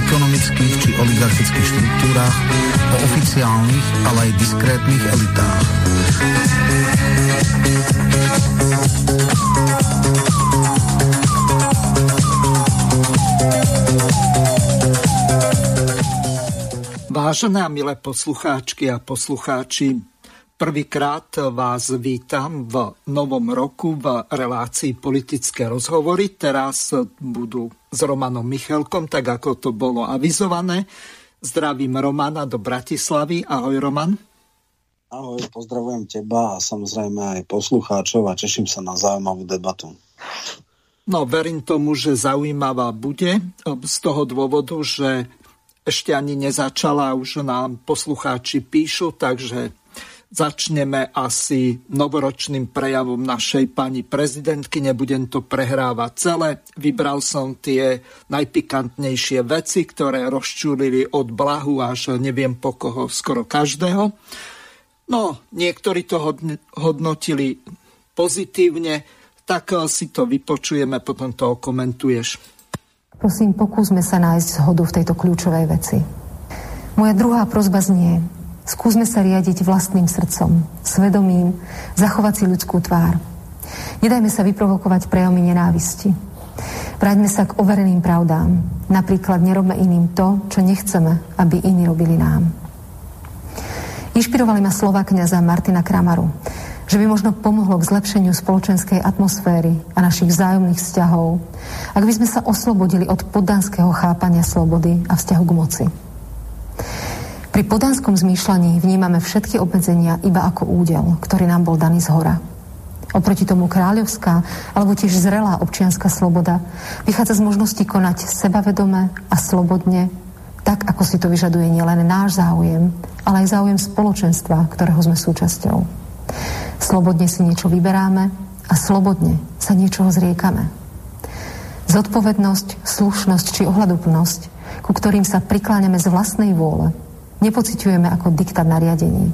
ekonomických či oligarchických štruktúrach, o oficiálnych, ale aj diskrétnych elitách. Vážené a milé poslucháčky a poslucháči, Prvýkrát vás vítam v novom roku v relácii politické rozhovory. Teraz budú s Romanom Michalkom, tak ako to bolo avizované. Zdravím Romana do Bratislavy. Ahoj Roman. Ahoj, pozdravujem teba a samozrejme aj poslucháčov a teším sa na zaujímavú debatu. No, verím tomu, že zaujímavá bude z toho dôvodu, že ešte ani nezačala, už nám poslucháči píšu, takže Začneme asi novoročným prejavom našej pani prezidentky. Nebudem to prehrávať celé. Vybral som tie najpikantnejšie veci, ktoré rozčúlili od blahu až neviem po koho, skoro každého. No, niektorí to hodnotili pozitívne, tak si to vypočujeme, potom to komentuješ. Prosím, pokúsme sa nájsť zhodu v tejto kľúčovej veci. Moja druhá prozba znie, Skúsme sa riadiť vlastným srdcom, svedomím, zachovať si ľudskú tvár. Nedajme sa vyprovokovať prejavmi nenávisti. Vráťme sa k overeným pravdám. Napríklad nerobme iným to, čo nechceme, aby iní robili nám. Inšpirovali ma slova kniaza Martina Kramaru, že by možno pomohlo k zlepšeniu spoločenskej atmosféry a našich vzájomných vzťahov, ak by sme sa oslobodili od poddanského chápania slobody a vzťahu k moci. Pri podanskom zmýšľaní vnímame všetky obmedzenia iba ako údel, ktorý nám bol daný z hora. Oproti tomu kráľovská alebo tiež zrelá občianská sloboda vychádza z možnosti konať sebavedome a slobodne, tak ako si to vyžaduje nielen náš záujem, ale aj záujem spoločenstva, ktorého sme súčasťou. Slobodne si niečo vyberáme a slobodne sa niečoho zriekame. Zodpovednosť, slušnosť či ohľaduplnosť, ku ktorým sa prikláňame z vlastnej vôle, nepociťujeme ako diktát nariadení.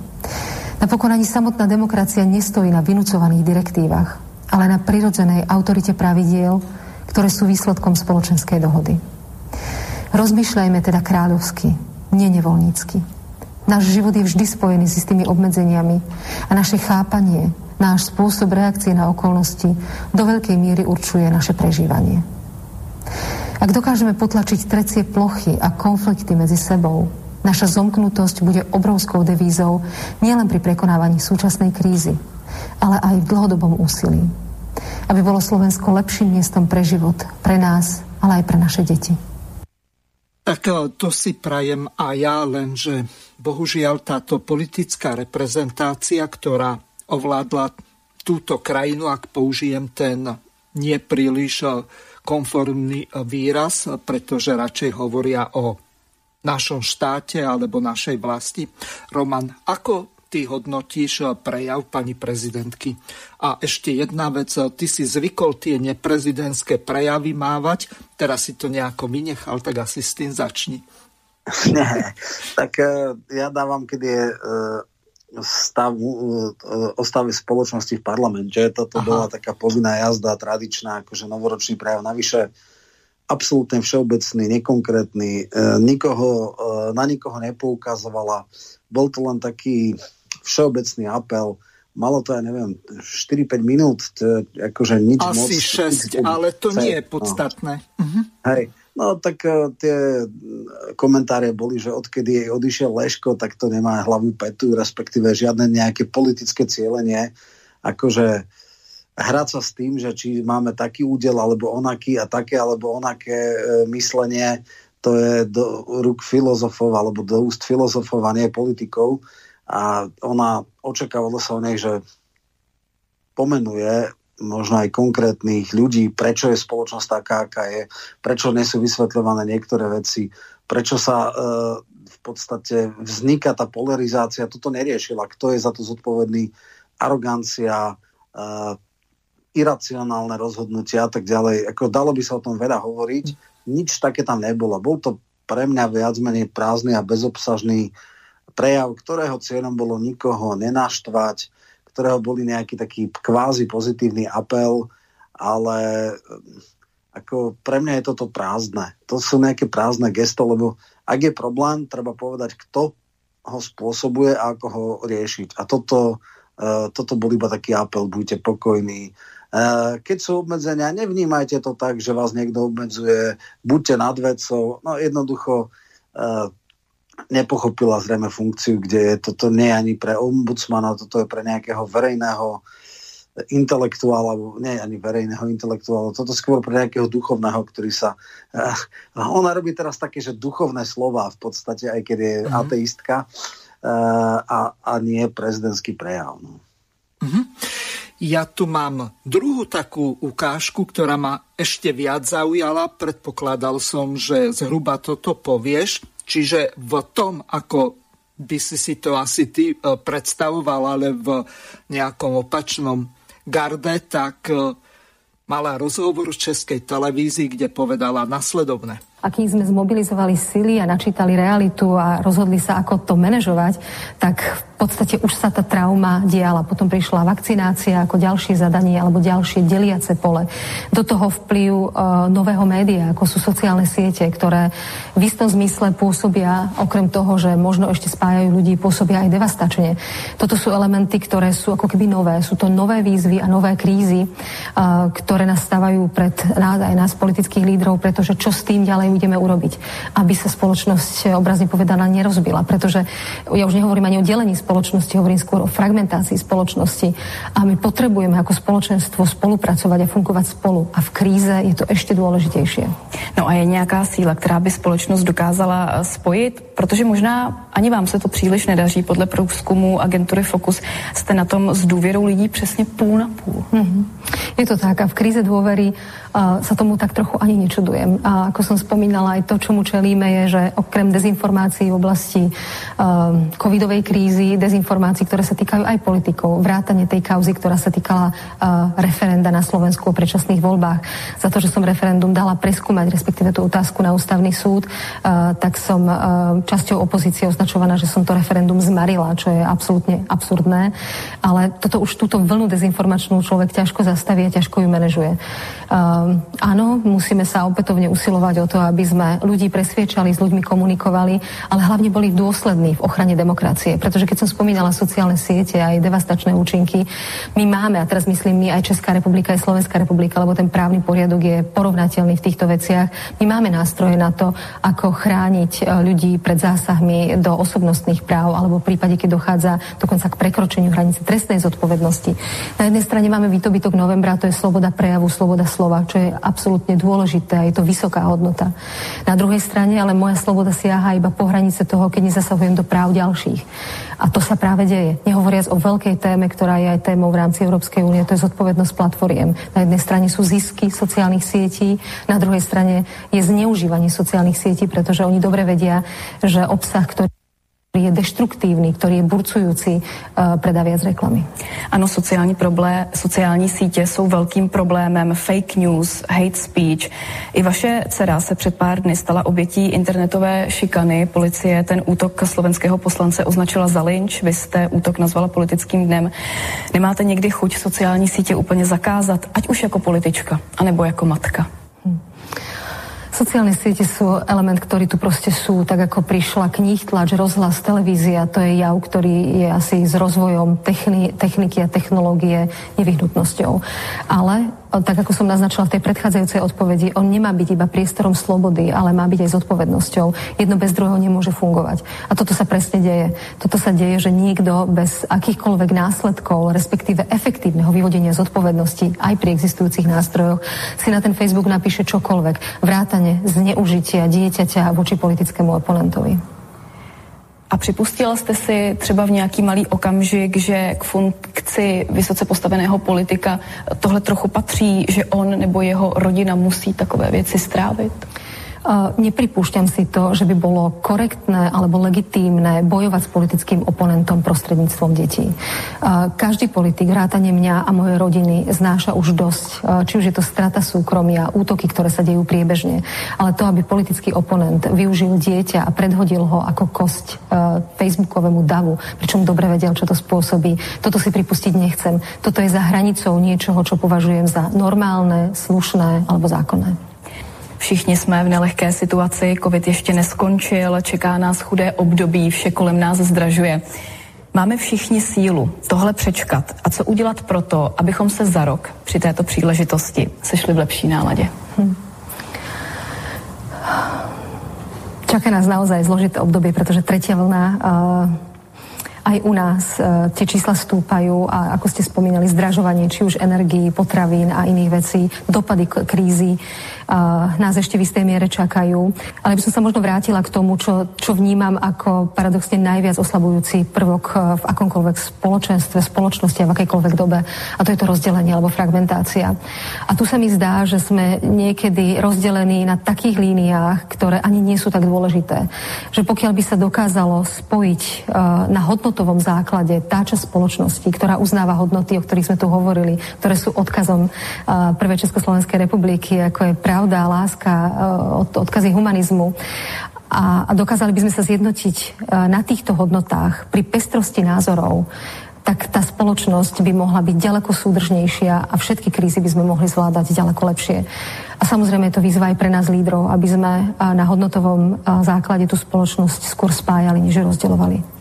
Napokon ani samotná demokracia nestojí na vynúcovaných direktívach, ale na prirodzenej autorite pravidiel, ktoré sú výsledkom spoločenskej dohody. Rozmýšľajme teda kráľovsky, nie nevoľnícky. Náš život je vždy spojený s istými obmedzeniami a naše chápanie, náš spôsob reakcie na okolnosti do veľkej miery určuje naše prežívanie. Ak dokážeme potlačiť trecie plochy a konflikty medzi sebou, Naša zomknutosť bude obrovskou devízou nielen pri prekonávaní súčasnej krízy, ale aj v dlhodobom úsilí. Aby bolo Slovensko lepším miestom pre život, pre nás, ale aj pre naše deti. Tak e, to si prajem a ja, lenže bohužiaľ táto politická reprezentácia, ktorá ovládla túto krajinu, ak použijem ten nepríliš e, konformný výraz, pretože radšej hovoria o našom štáte alebo našej vlasti. Roman, ako ty hodnotíš prejav pani prezidentky? A ešte jedna vec, ty si zvykol tie neprezidentské prejavy mávať, teraz si to nejako vynechal, tak asi s tým začni. Nie, tak e, ja dávam, keď je stav, o stave spoločnosti v parlamente. Toto Aha. bola taká povinná jazda, tradičná, akože novoročný prejav. Navyše absolútne všeobecný, nekonkrétny, e, nikoho, e, na nikoho nepoukazovala. Bol to len taký všeobecný apel. Malo to, ja neviem, 4-5 minút, to je akože nič Asi moc. Asi 6, ale to nie je no. podstatné. No. Uh-huh. Hej, no tak uh, tie komentáre boli, že odkedy jej odišiel Leško, tak to nemá hlavu petu, respektíve žiadne nejaké politické cieľenie. Akože uh, hrať sa s tým, že či máme taký údel alebo onaký a také alebo onaké e, myslenie, to je do rúk filozofov alebo do úst filozofov a nie politikov. A ona očakávala sa o nej, že pomenuje možno aj konkrétnych ľudí, prečo je spoločnosť taká, aká je, prečo nie sú vysvetľované niektoré veci, prečo sa v podstate vzniká tá polarizácia, toto neriešila. Kto je za to zodpovedný? Arogancia, iracionálne rozhodnutia a tak ďalej. Ako dalo by sa o tom veľa hovoriť. Nič také tam nebolo. Bol to pre mňa viac menej prázdny a bezobsažný prejav, ktorého cieľom bolo nikoho nenaštvať, ktorého boli nejaký taký kvázi pozitívny apel, ale ako pre mňa je toto prázdne. To sú nejaké prázdne gesto, lebo ak je problém, treba povedať, kto ho spôsobuje a ako ho riešiť. A toto, uh, toto bol iba taký apel, buďte pokojní. Uh, keď sú obmedzenia, nevnímajte to tak, že vás niekto obmedzuje, buďte nad vecou. No jednoducho uh, nepochopila zrejme funkciu, kde je toto nie ani pre ombudsmana, toto je pre nejakého verejného intelektuála, nie ani verejného intelektuála, toto skôr pre nejakého duchovného, ktorý sa... Uh, ona robí teraz také, že duchovné slova v podstate, aj keď je mm-hmm. ateistka uh, a, a nie prezidentský prejav. No. Mm-hmm. Ja tu mám druhú takú ukážku, ktorá ma ešte viac zaujala. Predpokladal som, že zhruba toto povieš. Čiže v tom, ako by si si to asi ty uh, predstavoval, ale v nejakom opačnom Garde, tak e, mala rozhovor v českej televízii, kde povedala nasledovne. A kým sme zmobilizovali sily a načítali realitu a rozhodli sa, ako to manažovať, tak v podstate už sa tá trauma diala. Potom prišla vakcinácia ako ďalšie zadanie alebo ďalšie deliace pole. Do toho vplyv uh, nového média, ako sú sociálne siete, ktoré v istom zmysle pôsobia, okrem toho, že možno ešte spájajú ľudí, pôsobia aj devastačne. Toto sú elementy, ktoré sú ako keby nové. Sú to nové výzvy a nové krízy, uh, ktoré nás stavajú pred nás aj nás politických lídrov, pretože čo s tým ďalej ideme urobiť, aby sa spoločnosť obrazne povedaná nerozbila. Pretože ja už nehovorím ani o delení spoločnosti, hovorím skôr o fragmentácii spoločnosti. A my potrebujeme ako spoločenstvo spolupracovať a fungovať spolu. A v kríze je to ešte dôležitejšie. No a je nějaká síla, která by společnost dokázala eh, spojit? Protože možná ani vám se to příliš nedaří. Podle průzkumu agentury Focus jste na tom s důvěrou lidí přesně půl na půl. Mm-hmm. Je to tak a v kríze dôvery sa tomu tak trochu ani nečudujem. A ako som spomínala, aj to, čomu čelíme, je, že okrem dezinformácií v oblasti covidovej krízy, dezinformácií, ktoré sa týkajú aj politikov, vrátane tej kauzy, ktorá sa týkala referenda na Slovensku o predčasných voľbách, za to, že som referendum dala preskúmať, respektíve tú otázku na ústavný súd, tak som časťou opozície označovaná, že som to referendum zmarila, čo je absolútne absurdné. Ale toto už túto vlnu dezinformačnú človek ťažko zastaví a ťažko ju manažuje. Um, áno, musíme sa opätovne usilovať o to, aby sme ľudí presviečali, s ľuďmi komunikovali, ale hlavne boli dôslední v ochrane demokracie. Pretože keď som spomínala sociálne siete aj devastačné účinky, my máme, a teraz myslím my aj Česká republika, aj Slovenská republika, lebo ten právny poriadok je porovnateľný v týchto veciach. My máme nástroje na to, ako chrániť e, ľudí pred zásahmi do osobnostných práv, alebo v prípade, keď dochádza dokonca k prekročeniu hranice trestnej zodpovednosti. Na jednej strane máme výtobytok novembra, to je sloboda prejavu, sloboda slova, čo je absolútne dôležité a je to vysoká hodnota. Na druhej strane ale moja sloboda siaha iba po hranice toho, keď nezasahujem do práv ďalších. A to sa práve deje. Nehovoriac o veľkej téme, ktorá je aj témou v rámci Európskej únie, to je zodpovednosť platformiem. Na jednej strane sú zisky sociálnych sietí, na druhej strane je zneužívanie sociálnych sietí, pretože oni dobre vedia, že obsah, ktorý ktorý je deštruktívny, ktorý je burcujúci, uh, predá viac reklamy. Ano, sociální, problém, sociální sítě jsou velkým problémem, fake news, hate speech. I vaše dcera se před pár dny stala obětí internetové šikany. Policie ten útok slovenského poslance označila za lynč, vy jste útok nazvala politickým dnem. Nemáte někdy chuť sociální sítě úplně zakázat, ať už jako politička, anebo jako matka? Hmm. Sociálne siete sú element, ktorý tu proste sú, tak ako prišla knih, tlač, rozhlas, televízia, to je jav, ktorý je asi s rozvojom techni- techniky a technológie nevyhnutnosťou. Ale tak ako som naznačila v tej predchádzajúcej odpovedi, on nemá byť iba priestorom slobody, ale má byť aj zodpovednosťou. Jedno bez druhého nemôže fungovať. A toto sa presne deje. Toto sa deje, že niekto bez akýchkoľvek následkov, respektíve efektívneho vyvodenia zodpovednosti aj pri existujúcich nástrojoch, si na ten Facebook napíše čokoľvek. Vrátane zneužitia dieťaťa voči politickému oponentovi. A připustila jste si třeba v nějaký malý okamžik, že k funkci vysoce postaveného politika tohle trochu patří, že on nebo jeho rodina musí takové věci strávit? Nepripúšťam si to, že by bolo korektné alebo legitímne bojovať s politickým oponentom prostredníctvom detí. Každý politik, vrátane mňa a mojej rodiny, znáša už dosť. Či už je to strata súkromia, útoky, ktoré sa dejú priebežne. Ale to, aby politický oponent využil dieťa a predhodil ho ako kosť facebookovému davu, pričom dobre vedel, čo to spôsobí, toto si pripustiť nechcem. Toto je za hranicou niečoho, čo považujem za normálne, slušné alebo zákonné. Všichni jsme v nelehké situaci, covid ještě neskončil, čeká nás chudé období, vše kolem nás zdražuje. Máme všichni sílu tohle přečkat a co udělat pro to, abychom se za rok při této příležitosti sešli v lepší náladě? Hm. Čaká nás naozaj zložité obdobie, pretože tretia vlna uh, aj u nás uh, tie čísla stúpajú a ako ste spomínali, zdražovanie či už energií, potravín a iných vecí, dopady krízy nás ešte v istej miere čakajú. Ale by som sa možno vrátila k tomu, čo, čo vnímam ako paradoxne najviac oslabujúci prvok e, v akomkoľvek spoločenstve, spoločnosti a v akejkoľvek dobe. A to je to rozdelenie alebo fragmentácia. A tu sa mi zdá, že sme niekedy rozdelení na takých líniách, ktoré ani nie sú tak dôležité. Že pokiaľ by sa dokázalo spojiť uh, na hodnotovom základe tá časť spoločnosti, ktorá uznáva hodnoty, o ktorých sme tu hovorili, ktoré sú odkazom uh, Prvej Československej republiky, ako je pravda, láska, od, odkazy humanizmu. A, dokázali by sme sa zjednotiť eh, na týchto hodnotách pri pestrosti názorov, tak tá spoločnosť by mohla byť ďaleko súdržnejšia a všetky krízy by sme mohli zvládať ďaleko lepšie. A samozrejme je to výzva aj pre nás lídrov, aby sme na hodnotovom základe tú spoločnosť skôr spájali, než rozdeľovali.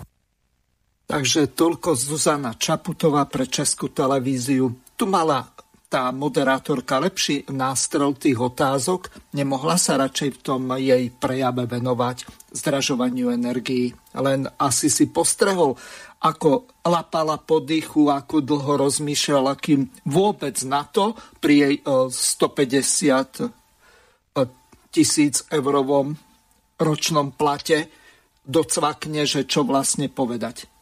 Takže toľko Zuzana Čaputová pre Českú televíziu. Tu mala tá moderátorka lepší nástrel tých otázok, nemohla sa radšej v tom jej prejave venovať zdražovaniu energií. Len asi si postrehol, ako lapala po dychu, ako dlho rozmýšľala, kým vôbec na to pri jej 150 e, e, tisíc eurovom ročnom plate docvakne, že čo vlastne povedať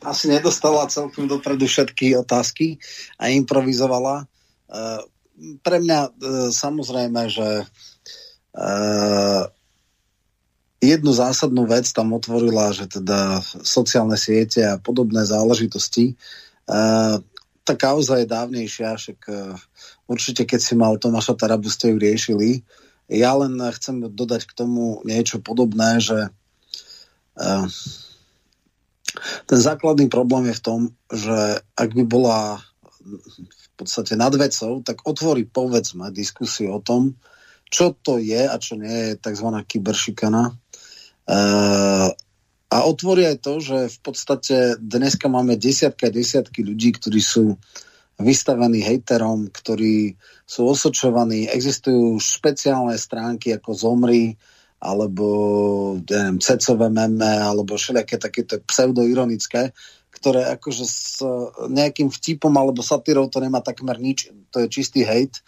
asi nedostala celkom dopredu všetky otázky a improvizovala. E, pre mňa e, samozrejme, že e, jednu zásadnú vec tam otvorila, že teda sociálne siete a podobné záležitosti. Tá kauza je dávnejšia, však určite keď si mal Tomáša Tarabu, ste ju riešili. Ja len chcem dodať k tomu niečo podobné, že ten základný problém je v tom, že ak by bola v podstate nad vecou, tak otvorí povedzme diskusiu o tom, čo to je a čo nie je tzv. kyberšikana. E, a otvorí aj to, že v podstate dneska máme desiatky a desiatky ľudí, ktorí sú vystavení hejterom, ktorí sú osočovaní. Existujú špeciálne stránky ako Zomri, alebo ja neviem, cecové meme, alebo všelijaké takéto pseudoironické, ktoré akože s nejakým vtipom alebo satírou to nemá takmer nič, to je čistý hejt,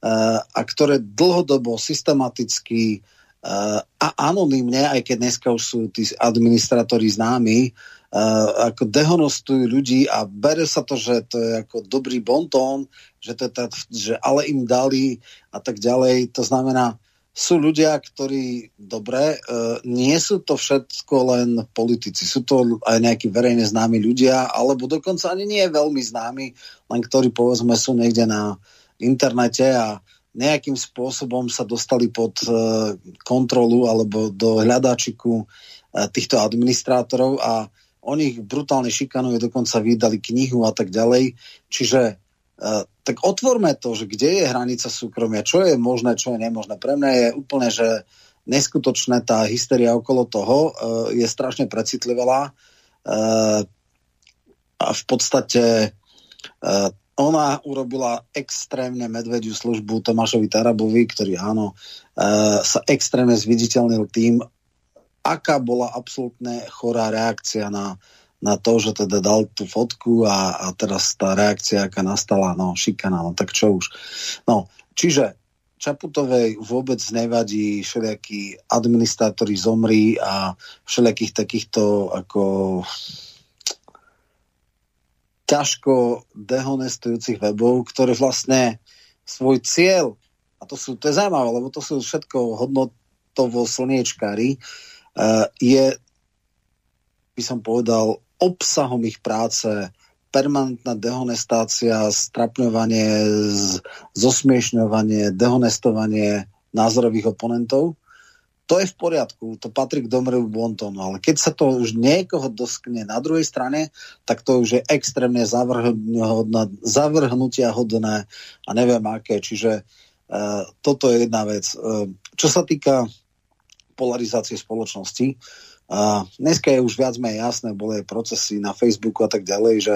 uh, a ktoré dlhodobo, systematicky uh, a anonymne, aj keď dneska už sú tí administratóri známi, uh, ako dehonostujú ľudí a bere sa to, že to je ako dobrý bontón, že, to je tá, že ale im dali a tak ďalej. To znamená, sú ľudia, ktorí, dobre, e, nie sú to všetko len politici, sú to aj nejakí verejne známi ľudia, alebo dokonca ani nie veľmi známi, len ktorí povedzme sú niekde na internete a nejakým spôsobom sa dostali pod e, kontrolu alebo do hľadáčiku e, týchto administrátorov a oni ich brutálne šikanujú, dokonca vydali knihu a tak ďalej. Čiže tak otvorme to, že kde je hranica súkromia, čo je možné, čo je nemožné. Pre mňa je úplne, že neskutočné tá hysteria okolo toho uh, je strašne precitlivelá uh, a v podstate uh, ona urobila extrémne medvediu službu Tomášovi Tarabovi, ktorý áno, uh, sa extrémne zviditeľnil tým, aká bola absolútne chorá reakcia na na to, že teda dal tú fotku a, a teraz tá reakcia, aká nastala, no šikana, no tak čo už. No, čiže Čaputovej vôbec nevadí všelijakí administrátori zomrí a všelijakých takýchto ako ťažko dehonestujúcich webov, ktoré vlastne svoj cieľ a to, sú, to je zaujímavé, lebo to sú všetko hodnotovo slniečkári, uh, je, by som povedal, obsahom ich práce permanentná dehonestácia, strapňovanie, zosmiešňovanie, dehonestovanie názorových oponentov. To je v poriadku, to patrí k domrevu bontónu, ale keď sa to už niekoho doskne na druhej strane, tak to už je extrémne zavrhnutia hodné a neviem aké. Čiže uh, toto je jedna vec. Uh, čo sa týka polarizácie spoločnosti, a dneska je už viac menej jasné, boli aj procesy na Facebooku a tak ďalej, že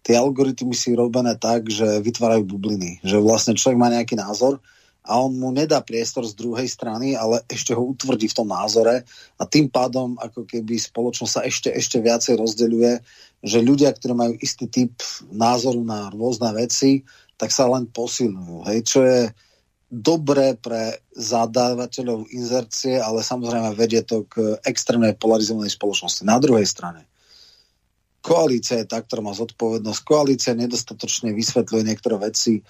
tie algoritmy si robené tak, že vytvárajú bubliny. Že vlastne človek má nejaký názor a on mu nedá priestor z druhej strany, ale ešte ho utvrdí v tom názore a tým pádom ako keby spoločnosť sa ešte, ešte viacej rozdeľuje, že ľudia, ktorí majú istý typ názoru na rôzne veci, tak sa len posilňujú. Hej, čo je dobré pre zadávateľov inzercie, ale samozrejme vedie to k extrémnej polarizovanej spoločnosti. Na druhej strane, koalícia je tá, ktorá má zodpovednosť. Koalícia nedostatočne vysvetľuje niektoré veci. E,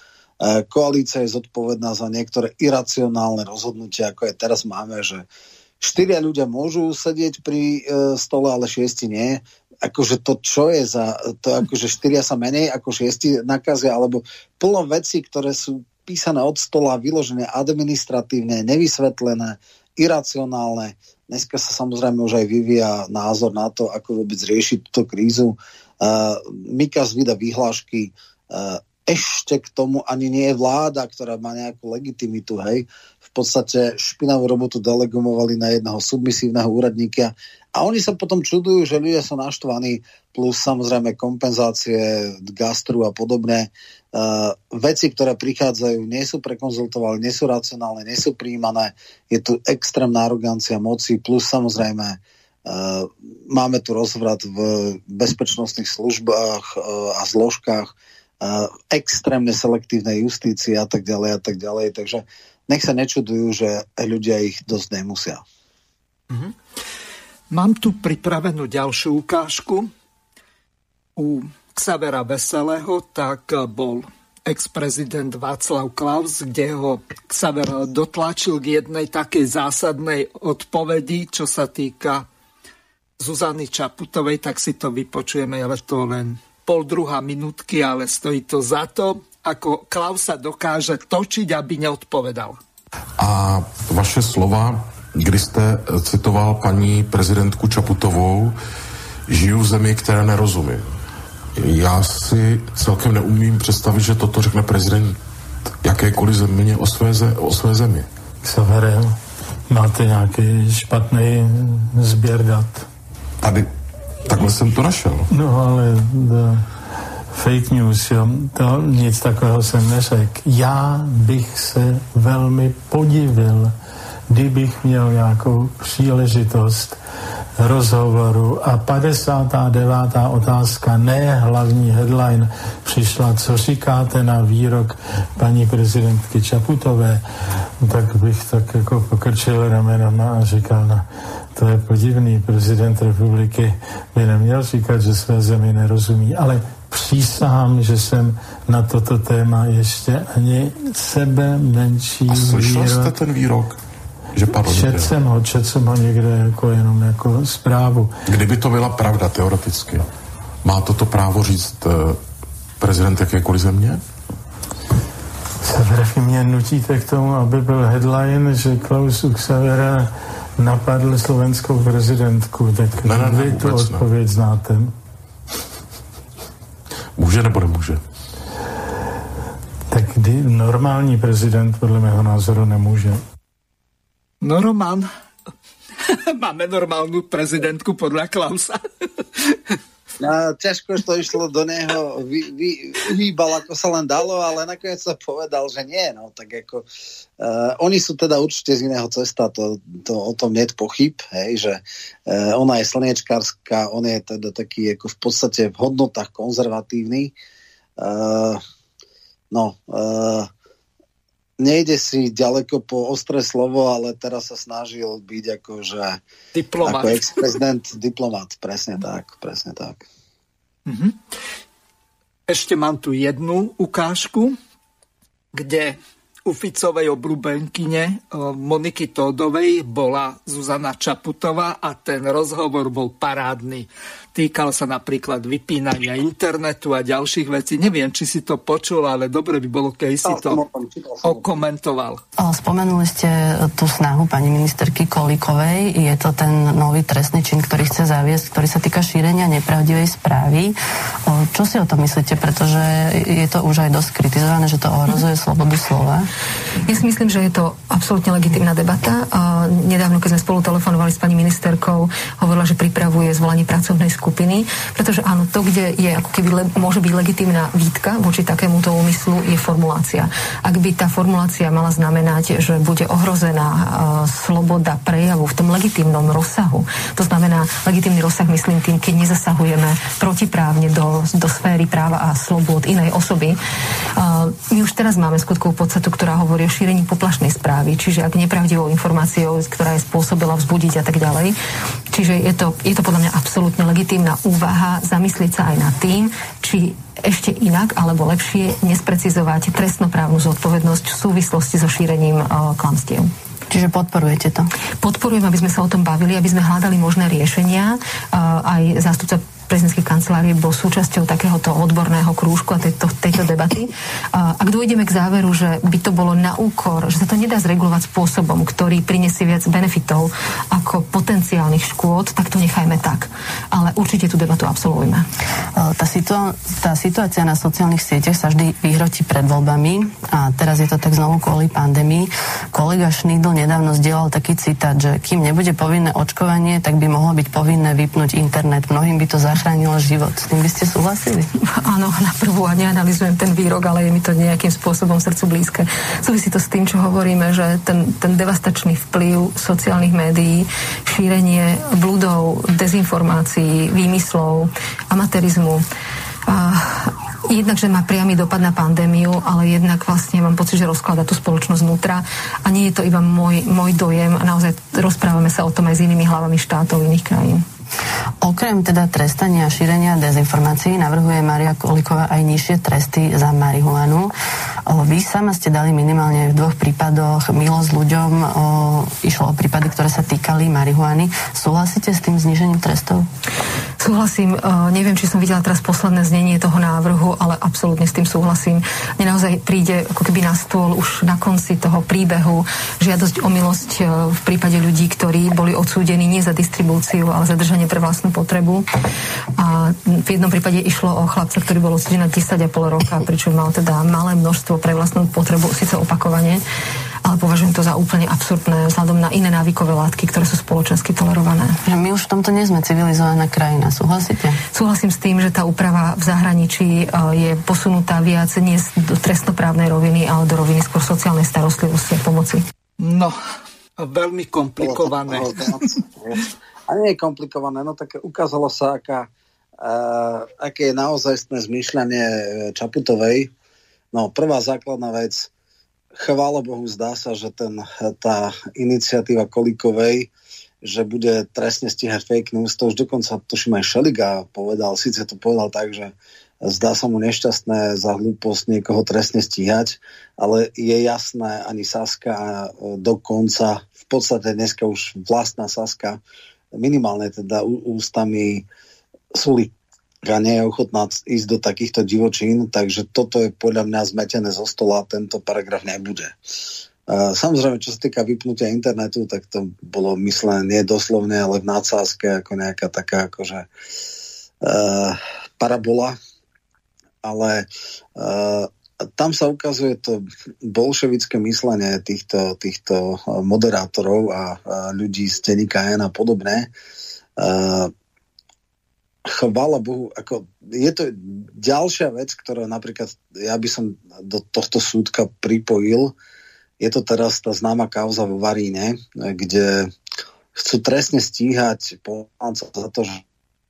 koalícia je zodpovedná za niektoré iracionálne rozhodnutia, ako je teraz máme, že štyria ľudia môžu sedieť pri e, stole, ale šiesti nie. Akože to, čo je za to, akože štyria sa menej ako šiesti nakazia, alebo plno veci, ktoré sú písané od stola, vyložené administratívne, nevysvetlené, iracionálne. Dneska sa samozrejme už aj vyvíja názor na to, ako vôbec riešiť túto krízu. Uh, Mikas vyda vyhlášky uh, ešte k tomu ani nie je vláda, ktorá má nejakú legitimitu, hej. V podstate špinavú robotu delegumovali na jedného submisívneho úradníka a oni sa potom čudujú, že ľudia sú naštvaní, plus samozrejme kompenzácie gastru a podobne. Uh, veci, ktoré prichádzajú, nie sú prekonzultované, nie sú racionálne, nie sú príjmané. Je tu extrémna arogancia moci, plus samozrejme uh, máme tu rozvrat v bezpečnostných službách uh, a zložkách, uh, extrémne selektívnej justícii a tak ďalej a tak ďalej. Takže nech sa nečudujú, že ľudia ich dosť nemusia. Mm-hmm. Mám tu pripravenú ďalšiu ukážku. U Xavera Veselého, tak bol ex-prezident Václav Klaus, kde ho Xaver dotlačil k jednej takej zásadnej odpovedi, čo sa týka Zuzany Čaputovej, tak si to vypočujeme, ale to len pol druhá minútky, ale stojí to za to, ako Klaus sa dokáže točiť, aby neodpovedal. A vaše slova, kdy jste citoval paní prezidentku Čaputovou, žiju v zemi, které nerozumím já si celkem neumím představit, že toto řekne prezident jakékoliv země o své, ze, o své zemi. Severem, máte nějaký špatný sběr dat. Tady, takhle jsem to našel. No ale the fake news, jo, to nic takového jsem neřekl. Já bych se velmi podivil, kdybych měl nějakou příležitost rozhovoru a 59. otázka, ne hlavní headline, přišla, co říkáte na výrok paní prezidentky Čaputové, tak bych tak jako pokrčil ramenama a říkal, no, to je podivný, prezident republiky by neměl říkat, že své zemi nerozumí, ale přísahám, že jsem na toto téma ještě ani sebe menší A slyšel výrok. jste ten výrok? Že padl Čet jsem ho, čet jsem ho někde jako jenom jako zprávu. Kdyby to byla pravda teoreticky, má toto právo říct uh, prezident jakékoliv země? Sever, mě nutíte k tomu, aby byl headline, že Klaus Uxavera napadl slovenskou prezidentku, tak ne, ne, ne, vy tu odpověď ne. znáte. Může nebo nemůže? Tak normální prezident podle mého názoru nemůže. No Roman, máme normálnu prezidentku podľa Klausa. No, ťažko to išlo do neho, vy, vy, ako sa len dalo, ale nakoniec sa povedal, že nie. No, tak ako, uh, oni sú teda určite z iného cesta, to, to o tom nie je pochyb, hej, že uh, ona je slniečkárska, on je teda taký ako v podstate v hodnotách konzervatívny. Uh, no, uh, nejde si ďaleko po ostré slovo, ale teraz sa snažil byť akože diplomat. ako ex-prezident diplomat. Presne tak, presne tak. Mm-hmm. Ešte mám tu jednu ukážku, kde u Ficovej obľúbenkyne Moniky Tódovej bola Zuzana Čaputová a ten rozhovor bol parádny. Týkal sa napríklad vypínania internetu a ďalších vecí. Neviem, či si to počul, ale dobre by bolo, keď si to okomentoval. Spomenuli ste tú snahu pani ministerky Kolikovej. Je to ten nový trestný čin, ktorý chce zaviesť, ktorý sa týka šírenia nepravdivej správy. Čo si o tom myslíte? Pretože je to už aj dosť kritizované, že to ohrozuje slobodu slova. Ja si myslím, že je to absolútne legitimná debata. Nedávno, keď sme spolu telefonovali s pani ministerkou, hovorila, že pripravuje zvolanie pracovnej skupiny skupiny, pretože áno, to, kde je ako keby le, môže byť legitimná výtka voči takémuto úmyslu, je formulácia. Ak by tá formulácia mala znamenať, že bude ohrozená uh, sloboda prejavu v tom legitimnom rozsahu, to znamená legitimný rozsah, myslím tým, keď nezasahujeme protiprávne do, do sféry práva a slobod inej osoby. Uh, my už teraz máme skutkovú podstatu, ktorá hovorí o šírení poplašnej správy, čiže ak nepravdivou informáciou, ktorá je spôsobila vzbudiť a tak ďalej. Čiže je to, je to podľa mňa absolútne legitimné legitímna úvaha zamyslieť sa aj nad tým, či ešte inak alebo lepšie nesprecizovať trestnoprávnu zodpovednosť v súvislosti so šírením uh, klamstiev. Čiže podporujete to? Podporujem, aby sme sa o tom bavili, aby sme hľadali možné riešenia. Uh, aj zástupca prezidentskej kancelárie bol súčasťou takéhoto odborného krúžku a tejto, tejto debaty. A ak dojdeme k záveru, že by to bolo na úkor, že sa to nedá zregulovať spôsobom, ktorý prinesie viac benefitov ako potenciálnych škôd, tak to nechajme tak. Ale určite tú debatu absolvujme. Tá, situa- tá situácia na sociálnych sieťach sa vždy vyhrotí pred voľbami a teraz je to tak znovu kvôli pandémii. Kolega Šnýdl nedávno zdieľal taký citát, že kým nebude povinné očkovanie, tak by mohlo byť povinné vypnúť internet. Mnohým by to zachránilo život. S tým by ste súhlasili? Áno, na prvú a neanalizujem ten výrok, ale je mi to nejakým spôsobom srdcu blízke. Súvisí to s tým, čo hovoríme, že ten, ten devastačný vplyv sociálnych médií, šírenie bludov, dezinformácií, výmyslov, amatérizmu, a jednak, že má priamy dopad na pandémiu, ale jednak vlastne mám pocit, že rozklada tú spoločnosť vnútra a nie je to iba môj, môj dojem a naozaj rozprávame sa o tom aj s inými hlavami štátov iných krajín. Okrem teda trestania a šírenia dezinformácií navrhuje Maria Koliková aj nižšie tresty za marihuanu. Vy sama ste dali minimálne v dvoch prípadoch milosť ľuďom. Išlo o prípady, ktoré sa týkali marihuany. Súhlasíte s tým znižením trestov? Súhlasím. Neviem, či som videla teraz posledné znenie toho návrhu, ale absolútne s tým súhlasím. Mne naozaj príde ako keby na stôl už na konci toho príbehu žiadosť o milosť v prípade ľudí, ktorí boli odsúdení nie za distribúciu, ale za držanie pre vlastnú potrebu. A v jednom prípade išlo o chlapca, ktorý bol odsúdený na 10,5 roka, pričom mal teda malé množstvo pre vlastnú potrebu, síce opakovane, ale považujem to za úplne absurdné vzhľadom na iné návykové látky, ktoré sú spoločensky tolerované. My už v tomto nie sme civilizovaná krajina, súhlasíte? Súhlasím s tým, že tá úprava v zahraničí e, je posunutá viac nie do trestnoprávnej roviny, ale do roviny skôr sociálnej starostlivosti a pomoci. No, veľmi komplikované. A nie je komplikované, no tak ukázalo sa, aká, uh, aké je naozajstné zmýšľanie Čaputovej. No, prvá základná vec, chvála Bohu, zdá sa, že ten, tá iniciatíva Kolikovej, že bude trestne stíhať fake news, to už dokonca tuším aj Šeliga povedal, síce to povedal tak, že zdá sa mu nešťastné za hlúposť niekoho trestne stíhať, ale je jasné, ani Saska dokonca, v podstate dneska už vlastná Saska minimálne teda ústami Sulika nie je ochotná ísť do takýchto divočín, takže toto je podľa mňa zmetené zo stola, tento paragraf nebude. Samozrejme, čo sa týka vypnutia internetu, tak to bolo myslené nie doslovne, ale v nádsázke ako nejaká taká akože uh, parabola. Ale uh, tam sa ukazuje to bolševické myslenie týchto, týchto moderátorov a, ľudí z denníka N a podobné. Chvála Bohu, ako je to ďalšia vec, ktorá napríklad ja by som do tohto súdka pripojil. Je to teraz tá známa kauza vo Varíne, kde chcú trestne stíhať poslancov za to, že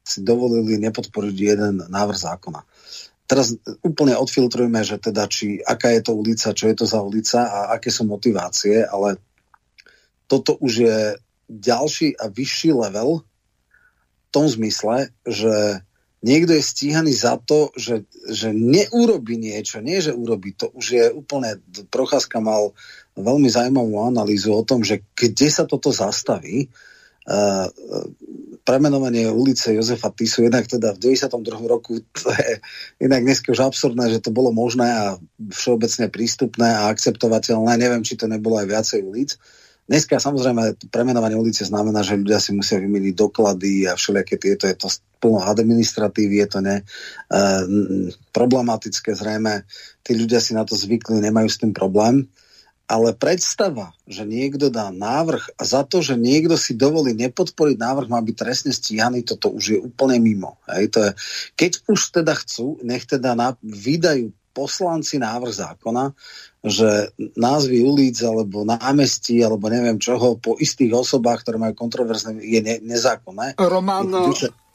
si dovolili nepodporiť jeden návrh zákona teraz úplne odfiltrujme, že teda či, aká je to ulica, čo je to za ulica a aké sú motivácie, ale toto už je ďalší a vyšší level tom zmysle, že niekto je stíhaný za to, že, že neurobi niečo, nie že urobí, to už je úplne, Procházka mal veľmi zaujímavú analýzu o tom, že kde sa toto zastaví, uh, premenovanie ulice Jozefa Tisu, jednak teda v 92. roku, to je inak dneska už absurdné, že to bolo možné a všeobecne prístupné a akceptovateľné. Neviem, či to nebolo aj viacej ulic. Dneska samozrejme premenovanie ulice znamená, že ľudia si musia vymeniť doklady a všelijaké tieto, je to plno administratívy, je to ne, uh, problematické zrejme. Tí ľudia si na to zvykli, nemajú s tým problém. Ale predstava, že niekto dá návrh a za to, že niekto si dovolí nepodporiť návrh, má byť trestne stíhaný, toto už je úplne mimo. Hej, to je, keď už teda chcú, nech teda na, vydajú poslanci návrh zákona, že názvy ulic alebo námestí alebo neviem čoho po istých osobách, ktoré majú kontroverzné, je ne, nezákonné. Román,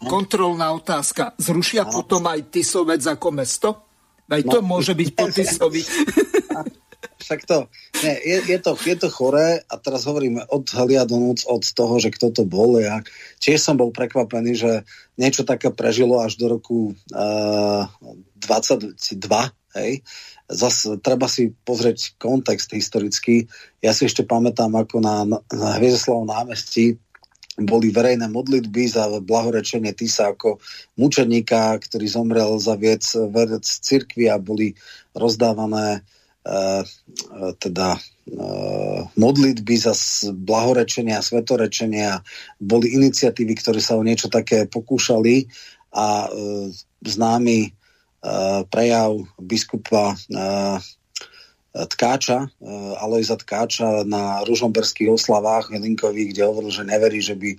kontrolná otázka. Zrušia no. potom aj Tisovec ako mesto? Aj no, to môže byť po Tisovi. však to, nie, je, je, to, je to choré a teraz hovoríme od hlia do noc od toho, že kto to bol. Ja tiež som bol prekvapený, že niečo také prežilo až do roku uh, eh, 22, hej. Zas treba si pozrieť kontext historický. Ja si ešte pamätám, ako na, na Hviezdoslavom námestí boli verejné modlitby za blahorečenie Tisa ako mučeníka, ktorý zomrel za viec, vec cirkvi a boli rozdávané E, teda e, modlitby za blahorečenia, svetorečenia, boli iniciatívy, ktoré sa o niečo také pokúšali a e, známy prejav biskupa Tkáča, Alojza Tkáča na ružomberských oslavách Jelinkových, kde hovoril, že neverí, že by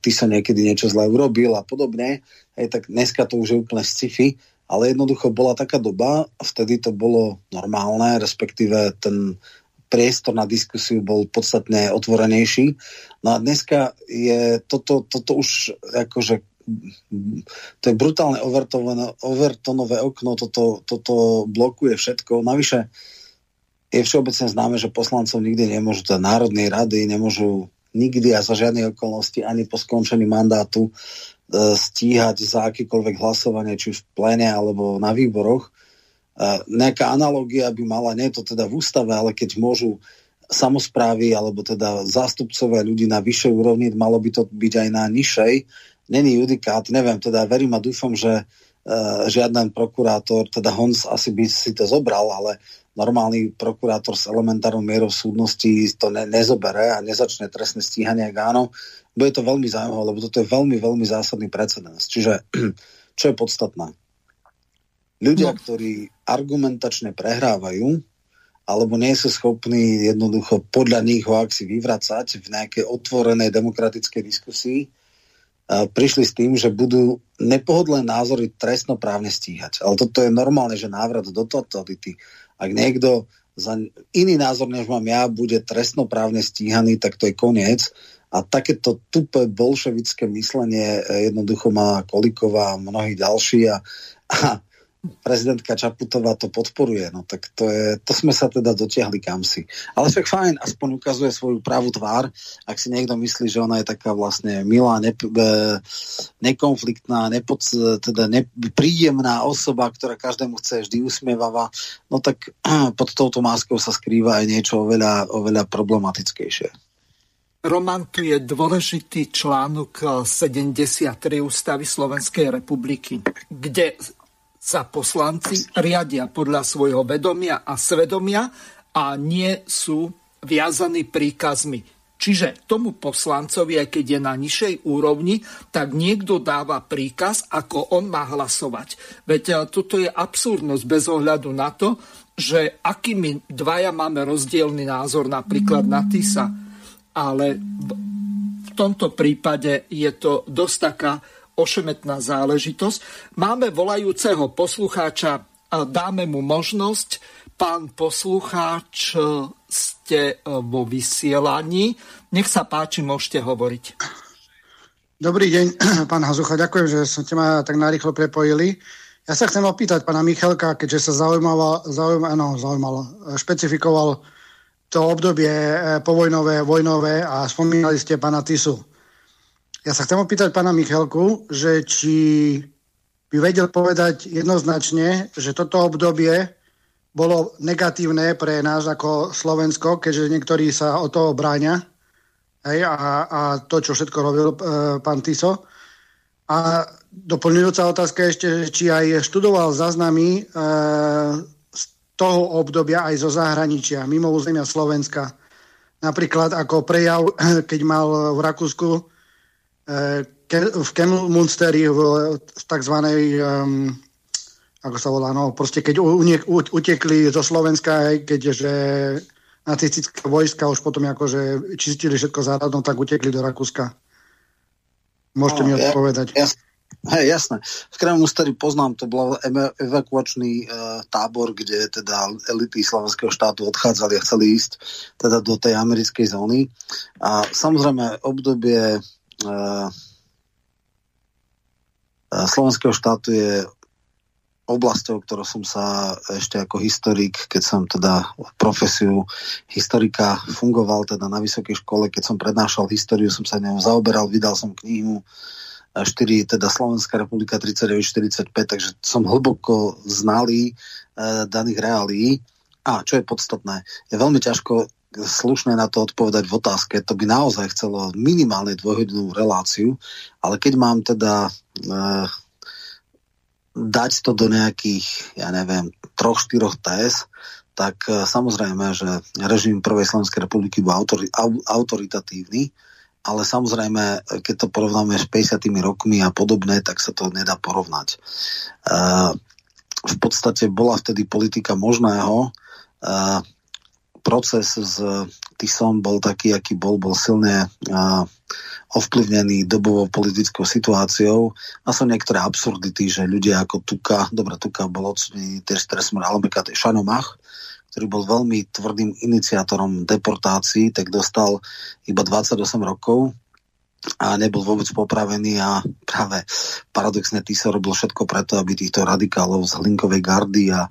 ty sa niekedy niečo zle urobil a podobne. Hej, tak dneska to už je úplne sci-fi ale jednoducho bola taká doba, vtedy to bolo normálne, respektíve ten priestor na diskusiu bol podstatne otvorenejší. No a dneska je toto, toto už akože to je brutálne overtonové okno, toto, toto blokuje všetko. Navyše je všeobecne známe, že poslancov nikdy nemôžu, teda Národnej rady nemôžu nikdy a za žiadne okolnosti ani po skončení mandátu stíhať za akékoľvek hlasovanie, či v pléne alebo na výboroch. E, nejaká analogia by mala, nie to teda v ústave, ale keď môžu samozprávy alebo teda zástupcové ľudí na vyššej úrovni, malo by to byť aj na nižšej. Není judikát, neviem, teda verím a dúfam, že uh, žiaden prokurátor, teda Hons asi by si to zobral, ale normálny prokurátor s elementárnou mierou súdnosti to ne, nezobere a nezačne trestné stíhanie, ak áno, bude to veľmi zaujímavé, lebo toto je veľmi, veľmi zásadný precedens. Čiže, čo je podstatné? Ľudia, no. ktorí argumentačne prehrávajú, alebo nie sú schopní jednoducho podľa nich ho si vyvracať v nejakej otvorenej demokratickej diskusii, prišli s tým, že budú nepohodlné názory trestnoprávne stíhať. Ale toto je normálne, že návrat do totality. Ak niekto za iný názor, než mám ja, bude trestnoprávne stíhaný, tak to je koniec. A takéto tupé bolševické myslenie eh, jednoducho má Koliková a mnohí ďalší a, a prezidentka Čaputová to podporuje. No tak to, je, to sme sa teda dotiahli kam si. Ale však fajn, aspoň ukazuje svoju pravú tvár. Ak si niekto myslí, že ona je taká vlastne milá, ne, e, nekonfliktná, nepod, teda nepríjemná osoba, ktorá každému chce vždy usmievava, no tak pod touto máskou sa skrýva aj niečo oveľa, oveľa problematickejšie. Roman, tu je dôležitý článok 73 Ústavy Slovenskej republiky, kde sa poslanci riadia podľa svojho vedomia a svedomia a nie sú viazaní príkazmi. Čiže tomu poslancovi, aj keď je na nižšej úrovni, tak niekto dáva príkaz, ako on má hlasovať. Veď e, toto je absurdnosť bez ohľadu na to, že akými dvaja máme rozdielny názor napríklad na TISA ale v tomto prípade je to dosť taká ošemetná záležitosť. Máme volajúceho poslucháča, dáme mu možnosť. Pán poslucháč, ste e, vo vysielaní. Nech sa páči, môžete hovoriť. Dobrý deň, pán Hazucha, ďakujem, že ste ma tak narýchlo prepojili. Ja sa chcem opýtať pána Michalka, keďže sa zaujímalo, zaujímalo, no, zaujímalo špecifikoval to obdobie e, povojnové, vojnové a spomínali ste pána Tisu. Ja sa chcem opýtať pána Michalku, že či by vedel povedať jednoznačne, že toto obdobie bolo negatívne pre nás ako Slovensko, keďže niektorí sa o toho bráňa hej, a, a to, čo všetko robil e, pán Tiso. A doplňujúca otázka ešte, či aj študoval záznamy e, toho obdobia aj zo zahraničia, mimo územia Slovenska. Napríklad ako prejav, keď mal v Rakúsku v Kemelmunsteri v, tzv. Um, ako sa volá, no proste keď utekli zo Slovenska, keďže nacistické vojska už potom akože čistili všetko záradom, tak utekli do Rakúska. Môžete no, mi odpovedať. Ja, hej, jasné. V Kremlmusteri poznám, to bol evakuačný e, tábor, kde teda elity slovenského štátu odchádzali a chceli ísť teda do tej americkej zóny. A samozrejme obdobie slovenského štátu je oblasťou, ktorou som sa ešte ako historik, keď som teda profesiu historika fungoval teda na vysokej škole, keď som prednášal históriu, som sa ňou zaoberal, vydal som knihu 4, teda Slovenská republika 39-45, takže som hlboko znalý e, daných reálií. A čo je podstatné, je veľmi ťažko slušné na to odpovedať v otázke. To by naozaj chcelo minimálne dvojhodinovú reláciu, ale keď mám teda e, dať to do nejakých, ja neviem, troch, štyroch TS, tak e, samozrejme, že režim Prvej Slovenskej republiky bol autori, au, autoritatívny, ale samozrejme, keď to porovnáme s 50 rokmi a podobné, tak sa to nedá porovnať. E, v podstate bola vtedy politika možného, e, proces s Tisom bol taký, aký bol, bol silne a, ovplyvnený dobovou politickou situáciou a sú niektoré absurdity, že ľudia ako Tuka, dobre, Tuka bol odsudený tiež stresmor, ale Šanomach, ktorý bol veľmi tvrdým iniciátorom deportácií, tak dostal iba 28 rokov a nebol vôbec popravený a práve paradoxne sa robil všetko preto, aby týchto radikálov z Hlinkovej gardy a e,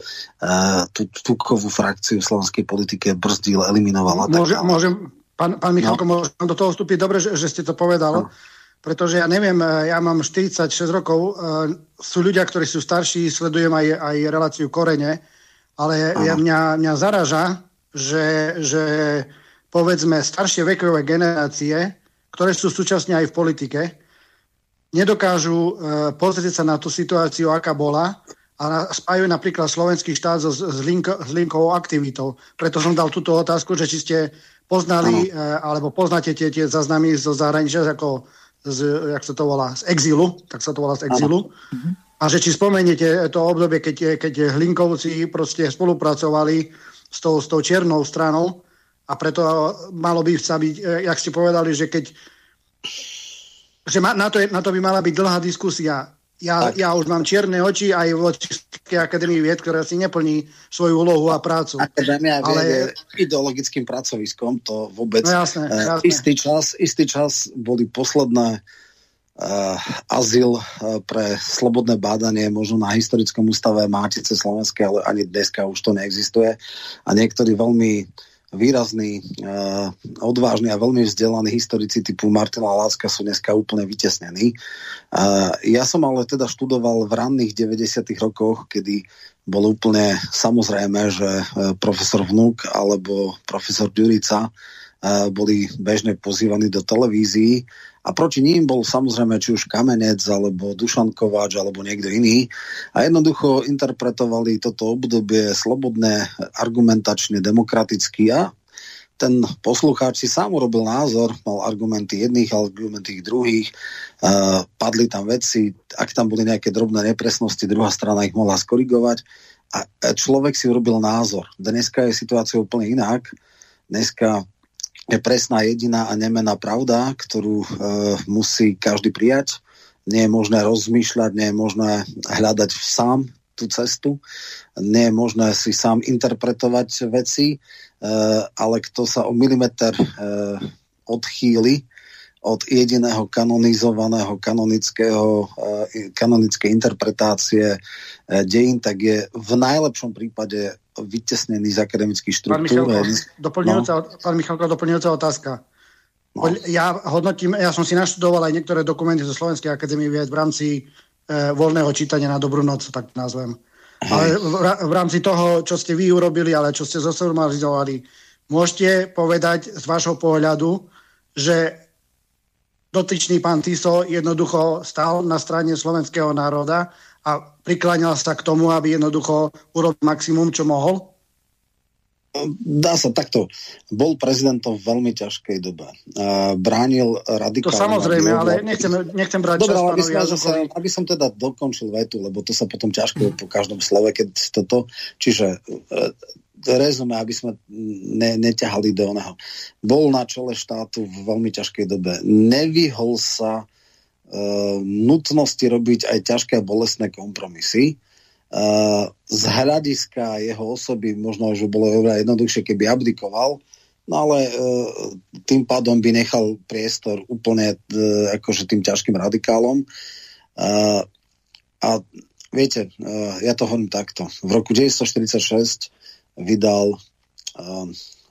tú tukovú frakciu v slovenskej politike brzdil, eliminoval. Môže, môžem, pán, pán Michalko, no. môžem do toho vstúpiť? Dobre, že, že ste to povedal. No. Pretože ja neviem, e, ja mám 46 rokov, uh, sú ľudia, ktorí sú starší, sledujem aj, aj reláciu Korene, ale ja, mňa, mňa zaraža, že, že povedzme staršie vekové generácie ktoré sú súčasne aj v politike, nedokážu e, pozrieť sa na tú situáciu, aká bola a spájajú napríklad slovenský štát so, s, link, s linkovou aktivitou. Preto som dal túto otázku, že či ste poznali, e, alebo poznáte tie, tie zaznamy zo zahraničia, ako z, jak sa to volá, z exilu, tak sa to volá z exilu. Ano. A že či spomeniete to obdobie, keď, keď Hlinkovci proste spolupracovali s tou, s tou čiernou stranou a preto malo by sa byť, e, jak ste povedali, že keď že na, to, na to by mala byť dlhá diskusia. Ja, ja už mám čierne oči aj v Českej akadémii vied, ktorá si neplní svoju úlohu a prácu. Akadémia ale... je ideologickým pracoviskom, to vôbec... No jasné, jasné. Istý, čas, istý čas boli posledné uh, azyl uh, pre slobodné bádanie možno na historickom ústave Mátice Slovenskej, ale ani dneska už to neexistuje. A niektorí veľmi výrazní, uh, odvážni a veľmi vzdelaní historici typu Martina Láska sú dneska úplne vytesnení. Uh, ja som ale teda študoval v ranných 90. rokoch, kedy bolo úplne samozrejme, že uh, profesor Vnúk alebo profesor Ďurica uh, boli bežne pozývaní do televízií a proti ním bol samozrejme či už Kamenec, alebo Dušan Kováč, alebo niekto iný. A jednoducho interpretovali toto obdobie slobodné, argumentačne, demokraticky a ten poslucháč si sám urobil názor, mal argumenty jedných, argumenty druhých, uh, padli tam veci, ak tam boli nejaké drobné nepresnosti, druhá strana ich mohla skorigovať a človek si urobil názor. Dneska je situácia úplne inak. Dneska je presná jediná a nemená pravda, ktorú e, musí každý prijať. Nie je možné rozmýšľať, nie je možné hľadať sám tú cestu, nie je možné si sám interpretovať veci, e, ale kto sa o milimeter e, odchýli od jediného kanonizovaného kanonického, e, kanonickej interpretácie e, dejín, tak je v najlepšom prípade vytesnený z akademických štruktúr. Pán Michalko, doplňujúca, no. pán Michalko, doplňujúca otázka. No. Ja hodnotím, ja som si naštudoval aj niektoré dokumenty zo Slovenskej akadémie vied v rámci e, voľného čítania na dobrú noc, tak nazvem. Hej. Ale v, v rámci toho, čo ste vy urobili, ale čo ste zosumarizovali, môžete povedať z vášho pohľadu, že dotyčný pán Tiso jednoducho stál na strane slovenského národa a prikláňal sa k tomu, aby jednoducho urobil maximum, čo mohol? dá sa takto. Bol prezidentom v veľmi ťažkej dobe. Bránil radikálne... To samozrejme, ale nechcem, nechcem brať Dobre, čas aby, som, sa, aby som teda dokončil vetu, lebo to sa potom ťažko po každom slove, keď toto... Čiže uh, rezume, aby sme ne, neťahali do oného. Bol na čele štátu v veľmi ťažkej dobe. Nevyhol sa nutnosti robiť aj ťažké a bolestné kompromisy z hľadiska jeho osoby možno, že bolo oveľa jednoduchšie, keby abdikoval, no ale e, tým pádom by nechal priestor úplne e, akože tým ťažkým radikálom. A viete, e, ja to hovorím takto. V roku 1946 vydal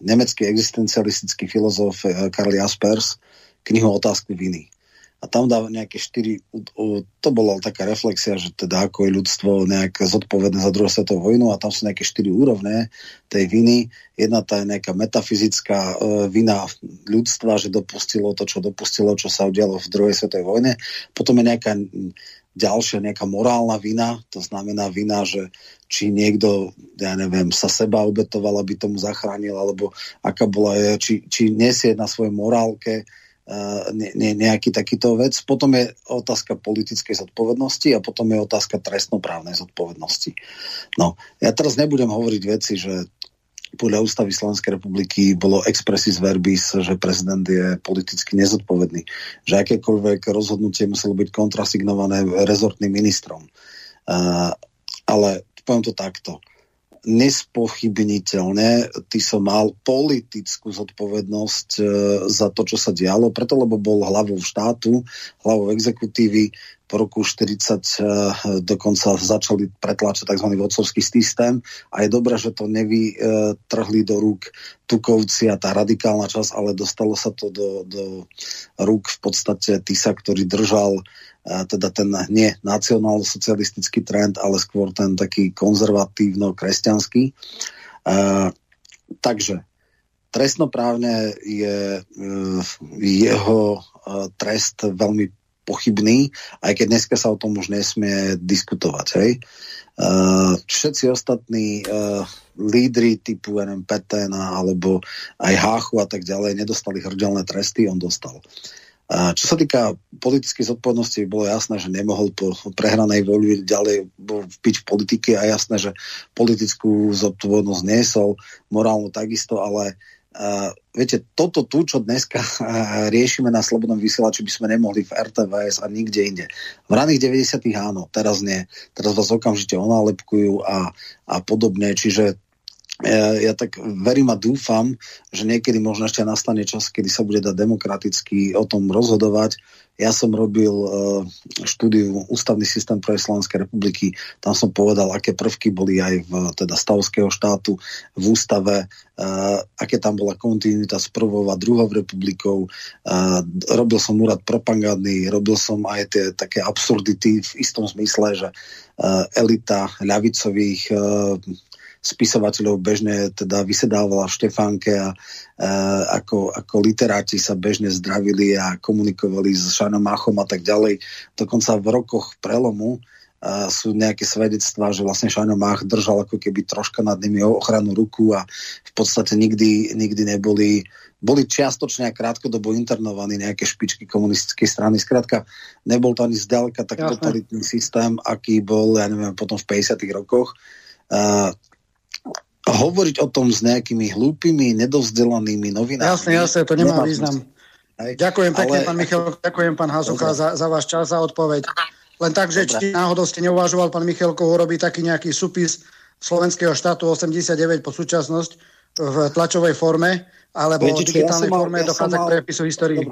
nemecký existencialistický filozof Karl Jaspers knihu Otázky viny a tam dáva nejaké štyri, to bola taká reflexia, že teda ako je ľudstvo nejak zodpovedné za druhú svetovú vojnu a tam sú nejaké štyri úrovne tej viny. Jedna tá je nejaká metafyzická e, vina ľudstva, že dopustilo to, čo dopustilo, čo sa udialo v druhej svetovej vojne. Potom je nejaká ďalšia nejaká morálna vina, to znamená vina, že či niekto, ja neviem, sa seba obetoval, aby tomu zachránil, alebo aká bola, či, či nesie na svojej morálke ne, ne, nejaký takýto vec. Potom je otázka politickej zodpovednosti a potom je otázka trestnoprávnej zodpovednosti. No, ja teraz nebudem hovoriť veci, že podľa ústavy Slovenskej republiky bolo expressis verbis, že prezident je politicky nezodpovedný. Že akékoľvek rozhodnutie muselo byť kontrasignované rezortným ministrom. Uh, ale poviem to takto nespochybniteľne ty som mal politickú zodpovednosť e, za to, čo sa dialo, preto lebo bol hlavou štátu, hlavou exekutívy, po roku 40 e, dokonca začali pretláčať tzv. vodcovský systém. A je dobré, že to nevytrhli do rúk Tukovci a tá radikálna časť, ale dostalo sa to do, do rúk v podstate Tisa, ktorý držal teda ten nie nacionálno-socialistický trend, ale skôr ten taký konzervatívno-kresťanský. Takže trestnoprávne je e, jeho e, trest veľmi pochybný, aj keď dneska sa o tom už nesmie diskutovať. Hej? Všetci ostatní lídry typu NM alebo aj Háchu a tak ďalej nedostali hrdelné tresty, on dostal. A čo sa týka politickej zodpovednosti, bolo jasné, že nemohol po prehranej voľbi ďalej byť v politike a jasné, že politickú zodpovednosť niesol, morálnu takisto, ale uh, viete, toto tu, čo dneska uh, riešime na Slobodnom vysielači, by sme nemohli v RTVS a nikde inde. V raných 90 áno, teraz nie. Teraz vás okamžite onálepkujú a, a podobne, čiže ja, ja tak verím a dúfam, že niekedy možno ešte nastane čas, kedy sa bude dať demokraticky o tom rozhodovať. Ja som robil uh, štúdiu Ústavný systém pre Slovenskej republiky, tam som povedal, aké prvky boli aj v teda stavského štátu v ústave, uh, aké tam bola kontinuita s prvou a druhou republikou. Robil som úrad propagandný, robil som aj tie také absurdity v istom zmysle, že elita ľavicových spisovateľov bežne teda vysedávala v Štefánke a e, ako, ako literáti sa bežne zdravili a komunikovali s Šanom Machom a tak ďalej. Dokonca v rokoch prelomu e, sú nejaké svedectvá, že vlastne Šano Mach držal ako keby troška nad nimi ochranu ruku a v podstate nikdy, nikdy neboli boli čiastočne a krátkodobo internovaní nejaké špičky komunistickej strany. Skrátka, nebol to ani zďaleka taký totalitný systém, aký bol, ja neviem, potom v 50 rokoch. Uh, hovoriť o tom s nejakými hlúpými, nedovzdelanými novinármi. Jasne, jasne, to nemá, nemá význam. Hej. Ďakujem pekne, ale... pán Michal, ďakujem, pán Hazucha, za, za váš čas a odpoveď. Len tak, že či náhodou ste neuvažoval, pán Michalko, urobiť taký nejaký súpis slovenského štátu 89 po súčasnosť v tlačovej forme, alebo v digitálnej ja forme ja dochádza k prepisu histórii.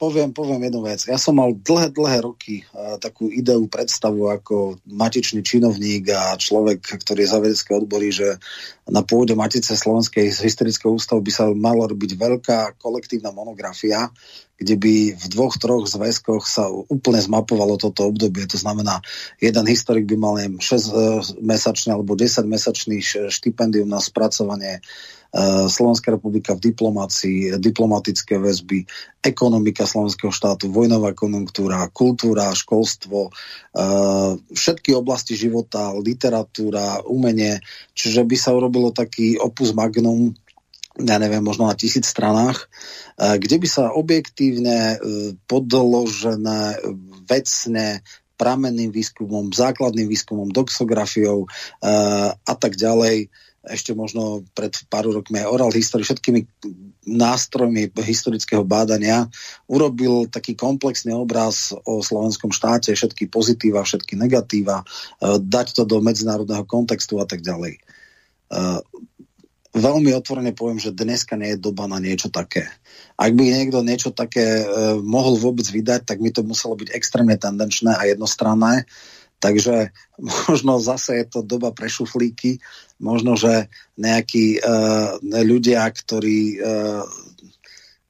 Poviem, poviem jednu vec. Ja som mal dlhé, dlhé roky uh, takú ideu, predstavu ako matičný činovník a človek, ktorý je za vedecké odbory, že na pôde Matice Slovenskej historického ústavu by sa mala robiť veľká kolektívna monografia, kde by v dvoch, troch zväzkoch sa úplne zmapovalo toto obdobie. To znamená, jeden historik by mal 6-mesačný alebo 10-mesačný štipendium na spracovanie Eh, Slovenská republika v diplomácii, diplomatické väzby, ekonomika slovenského štátu, vojnová konjunktúra, kultúra, školstvo, eh, všetky oblasti života, literatúra, umenie, čiže by sa urobilo taký opus magnum ja neviem, možno na tisíc stranách, eh, kde by sa objektívne, podložené, vecne, pramenným výskumom, základným výskumom, doxografiou a tak ďalej ešte možno pred pár rokmi aj oral history, všetkými nástrojmi historického bádania urobil taký komplexný obraz o slovenskom štáte, všetky pozitíva, všetky negatíva, e, dať to do medzinárodného kontextu a tak ďalej. E, veľmi otvorene poviem, že dneska nie je doba na niečo také. Ak by niekto niečo také e, mohol vôbec vydať, tak by to muselo byť extrémne tendenčné a jednostranné. Takže možno zase je to doba pre šuflíky, možno, že nejakí uh, ľudia, ktorí uh,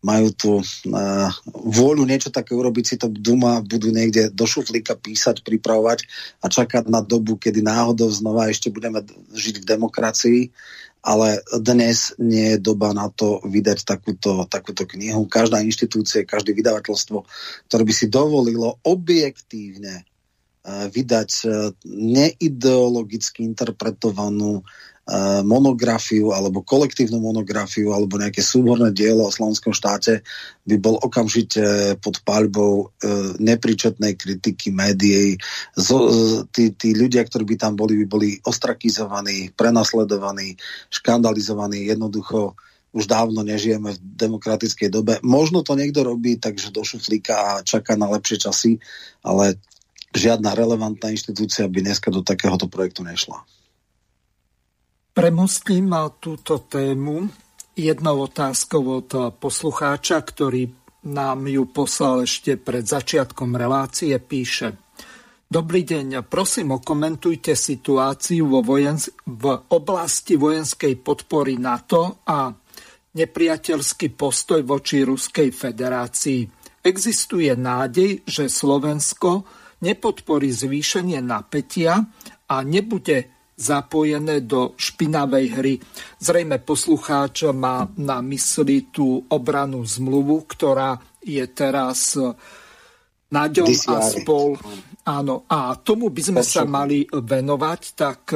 majú tu uh, vôľu niečo také urobiť, si to duma budú niekde do šuflíka písať, pripravovať a čakať na dobu, kedy náhodou znova ešte budeme žiť v demokracii, ale dnes nie je doba na to vydať takúto, takúto knihu. Každá inštitúcia, každé vydavateľstvo, ktoré by si dovolilo objektívne vydať e, neideologicky interpretovanú e, monografiu alebo kolektívnu monografiu alebo nejaké súborné dielo o slovenskom štáte by bol okamžite pod paľbou e, nepríčetnej kritiky médií. Tí, tí ľudia, ktorí by tam boli, by boli ostrakizovaní, prenasledovaní, škandalizovaní, jednoducho už dávno nežijeme v demokratickej dobe. Možno to niekto robí, takže do šuflíka a čaká na lepšie časy, ale žiadna relevantná inštitúcia by dneska do takéhoto projektu nešla. Premostím túto tému jednou otázkou od poslucháča, ktorý nám ju poslal ešte pred začiatkom relácie, píše Dobrý deň, prosím okomentujte situáciu vo vojensk- v oblasti vojenskej podpory NATO a nepriateľský postoj voči Ruskej federácii. Existuje nádej, že Slovensko nepodporí zvýšenie napätia a nebude zapojené do špinavej hry. Zrejme poslucháč má na mysli tú obranú zmluvu, ktorá je teraz Naďom a spol. Áno, a tomu by sme sa mali venovať, tak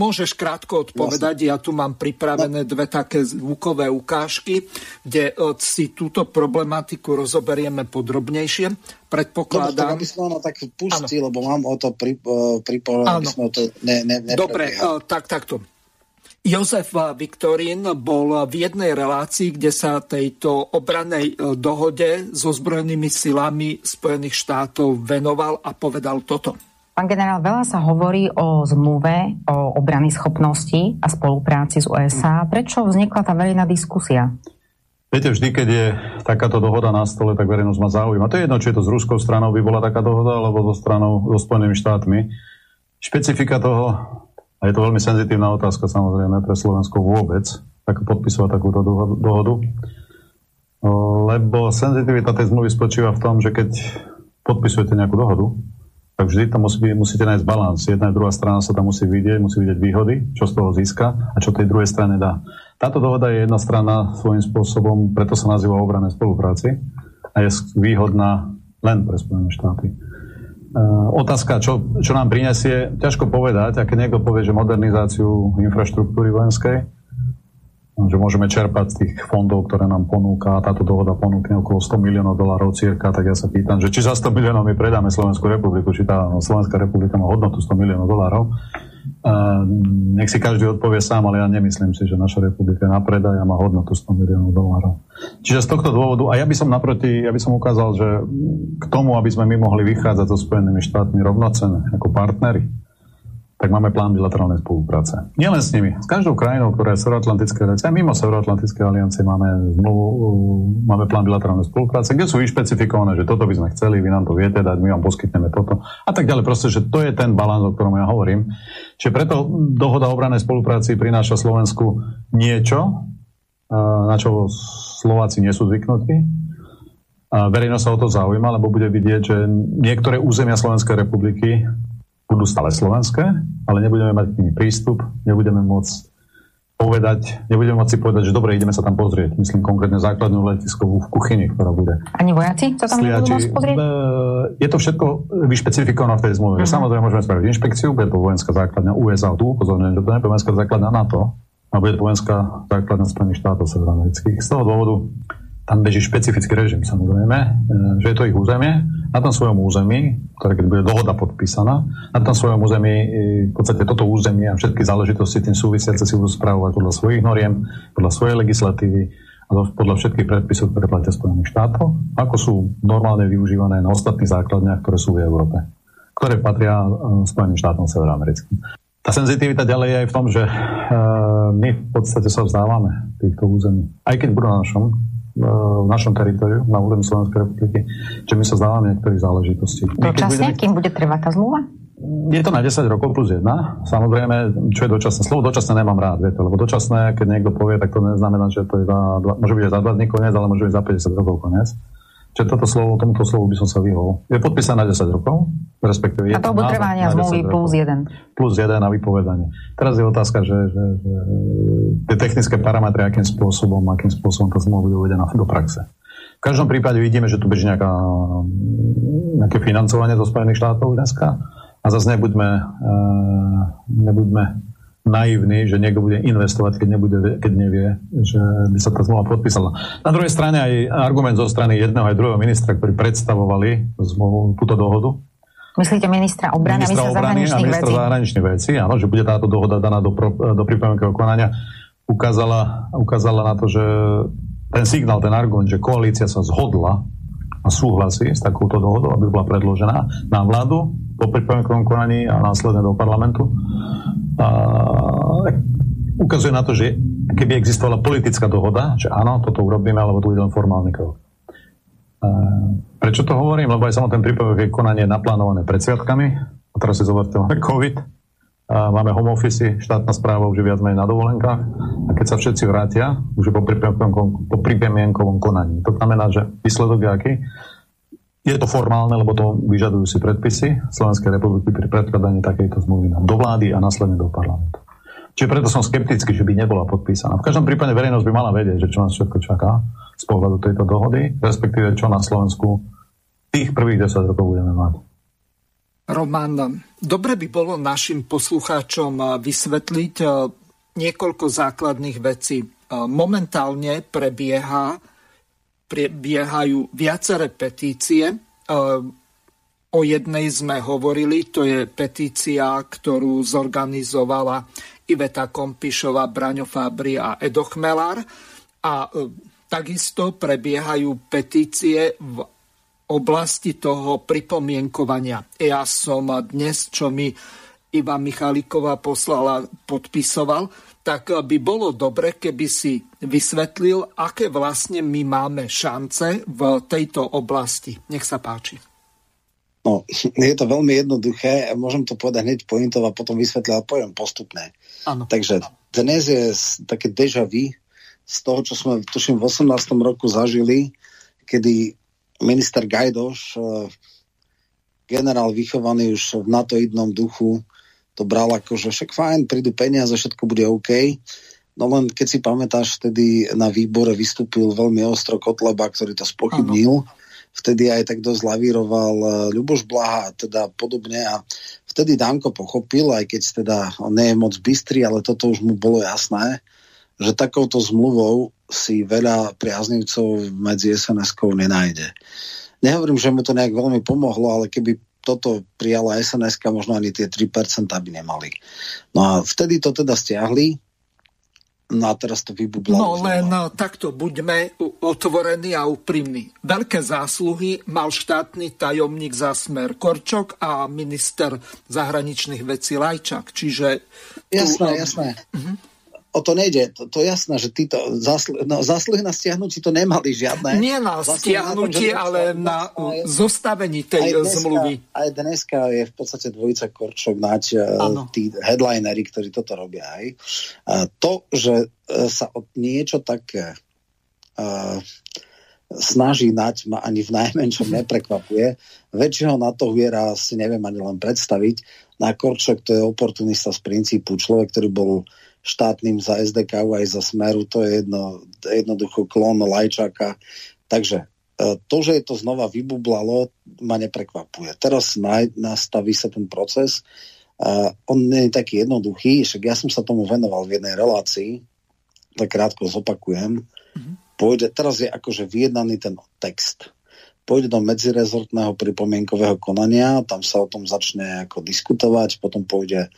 Môžeš krátko odpovedať, ja tu mám pripravené dve také zvukové ukážky, kde e, si túto problematiku rozoberieme podrobnejšie. Predpokladám... Dobre, tak aby sme ho tak pustili, lebo mám o to pri, e, aby sme to ne, ne, Dobre, e, tak takto. Jozef Viktorín bol v jednej relácii, kde sa tejto obranej dohode so zbrojenými silami Spojených štátov venoval a povedal toto. Pán generál, veľa sa hovorí o zmluve o obrany schopnosti a spolupráci s USA. Prečo vznikla tá verejná diskusia? Viete, vždy, keď je takáto dohoda na stole, tak verejnosť má záujem. A to je jedno, či je to s ruskou stranou by bola taká dohoda, alebo so stranou, so Spojenými štátmi. Špecifika toho, a je to veľmi senzitívna otázka samozrejme pre Slovensko vôbec, tak podpisovať takúto dohodu, lebo senzitivita tej zmluvy spočíva v tom, že keď podpisujete nejakú dohodu, tak vždy tam musí, musíte nájsť balans. Jedna a druhá strana sa tam musí vidieť, musí vidieť výhody, čo z toho získa a čo tej druhej strane dá. Táto dohoda je jedna strana svojím spôsobom, preto sa nazýva obrané spolupráci a je výhodná len pre Spojené štáty. Uh, otázka, čo, čo nám prinesie, ťažko povedať, a niekto povie, že modernizáciu infraštruktúry vojenskej, že môžeme čerpať z tých fondov, ktoré nám ponúka, táto dohoda ponúkne okolo 100 miliónov dolárov cirka, tak ja sa pýtam, že či za 100 miliónov my predáme Slovenskú republiku, či tá Slovenská republika má hodnotu 100 miliónov dolárov. Uh, nech si každý odpovie sám, ale ja nemyslím si, že naša republika je na predaj a má hodnotu 100 miliónov dolárov. Čiže z tohto dôvodu, a ja by som naproti, ja by som ukázal, že k tomu, aby sme my mohli vychádzať so Spojenými štátmi rovnocene, ako partnery, tak máme plán bilaterálnej spolupráce. Nielen s nimi, s každou krajinou, ktorá je Severoatlantické aliancie, a mimo Severoatlantické aliancie máme, zmluvu, máme plán bilaterálnej spolupráce, kde sú vyšpecifikované, že toto by sme chceli, vy nám to viete dať, my vám poskytneme toto a tak ďalej. Proste, že to je ten balans, o ktorom ja hovorím. Čiže preto dohoda o obranej spolupráci prináša Slovensku niečo, na čo Slováci nie sú zvyknutí. A verejnosť sa o to zaujíma, lebo bude vidieť, že niektoré územia Slovenskej republiky budú stále slovenské, ale nebudeme mať k nimi prístup, nebudeme môcť povedať, nebudeme môcť si povedať, že dobre, ideme sa tam pozrieť. Myslím konkrétne základnú letiskovú v kuchyni, ktorá bude. Ani vojaci sa tam nebudú môcť pozrieť? Je to všetko vyšpecifikované v tej zmluve. Uh-huh. Samozrejme, môžeme spraviť inšpekciu, bude to vojenská základňa USA tu, pozorne, že to nie je vojenská základňa NATO, a bude to vojenská základňa Spojených štátov severoamerických. Z toho dôvodu tam beží špecifický režim, samozrejme, e, že je to ich územie. Na tom svojom území, ktoré keď bude dohoda podpísaná, na tom svojom území e, v podstate toto územie a všetky záležitosti tým súvisiace si budú správovať podľa svojich noriem, podľa svojej legislatívy a podľa všetkých predpisov, ktoré platia Spojených štátov, ako sú normálne využívané na ostatných základniach, ktoré sú v Európe, ktoré patria e, Spojeným štátom severoamerickým. Tá senzitivita ďalej je aj v tom, že my v podstate sa vzdávame týchto území. Aj keď budú na našom, v našom teritoriu, na území Slovenskej republiky, že my sa zdávame niektorých záležitostí. Dočasne, budeme... kým bude trvať tá zmluva? Je to na 10 rokov plus 1. Samozrejme, čo je dočasné? Slovo dočasné nemám rád, viete, lebo dočasné, keď niekto povie, tak to neznamená, že to je za, môže byť za 2 dní koniec, ale môže byť za 50 rokov koniec. Čiže toto slovo, tomuto slovu by som sa vyhol. Je podpísané na 10 rokov, respektíve... A to bude trvania zmluvy plus 1. Plus 1 na vypovedanie. Teraz je otázka, že, že, že tie technické parametre, akým spôsobom, akým spôsobom tá zmluva bude uvedená do praxe. V každom prípade vidíme, že tu beží nejaká, nejaké financovanie zo Spojených štátov dneska a zase nebuďme, uh, nebuďme naivný, že niekto bude investovať, keď, nebude, keď nevie, že by sa tá zmluva podpísala. Na druhej strane aj argument zo strany jedného aj druhého ministra, ktorí predstavovali zmluvu, túto dohodu. Myslíte ministra obrany ministra a ministra obrany zahraničných a ministra vecí? zahraničných vecí, áno, že bude táto dohoda daná do, do pripomienkového konania. Ukázala, ukázala na to, že ten signál, ten argument, že koalícia sa zhodla a súhlasí s takouto dohodou, aby bola predložená na vládu po pripomienkovom konaní a následne do parlamentu, a ukazuje na to, že keby existovala politická dohoda, že áno, toto urobíme, alebo to bude len formálny krok. Prečo to hovorím? Lebo aj samotné prípavové konanie je naplánované pred sviatkami. A teraz si zoberte, máme COVID, a máme home office, štátna správa už je viac menej na dovolenkách. A keď sa všetci vrátia, už je po pripomienkovom konaní. To znamená, že výsledok je aký? Je to formálne, lebo to vyžadujú si predpisy Slovenskej republiky pri predkladaní takejto zmluvy do vlády a následne do parlamentu. Čiže preto som skeptický, že by nebola podpísaná. V každom prípade verejnosť by mala vedieť, že čo nás všetko čaká z pohľadu tejto dohody, respektíve čo na Slovensku tých prvých 10 rokov budeme mať. Roman, dobre by bolo našim poslucháčom vysvetliť eh, niekoľko základných vecí. Eh, momentálne prebieha prebiehajú viaceré petície. E, o jednej sme hovorili, to je petícia, ktorú zorganizovala Iveta Kompišová, Braňo Fabri a Edo Chmelár. A e, takisto prebiehajú petície v oblasti toho pripomienkovania. Ja som dnes, čo mi Iva Michaliková poslala, podpisoval, tak by bolo dobre, keby si vysvetlil, aké vlastne my máme šance v tejto oblasti. Nech sa páči. No, je to veľmi jednoduché. Môžem to povedať hneď pointov a potom vysvetliť, ale poviem postupne. Ano. Takže dnes je také deja vu z toho, čo sme tuším v 18. roku zažili, kedy minister Gajdoš, eh, generál vychovaný už v natoidnom duchu, to bral ako, že však fajn, prídu peniaze, všetko bude OK. No len keď si pamätáš, vtedy na výbore vystúpil veľmi ostro Kotleba, ktorý to spochybnil. Ano. Vtedy aj tak dosť lavíroval eh, Ľuboš Blaha teda podobne. A vtedy Danko pochopil, aj keď teda on nie je moc bystrý, ale toto už mu bolo jasné, že takouto zmluvou si veľa priaznivcov medzi SNS-kou nenájde. Nehovorím, že mu to nejak veľmi pomohlo, ale keby toto prijala sns možno ani tie 3% by nemali. No a vtedy to teda stiahli No a teraz to vybublalo. No len znova. takto, buďme otvorení a úprimní. Veľké zásluhy mal štátny tajomník za smer Korčok a minister zahraničných vecí Lajčak. Čiže... Jasné, tu, jasné. Uh-huh o to nejde. To, to je jasné, že títo zásluhy, no, na stiahnutí to nemali žiadne. Nie na stiahnutie, ale na je, zostavení tej aj dneska, zmluvy. Aj dneska je v podstate dvojica Korčok nať ano. tí headlinery, ktorí toto robia aj. A to, že e, sa od niečo také uh, snaží nať ma ani v najmenšom neprekvapuje. Väčšieho na to hviera si neviem ani len predstaviť. Na Korčok to je oportunista z princípu. Človek, ktorý bol štátnym za SDK aj za Smeru, to je jedno, jednoducho klon Lajčaka. Takže e, to, že je to znova vybublalo, ma neprekvapuje. Teraz nastaví sa ten proces. On nie je taký jednoduchý, však ja som sa tomu venoval v jednej relácii, tak krátko zopakujem. Mm-hmm. Pôjde, teraz je akože vyjednaný ten text. Pôjde do medzirezortného pripomienkového konania, tam sa o tom začne ako diskutovať, potom pôjde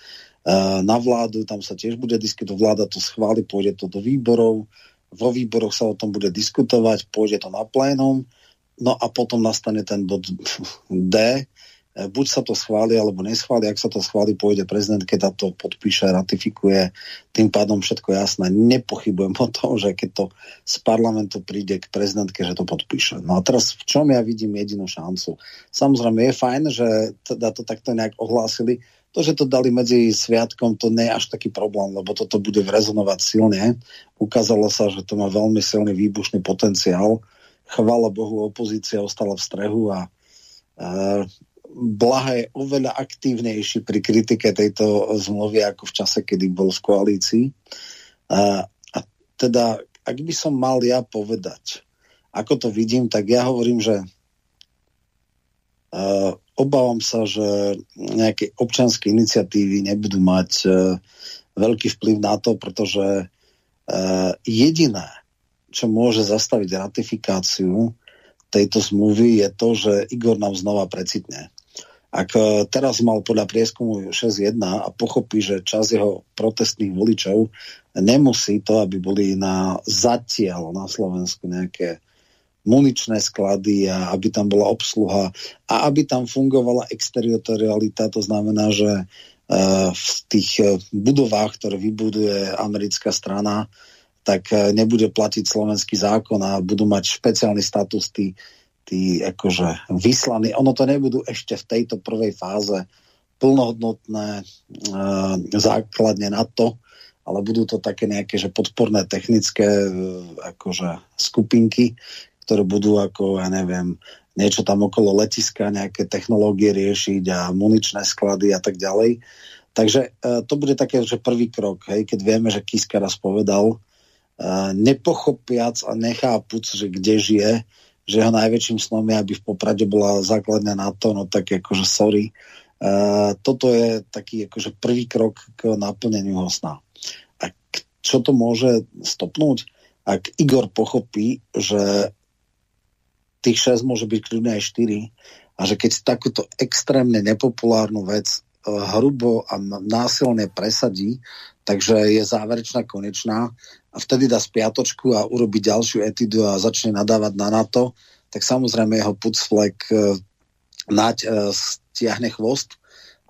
na vládu, tam sa tiež bude diskutovať, vláda to schváli, pôjde to do výborov, vo výboroch sa o tom bude diskutovať, pôjde to na plénum, no a potom nastane ten bod D, eh, buď sa to schváli, alebo neschváli, ak sa to schváli, pôjde prezident, keď to podpíše, ratifikuje, tým pádom všetko jasné. Nepochybujem o tom, že keď to z parlamentu príde k prezidentke, že to podpíše. No a teraz v čom ja vidím jedinú šancu? Samozrejme je fajn, že teda to takto nejak ohlásili, to, že to dali medzi sviatkom, to nie je až taký problém, lebo toto bude rezonovať silne. Ukázalo sa, že to má veľmi silný výbušný potenciál. Chvala Bohu, opozícia ostala v strehu a e, Blaha je oveľa aktívnejší pri kritike tejto zmluvy ako v čase, kedy bol v koalícii. E, a teda, ak by som mal ja povedať, ako to vidím, tak ja hovorím, že e, obávam sa, že nejaké občanské iniciatívy nebudú mať e, veľký vplyv na to, pretože e, jediné, čo môže zastaviť ratifikáciu tejto zmluvy je to, že Igor nám znova precitne. Ak e, teraz mal podľa prieskumu 6.1 a pochopí, že čas jeho protestných voličov nemusí to, aby boli na zatiaľ na Slovensku nejaké muničné sklady a aby tam bola obsluha a aby tam fungovala exteritorialita, to znamená, že e, v tých e, budovách, ktoré vybuduje americká strana, tak e, nebude platiť slovenský zákon a budú mať špeciálny status tí, tí akože vyslaní. Ono to nebudú ešte v tejto prvej fáze plnohodnotné základne na to, ale budú to také nejaké že podporné technické akože skupinky, ktoré budú ako, ja neviem, niečo tam okolo letiska, nejaké technológie riešiť a muničné sklady a tak ďalej. Takže e, to bude také, že prvý krok, hej, keď vieme, že Kiska raz povedal, e, nepochopiac a nechápuc, že kde žije, že jeho najväčším snom je, aby v Poprade bola základňa NATO, no tak akože sorry. E, toto je taký akože prvý krok k naplneniu ho. A čo to môže stopnúť? Ak Igor pochopí, že tých 6 môže byť kľudne aj 4 a že keď takúto extrémne nepopulárnu vec uh, hrubo a násilne presadí, takže je záverečná konečná a vtedy dá spiatočku a urobí ďalšiu etidu a začne nadávať na NATO, tak samozrejme jeho pucflek uh, nať uh, stiahne chvost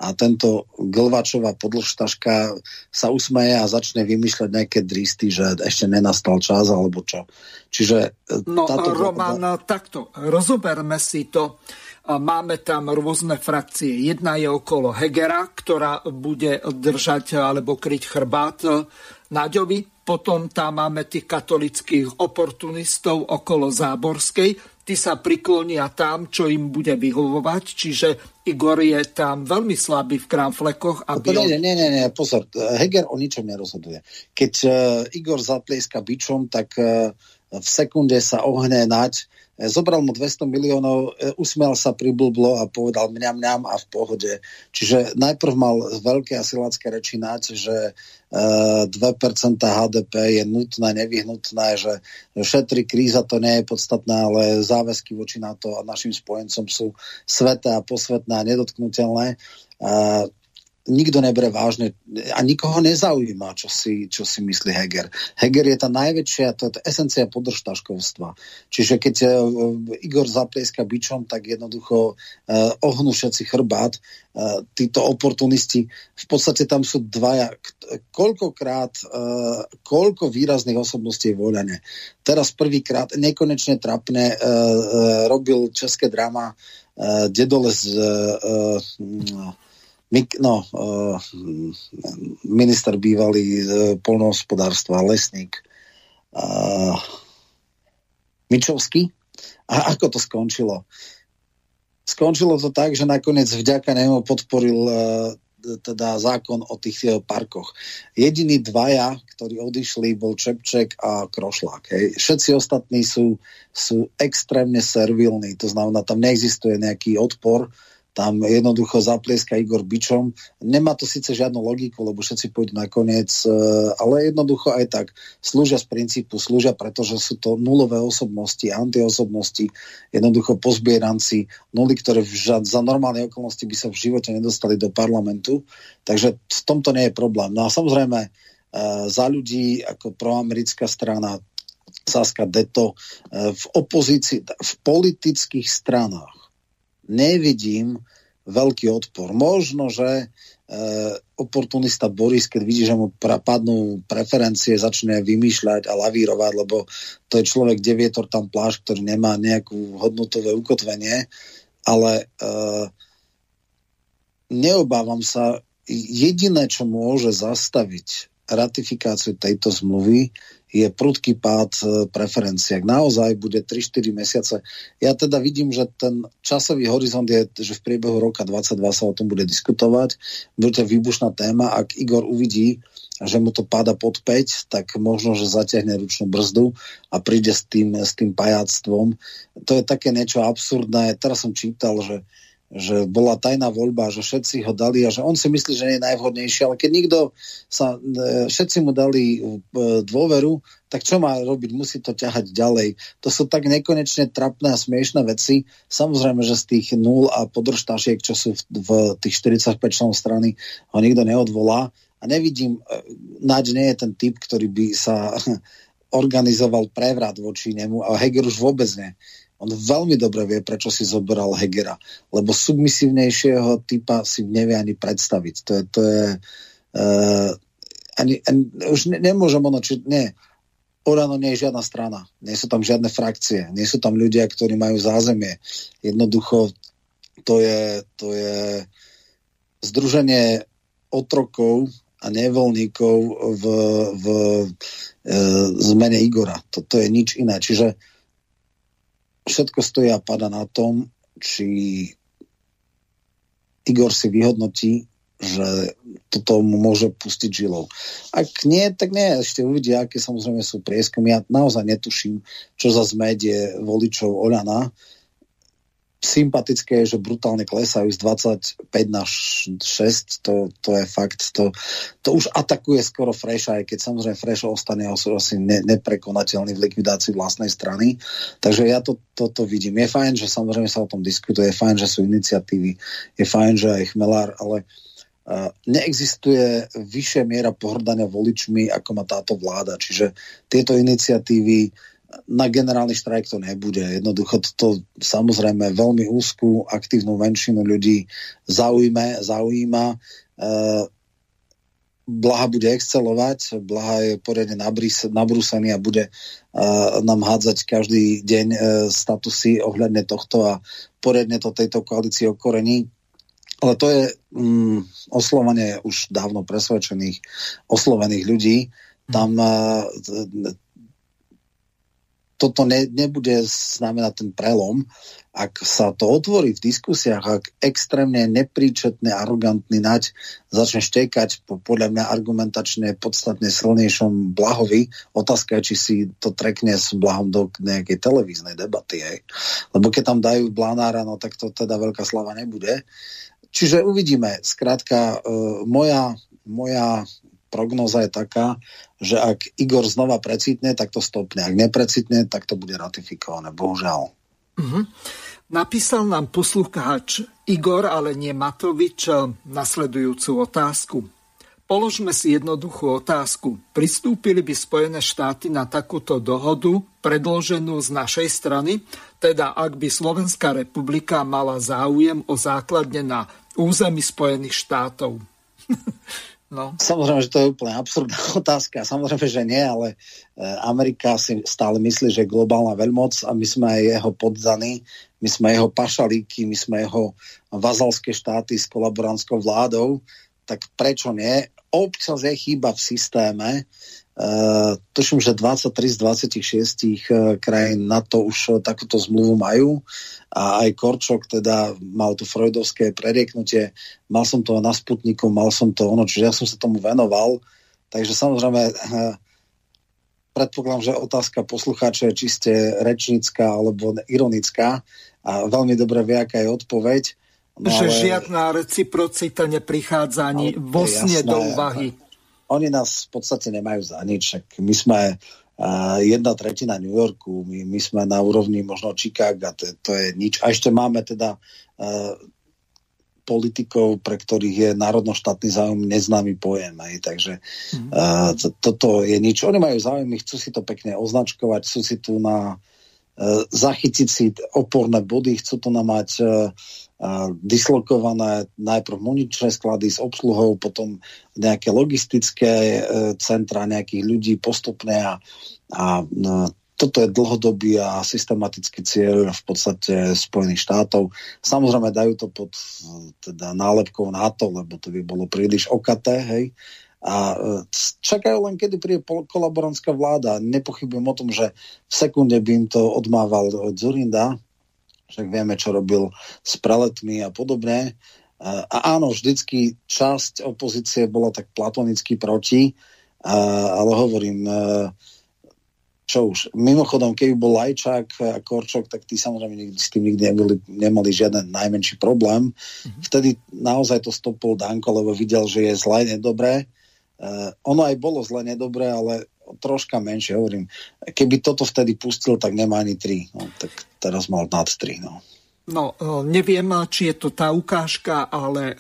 a tento Glvačová podlžtaška sa usmeje a začne vymýšľať nejaké dristy, že ešte nenastal čas alebo čo. Čiže e, no, táto... Roman, takto, rozoberme si to. Máme tam rôzne frakcie. Jedna je okolo Hegera, ktorá bude držať alebo kryť chrbát Naďovi. Potom tam máme tých katolických oportunistov okolo Záborskej tí sa priklonia tam, čo im bude vyhovovať, čiže Igor je tam veľmi slabý v krámflekoch. Aby no, nie, nie, nie, nie, pozor, Heger o ničom nerozhoduje. Keď uh, Igor zatlieska bičom, tak uh, v sekunde sa ohne nať zobral mu 200 miliónov, e, usmial sa, priblblo a povedal mňam, mňam a v pohode. Čiže najprv mal veľké asilácké reči nať, že 2% e, HDP je nutné, nevyhnutné, že šetri kríza to nie je podstatné, ale záväzky voči NATO a našim spojencom sú sveté a posvetné a nedotknutelné. Nikto nebere vážne a nikoho nezaujíma, čo si, čo si myslí Heger. Heger je tá najväčšia, to je tá esencia podržtaškovstva. Čiže keď uh, Igor zaplieska bičom, tak jednoducho uh, ohnú všetci chrbát. Uh, títo oportunisti, v podstate tam sú dvaja. Koľkokrát, uh, koľko výrazných osobností je voľane. Teraz prvýkrát, nekonečne trapne, uh, uh, robil české drama uh, Dedole z uh, uh, no, uh, minister bývalý uh, polnohospodárstva, lesník uh, Mičovský. A ako to skončilo? Skončilo to tak, že nakoniec vďaka nemu podporil uh, teda zákon o tých uh, parkoch. Jediní dvaja, ktorí odišli, bol Čepček a Krošlák. Hej. Všetci ostatní sú, sú extrémne servilní, to znamená, tam neexistuje nejaký odpor, tam jednoducho zaplieska Igor Bičom. Nemá to síce žiadnu logiku, lebo všetci pôjdu nakoniec, e, ale jednoducho aj tak slúžia z princípu, slúžia pretože sú to nulové osobnosti, antiosobnosti, jednoducho pozbieranci, nuly, ktoré za normálne okolnosti by sa v živote nedostali do parlamentu. Takže v tomto nie je problém. No a samozrejme, e, za ľudí ako proamerická strana Saska Deto e, v opozícii, v politických stranách nevidím veľký odpor. Možno, že e, oportunista Boris, keď vidí, že mu padnú preferencie, začne vymýšľať a lavírovať, lebo to je človek, kde vietor tam pláž, ktorý nemá nejakú hodnotové ukotvenie, ale e, neobávam sa, jediné, čo môže zastaviť ratifikáciu tejto zmluvy, je prudký pád e, preferencií. Ak naozaj bude 3-4 mesiace, ja teda vidím, že ten časový horizont je, že v priebehu roka 22 sa o tom bude diskutovať. Bude to výbušná téma. Ak Igor uvidí, že mu to páda pod 5, tak možno, že zatiahne ručnú brzdu a príde s tým, s tým pajáctvom. To je také niečo absurdné. Teraz som čítal, že že bola tajná voľba, že všetci ho dali a že on si myslí, že nie je najvhodnejší, ale keď nikto sa, e, všetci mu dali e, dôveru, tak čo má robiť? Musí to ťahať ďalej. To sú tak nekonečne trapné a smiešné veci. Samozrejme, že z tých nul a podržtašiek, čo sú v, v tých 45 členov strany, ho nikto neodvolá. A nevidím, e, Naď nie je ten typ, ktorý by sa organizoval prevrat voči nemu, a Heger už vôbec nie. On veľmi dobre vie, prečo si zoberal Hegera, lebo submisívnejšieho typa si nevie ani predstaviť. To je, to je uh, ani, ani, už ne, nemôžem ono, či, nie, Orano nie je žiadna strana, nie sú tam žiadne frakcie, nie sú tam ľudia, ktorí majú zázemie. Jednoducho to je, to je združenie otrokov a nevoľníkov v, v e, zmene Igora. Toto je nič iné. Čiže všetko stojí a pada na tom, či Igor si vyhodnotí, že toto mu môže pustiť žilou. Ak nie, tak nie, ešte uvidia, aké samozrejme sú prieskumy. Ja naozaj netuším, čo za zmedie voličov Oľana, sympatické je, že brutálne klesajú z 25 na 6, to, to je fakt, to, to už atakuje skoro Fresh, aj keď samozrejme Fresh ostane asi ne, neprekonateľný v likvidácii vlastnej strany. Takže ja to, toto to vidím. Je fajn, že samozrejme sa o tom diskutuje, je fajn, že sú iniciatívy, je fajn, že aj Chmelár, ale neexistuje vyššia miera pohrdania voličmi, ako má táto vláda. Čiže tieto iniciatívy na generálny štrajk to nebude. Jednoducho to, samozrejme veľmi úzkú, aktívnu menšinu ľudí zaujme, zaujíma. E, Blaha bude excelovať, Blaha je poriadne nabrúsený a bude uh, nám hádzať každý deň uh, statusy ohľadne tohto a poriadne to tejto koalícii okorení. Ale to je um, oslovanie už dávno presvedčených, oslovených ľudí. Tam uh, toto ne, nebude znamenať ten prelom, ak sa to otvorí v diskusiách, ak extrémne nepríčetný, arogantný nať začne štekať po, podľa mňa argumentačne podstatne silnejšom blahovi, otázka je, či si to trekne s blahom do nejakej televíznej debaty. Hej. Lebo keď tam dajú blanára, no tak to teda veľká slava nebude. Čiže uvidíme. Skrátka, uh, moja, moja prognoza je taká, že ak Igor znova precitne, tak to stopne. Ak neprecitne, tak to bude ratifikované. Bohužiaľ. Mm-hmm. Napísal nám poslucháč Igor, ale nie Matovič, nasledujúcu otázku. Položme si jednoduchú otázku. Pristúpili by Spojené štáty na takúto dohodu, predloženú z našej strany, teda ak by Slovenská republika mala záujem o základne na území Spojených štátov? No. Samozrejme, že to je úplne absurdná otázka. Samozrejme, že nie, ale e, Amerika si stále myslí, že je globálna veľmoc a my sme aj jeho poddaní, my sme jeho pašalíky, my sme jeho vazalské štáty s kolaborantskou vládou, tak prečo nie? Občas je chyba v systéme, Uh, tuším, že 23 z 26 uh, krajín na to už uh, takúto zmluvu majú. A aj Korčok teda mal tu freudovské prerieknutie, mal som to na Sputniku, mal som to ono, čiže ja som sa tomu venoval, takže samozrejme predpokladám, že otázka poslucháča je čiste rečnícka alebo ironická a veľmi dobre vie, aká je odpoveď. No že ale... žiadna reciprocita neprichádza ani vo sne do úvahy oni nás v podstate nemajú za nič. My sme uh, jedna tretina New Yorku, my, my sme na úrovni možno Chicago, to, to je nič. A ešte máme teda uh, politikov, pre ktorých je národno-štátny záujem neznámy pojem. Aj. Takže uh, to, toto je nič. Oni majú záujem, chcú si to pekne označkovať, chcú si tu na uh, zachytiť si oporné body, chcú to na mať uh, dislokované najprv muničné sklady s obsluhou, potom nejaké logistické e, centra nejakých ľudí postupne a, a no, toto je dlhodobý a systematický cieľ v podstate Spojených štátov. Samozrejme dajú to pod teda nálepkou NATO, lebo to by bolo príliš okaté, hej. A e, čakajú len, kedy príde kolaborantská vláda. Nepochybujem o tom, že v sekunde by im to odmával Zurinda, však vieme, čo robil s preletmi a podobne. A áno, vždycky časť opozície bola tak platonicky proti, ale hovorím, čo už. Mimochodom, keby bol Lajčák a Korčok, tak tí samozrejme s tým nikdy neboli, nemali žiaden najmenší problém. Mm-hmm. Vtedy naozaj to stopol Danko, lebo videl, že je zle, nedobré. Uh, ono aj bolo zle, nedobré, ale troška menšie, hovorím. Keby toto vtedy pustil, tak nemá ani 3. No, tak teraz mal nad 3. No. no, neviem, či je to tá ukážka, ale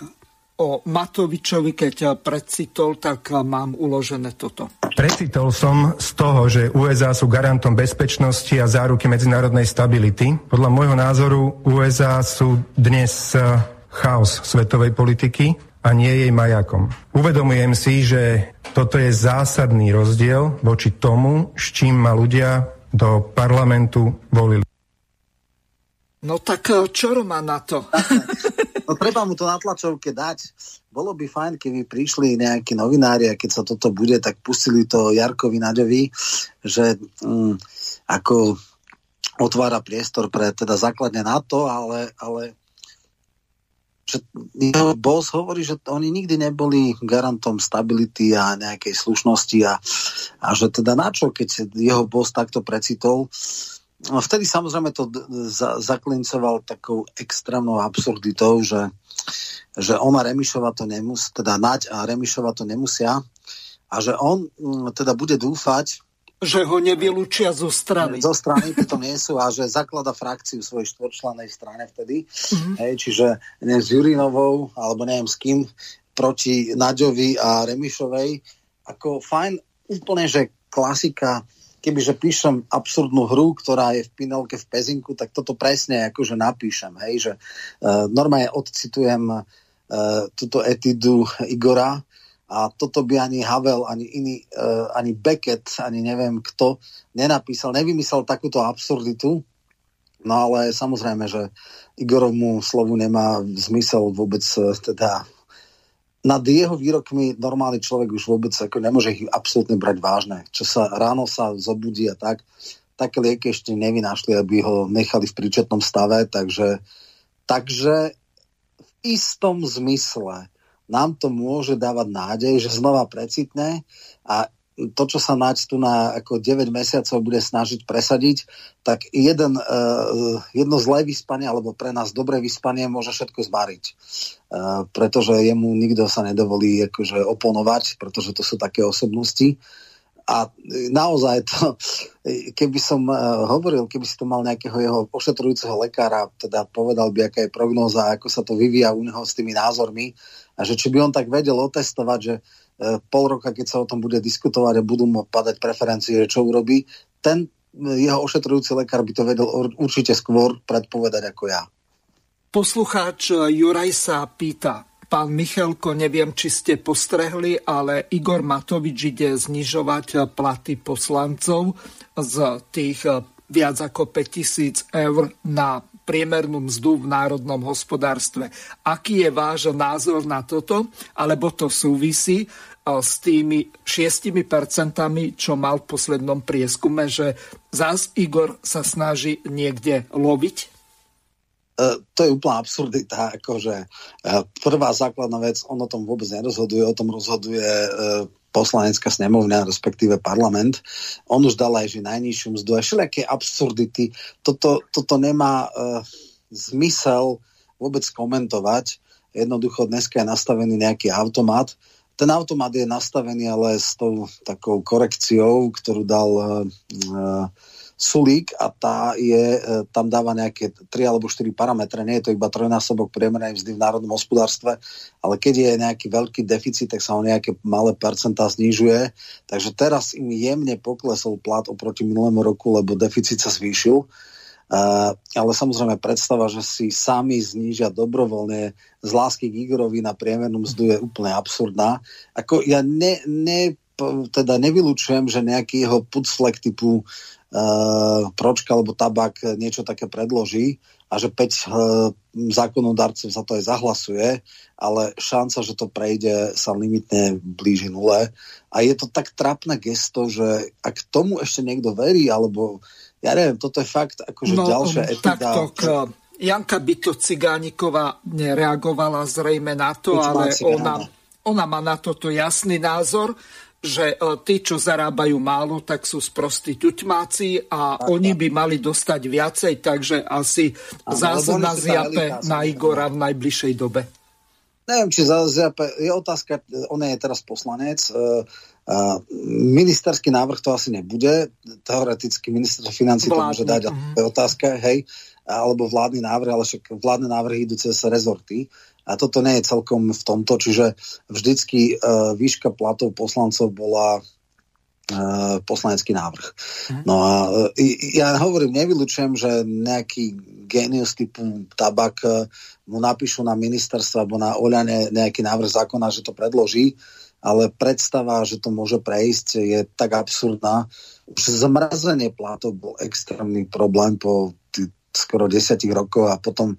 o Matovičovi, keď precitol, tak mám uložené toto. Precitol som z toho, že USA sú garantom bezpečnosti a záruky medzinárodnej stability. Podľa môjho názoru USA sú dnes chaos svetovej politiky a nie jej majakom. Uvedomujem si, že toto je zásadný rozdiel voči tomu, s čím ma ľudia do parlamentu volili. No tak eh, čo má na to? No treba mu to na tlačovke dať. Bolo by fajn, keby prišli nejakí novinári a keď sa toto bude, tak pustili to Jarkovi Naďovi, že mm, ako otvára priestor pre teda základne na to, ale, ale že jeho boss hovorí, že oni nikdy neboli garantom stability a nejakej slušnosti a, a že teda na čo, keď jeho boss takto precitol. No vtedy samozrejme to za, zaklincoval takou extrémnou absurditou, že, že ona Remišova to nemusí, teda Nať a Remišova to nemusia a že on teda bude dúfať, že ho nevylúčia zo strany. Zo strany to nie sú a že zaklada frakciu svojej štvorčlanej strane vtedy. Mm-hmm. Hej, čiže neviem, s Jurinovou alebo neviem s kým proti Naďovi a Remišovej. Ako fajn, úplne, že klasika kebyže píšem absurdnú hru, ktorá je v Pinelke v Pezinku, tak toto presne akože napíšem, hej, že uh, normálne odcitujem uh, túto etidu Igora, a toto by ani Havel, ani iný, uh, ani Beckett, ani neviem kto nenapísal, nevymyslel takúto absurditu. No ale samozrejme, že Igorovmu slovu nemá zmysel vôbec uh, teda nad jeho výrokmi normálny človek už vôbec ako nemôže ich absolútne brať vážne. Čo sa ráno sa zobudí a tak, také lieky ešte nevynášli, aby ho nechali v príčetnom stave, takže, takže v istom zmysle nám to môže dávať nádej, že znova precitne a to, čo sa Naď tu na ako 9 mesiacov bude snažiť presadiť, tak jeden, uh, jedno zlé vyspanie, alebo pre nás dobré vyspanie môže všetko zmariť. Uh, pretože jemu nikto sa nedovolí akože oponovať, pretože to sú také osobnosti. A naozaj to, keby som hovoril, keby si to mal nejakého jeho ošetrujúceho lekára, teda povedal by, aká je prognóza, ako sa to vyvíja u neho s tými názormi a že či by on tak vedel otestovať, že pol roka, keď sa o tom bude diskutovať a budú mu padať preferencie, že čo urobí, ten jeho ošetrujúci lekár by to vedel určite skôr predpovedať ako ja. Poslucháč Juraj sa pýta, Pán Michalko, neviem, či ste postrehli, ale Igor Matovič ide znižovať platy poslancov z tých eh, viac ako 5000 eur na priemernú mzdu v národnom hospodárstve. Aký je váš názor na toto? Alebo to súvisí eh, s tými 6%, čo mal v poslednom prieskume, že zás Igor sa snaží niekde loviť? E, to je úplná absurdita, akože e, prvá základná vec, on o tom vôbec nerozhoduje, o tom rozhoduje e, poslanecká snemovňa, respektíve parlament. On už dal aj že najnižšiu mzdu a všelijaké absurdity. Toto, toto nemá uh, zmysel vôbec komentovať. Jednoducho dneska je nastavený nejaký automat. Ten automat je nastavený ale s tou takou korekciou, ktorú dal uh, Sulík a tá je, e, tam dáva nejaké 3 alebo 4 parametre, nie je to iba trojnásobok priemernej mzdy v národnom hospodárstve, ale keď je nejaký veľký deficit, tak sa o nejaké malé percentá znižuje. Takže teraz im jemne poklesol plat oproti minulému roku, lebo deficit sa zvýšil. Uh, ale samozrejme predstava, že si sami znížia dobrovoľne z lásky k Igorovi na priemernú mzdu je úplne absurdná. Ako ja ne, ne, teda nevylučujem, že nejaký jeho pucflek typu pročka alebo tabak niečo také predloží a že 5 uh, zákonodárcov za to aj zahlasuje, ale šanca, že to prejde, sa limitne blíži nule. A je to tak trapné gesto, že ak tomu ešte niekto verí, alebo ja neviem, toto je fakt akože no, ďalšia etika. Takto, Janka Byto Cigániková nereagovala zrejme na to, ale ona, ona má na toto jasný názor že e, tí, čo zarábajú málo, tak sú sprostí ťuťmáci a tak, oni by mali dostať viacej, takže asi zase zjape na Igora v najbližšej dobe. Neviem, či zjape, je otázka, on je teraz poslanec, uh, ministerský návrh to asi nebude, teoreticky minister financí to môže dať, uh-huh. to je otázka, hej, alebo vládny návrh, ale však vládne návrhy idú cez rezorty. A toto nie je celkom v tomto, čiže vždycky uh, výška platov poslancov bola uh, poslanecký návrh. Mhm. No a uh, ja hovorím, nevylučujem, že nejaký genius typu tabak uh, mu napíšu na ministerstvo alebo na Oľane nejaký návrh zákona, že to predloží, ale predstava, že to môže prejsť, je tak absurdná. Už zmrazenie platov bol extrémny problém po skoro desiatich rokov a potom e,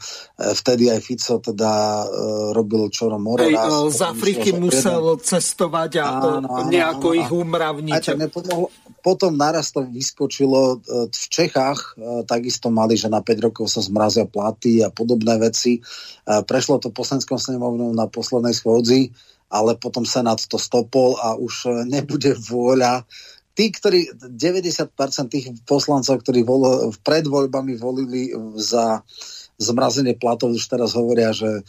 vtedy aj Fico teda e, robil čoro more Hej, raz. Z Afriky musel jeden... cestovať a áno, áno, nejako áno, ich umravniť. Potom naraz to vyskočilo e, v Čechách, takisto mali, že na 5 rokov sa zmrazia platy a podobné veci. Prešlo to poslanskom snemovnou na poslednej schôdzi, ale potom Senát to stopol a už nebude vôľa tí, ktorí, 90% tých poslancov, ktorí vol, pred voľbami volili za zmrazenie platov, už teraz hovoria, že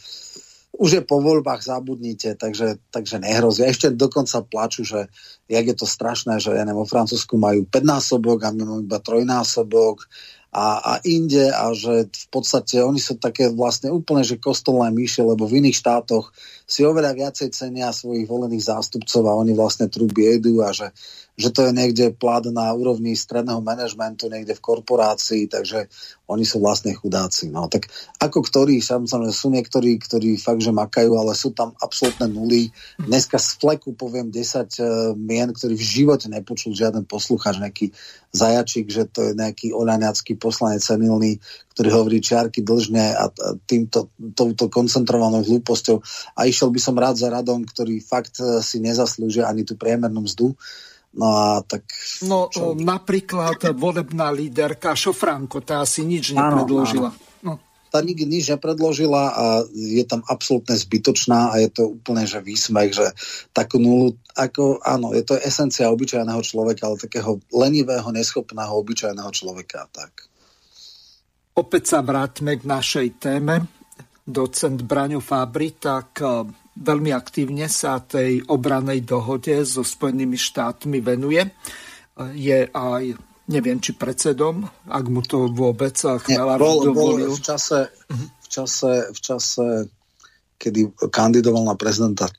už je po voľbách, zabudnite, takže, takže nehrozí. A ešte dokonca plaču, že jak je to strašné, že ja neviem, vo Francúzsku majú 5 násobok a my máme iba trojnásobok a, a inde a že v podstate oni sú také vlastne úplne, že kostolné myše, lebo v iných štátoch si oveľa viacej cenia svojich volených zástupcov a oni vlastne trú biedu a že že to je niekde plat na úrovni stredného manažmentu, niekde v korporácii, takže oni sú vlastne chudáci. No. Tak ako ktorí, samozrejme sú niektorí, ktorí fakt, že makajú, ale sú tam absolútne nuly. Dneska z fleku poviem 10 uh, eh, mien, ktorý v živote nepočul žiaden poslucháč, nejaký zajačík, že to je nejaký oľaňacký poslanec senilný, ktorý hovorí čiarky dlžne a týmto, touto koncentrovanou hlúposťou. A išiel by som rád za radom, ktorý fakt eh, si nezaslúžia ani tú priemernú mzdu. No a tak... No čo? napríklad volebná líderka Šofránko, tá asi nič nepredložila. Áno, áno. No. Tá nikdy nič nepredložila a je tam absolútne zbytočná a je to úplne, že výsmech, že takú nulu, ako, áno, je to esencia obyčajného človeka, ale takého lenivého, neschopného obyčajného človeka. Tak. Opäť sa vráťme k našej téme. Docent Braňo Fabri, tak veľmi aktívne sa tej obranej dohode so Spojenými štátmi venuje. Je aj, neviem, či predsedom, ak mu to vôbec Chmela bol, bol v čase, v čase, v čase, kedy kandidoval na prezidenta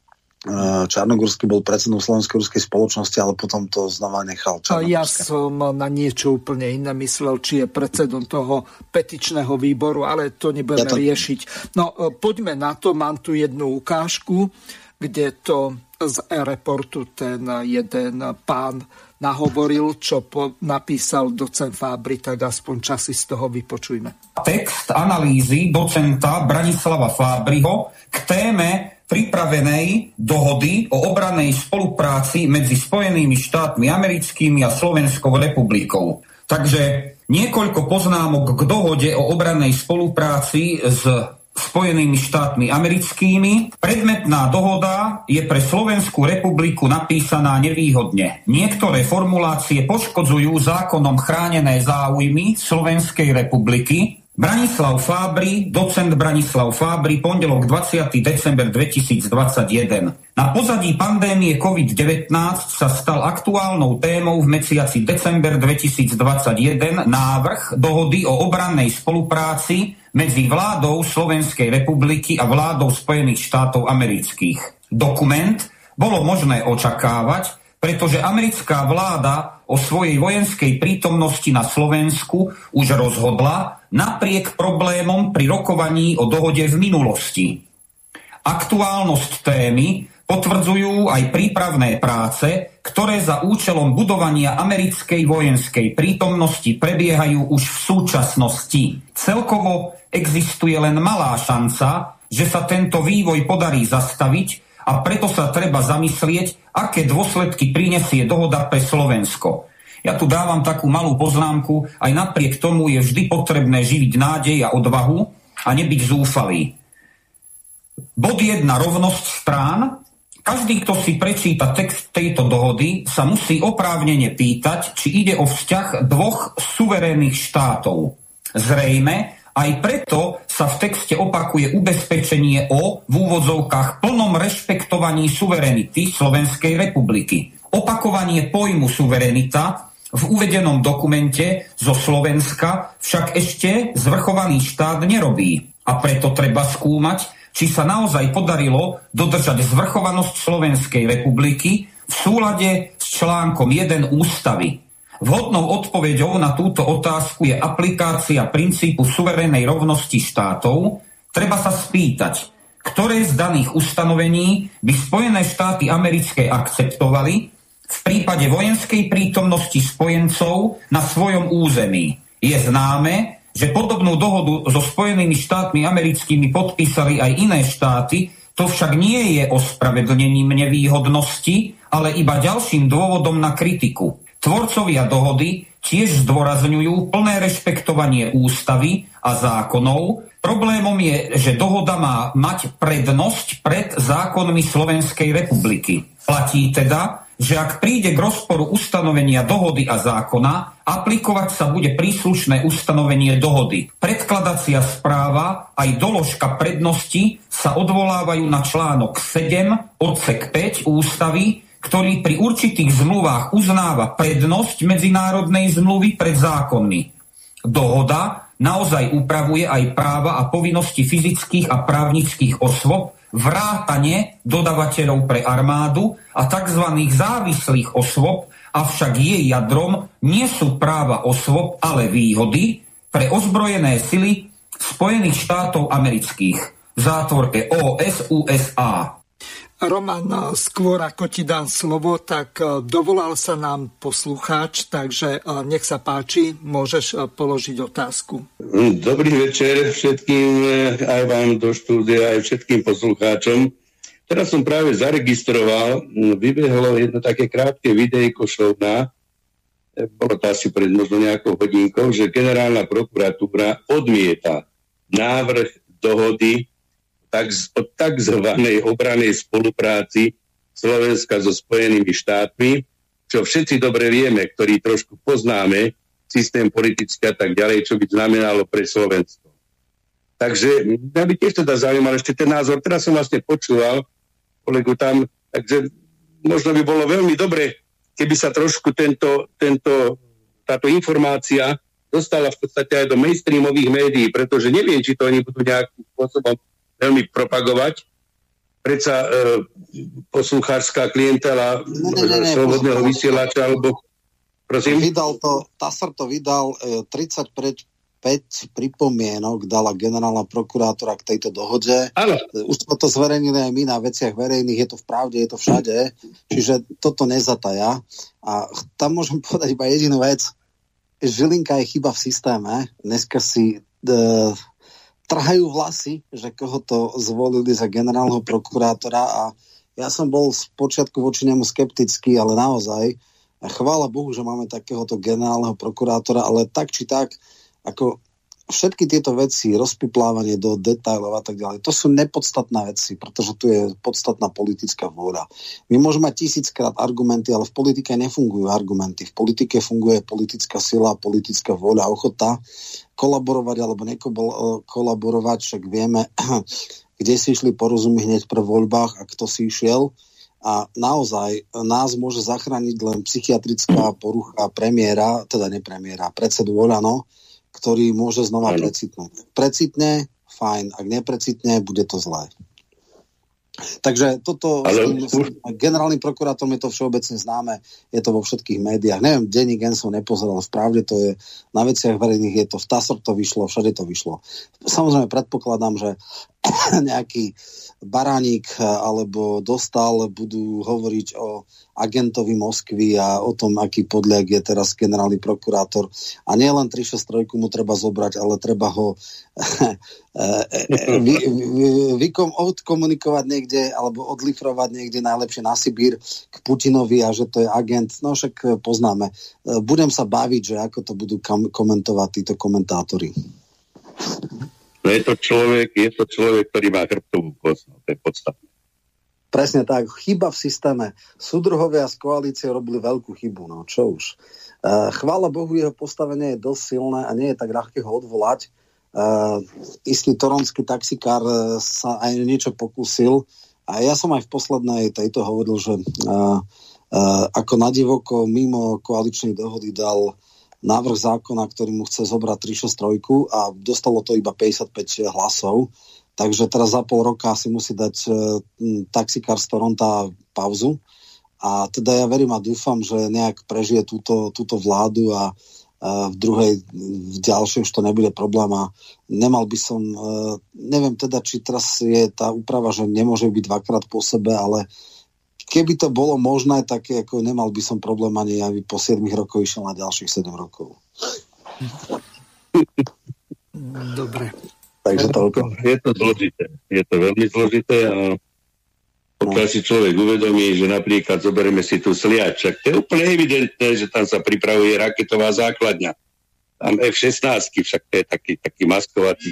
Čarnogórsky bol predsedom Slovenskej ruskej spoločnosti, ale potom to znova nechal Ja som na niečo úplne iné myslel, či je predsedom toho petičného výboru, ale to nebudeme ja to... riešiť. No eh, poďme na to, mám tu jednu ukážku, kde to z e-reportu ten jeden pán nahovoril, čo po, napísal docent Fábry, tak aspoň časy z toho vypočujme. Text analýzy docenta Branislava Fábriho k téme pripravenej dohody o obranej spolupráci medzi Spojenými štátmi americkými a Slovenskou republikou. Takže niekoľko poznámok k dohode o obranej spolupráci s Spojenými štátmi americkými. Predmetná dohoda je pre Slovenskú republiku napísaná nevýhodne. Niektoré formulácie poškodzujú zákonom chránené záujmy Slovenskej republiky, Branislav Fábry, docent Branislav Fábry, pondelok 20. december 2021. Na pozadí pandémie COVID-19 sa stal aktuálnou témou v mesiaci december 2021 návrh dohody o obrannej spolupráci medzi vládou Slovenskej republiky a vládou Spojených štátov amerických. Dokument bolo možné očakávať, pretože americká vláda o svojej vojenskej prítomnosti na Slovensku už rozhodla napriek problémom pri rokovaní o dohode v minulosti. Aktuálnosť témy potvrdzujú aj prípravné práce, ktoré za účelom budovania americkej vojenskej prítomnosti prebiehajú už v súčasnosti. Celkovo existuje len malá šanca, že sa tento vývoj podarí zastaviť a preto sa treba zamyslieť, aké dôsledky prinesie dohoda pre Slovensko. Ja tu dávam takú malú poznámku, aj napriek tomu je vždy potrebné živiť nádej a odvahu a nebyť zúfalý. Bod 1. Rovnosť strán. Každý, kto si prečíta text tejto dohody, sa musí oprávnene pýtať, či ide o vzťah dvoch suverénnych štátov. Zrejme aj preto sa v texte opakuje ubezpečenie o v úvodzovkách plnom rešpektovaní suverenity Slovenskej republiky. Opakovanie pojmu suverenita v uvedenom dokumente zo Slovenska však ešte zvrchovaný štát nerobí. A preto treba skúmať, či sa naozaj podarilo dodržať zvrchovanosť Slovenskej republiky v súlade s článkom 1 ústavy Vhodnou odpoveďou na túto otázku je aplikácia princípu suverénnej rovnosti štátov. Treba sa spýtať, ktoré z daných ustanovení by Spojené štáty americké akceptovali v prípade vojenskej prítomnosti spojencov na svojom území. Je známe, že podobnú dohodu so Spojenými štátmi americkými podpísali aj iné štáty, to však nie je ospravedlnením nevýhodnosti, ale iba ďalším dôvodom na kritiku. Tvorcovia dohody tiež zdôrazňujú plné rešpektovanie ústavy a zákonov. Problémom je, že dohoda má mať prednosť pred zákonmi Slovenskej republiky. Platí teda, že ak príde k rozporu ustanovenia dohody a zákona, aplikovať sa bude príslušné ustanovenie dohody. Predkladacia správa aj doložka prednosti sa odvolávajú na článok 7, odsek 5 ústavy, ktorý pri určitých zmluvách uznáva prednosť medzinárodnej zmluvy pred zákonmi. Dohoda naozaj upravuje aj práva a povinnosti fyzických a právnických osôb, vrátane dodavateľov pre armádu a tzv. závislých osôb, avšak jej jadrom nie sú práva osôb, ale výhody pre ozbrojené sily Spojených štátov amerických v zátvorke OS USA. Roman, skôr ako ti dám slovo, tak e, dovolal sa nám poslucháč, takže e, nech sa páči, môžeš položiť otázku. Dobrý večer všetkým, aj vám do štúdia, aj všetkým poslucháčom. Teraz som práve zaregistroval, vybehlo jedno také krátke videjko šovná, bolo to asi pred možno nejakou hodinkou, že generálna prokuratúra odmieta návrh dohody o tzv. obranej spolupráci Slovenska so Spojenými štátmi, čo všetci dobre vieme, ktorí trošku poznáme systém politický a tak ďalej, čo by znamenalo pre Slovensko. Takže mňa by tiež teda zaujímal ešte ten názor. Teraz som vlastne počúval kolegu tam, takže možno by bolo veľmi dobre, keby sa trošku tento, tento, táto informácia dostala v podstate aj do mainstreamových médií, pretože neviem, či to oni budú nejakým spôsobom veľmi propagovať. Predsa e, posluchárska klientela ne, ne, ne, slobodného vysielača, alebo prosím? Vydal to, TASR to vydal e, 30 pred 5 pripomienok dala generálna prokurátora k tejto dohode. Áno. Už sme to zverejnili aj my na veciach verejných, je to v pravde, je to všade, čiže toto nezataja. A tam môžem povedať iba jedinú vec. Žilinka je chyba v systéme. Dneska si e, trhajú vlasy, že koho to zvolili za generálneho prokurátora a ja som bol z počiatku voči nemu skeptický, ale naozaj chvála Bohu, že máme takéhoto generálneho prokurátora, ale tak či tak ako všetky tieto veci, rozpiplávanie do detajlov a tak ďalej, to sú nepodstatné veci, pretože tu je podstatná politická vôľa. My môžeme mať tisíckrát argumenty, ale v politike nefungujú argumenty. V politike funguje politická sila, politická vôľa, ochota kolaborovať alebo nekolaborovať, však vieme, kde si išli porozumieť hneď pre voľbách a kto si išiel. A naozaj nás môže zachrániť len psychiatrická porucha premiéra, teda nepremiéra, predsedu Oľano, ktorý môže znova precitnúť. Precitne, fajn, ak neprecitne, bude to zlé. Takže toto Ale... tým, generálnym prokurátorom je to všeobecne známe, je to vo všetkých médiách. Neviem, denní gen som nepozeral, v pravde to je, na veciach verejných je to, v TASR to vyšlo, všade to vyšlo. Samozrejme predpokladám, že nejaký Baránik eh, alebo Dostal budú hovoriť o agentovi Moskvy a o tom, aký podľak je teraz generálny prokurátor. A nie len 363 mu treba zobrať, ale treba ho eh, eh, vy, vy, vykom, odkomunikovať niekde alebo odlifrovať niekde najlepšie na Sibír k Putinovi a že to je agent. No však poznáme. Budem sa baviť, že ako to budú komentovať títo komentátori. No je to človek, je to človek, ktorý má chrbtovú kosť, no, to je podstatné. Presne tak, chyba v systéme. Súdruhovia z koalície robili veľkú chybu, no čo už. Uh, chvála Bohu, jeho postavenie je dosť silné a nie je tak ľahké ho odvolať. Uh, istý toronský taxikár uh, sa aj niečo pokúsil a ja som aj v poslednej tejto hovoril, že uh, uh, ako nadivoko mimo koaličnej dohody dal návrh zákona, ktorý mu chce zobrať 363 a dostalo to iba 55 hlasov. Takže teraz za pol roka si musí dať e, taxikár z Toronta pauzu. A teda ja verím a dúfam, že nejak prežije túto, túto vládu a, a v druhej, v ďalšej už to nebude problém a nemal by som, e, neviem teda, či teraz je tá úprava, že nemôže byť dvakrát po sebe, ale keby to bolo možné, tak ako nemal by som problém ani, aby po 7 rokoch išiel na ďalších 7 rokov. Dobre. Takže toľko. Je to zložité. Je to veľmi zložité a pokiaľ si človek uvedomí, že napríklad zoberieme si tu sliač, tak to je úplne evidentné, že tam sa pripravuje raketová základňa. Tam F-16, však to je taký, taký maskovatý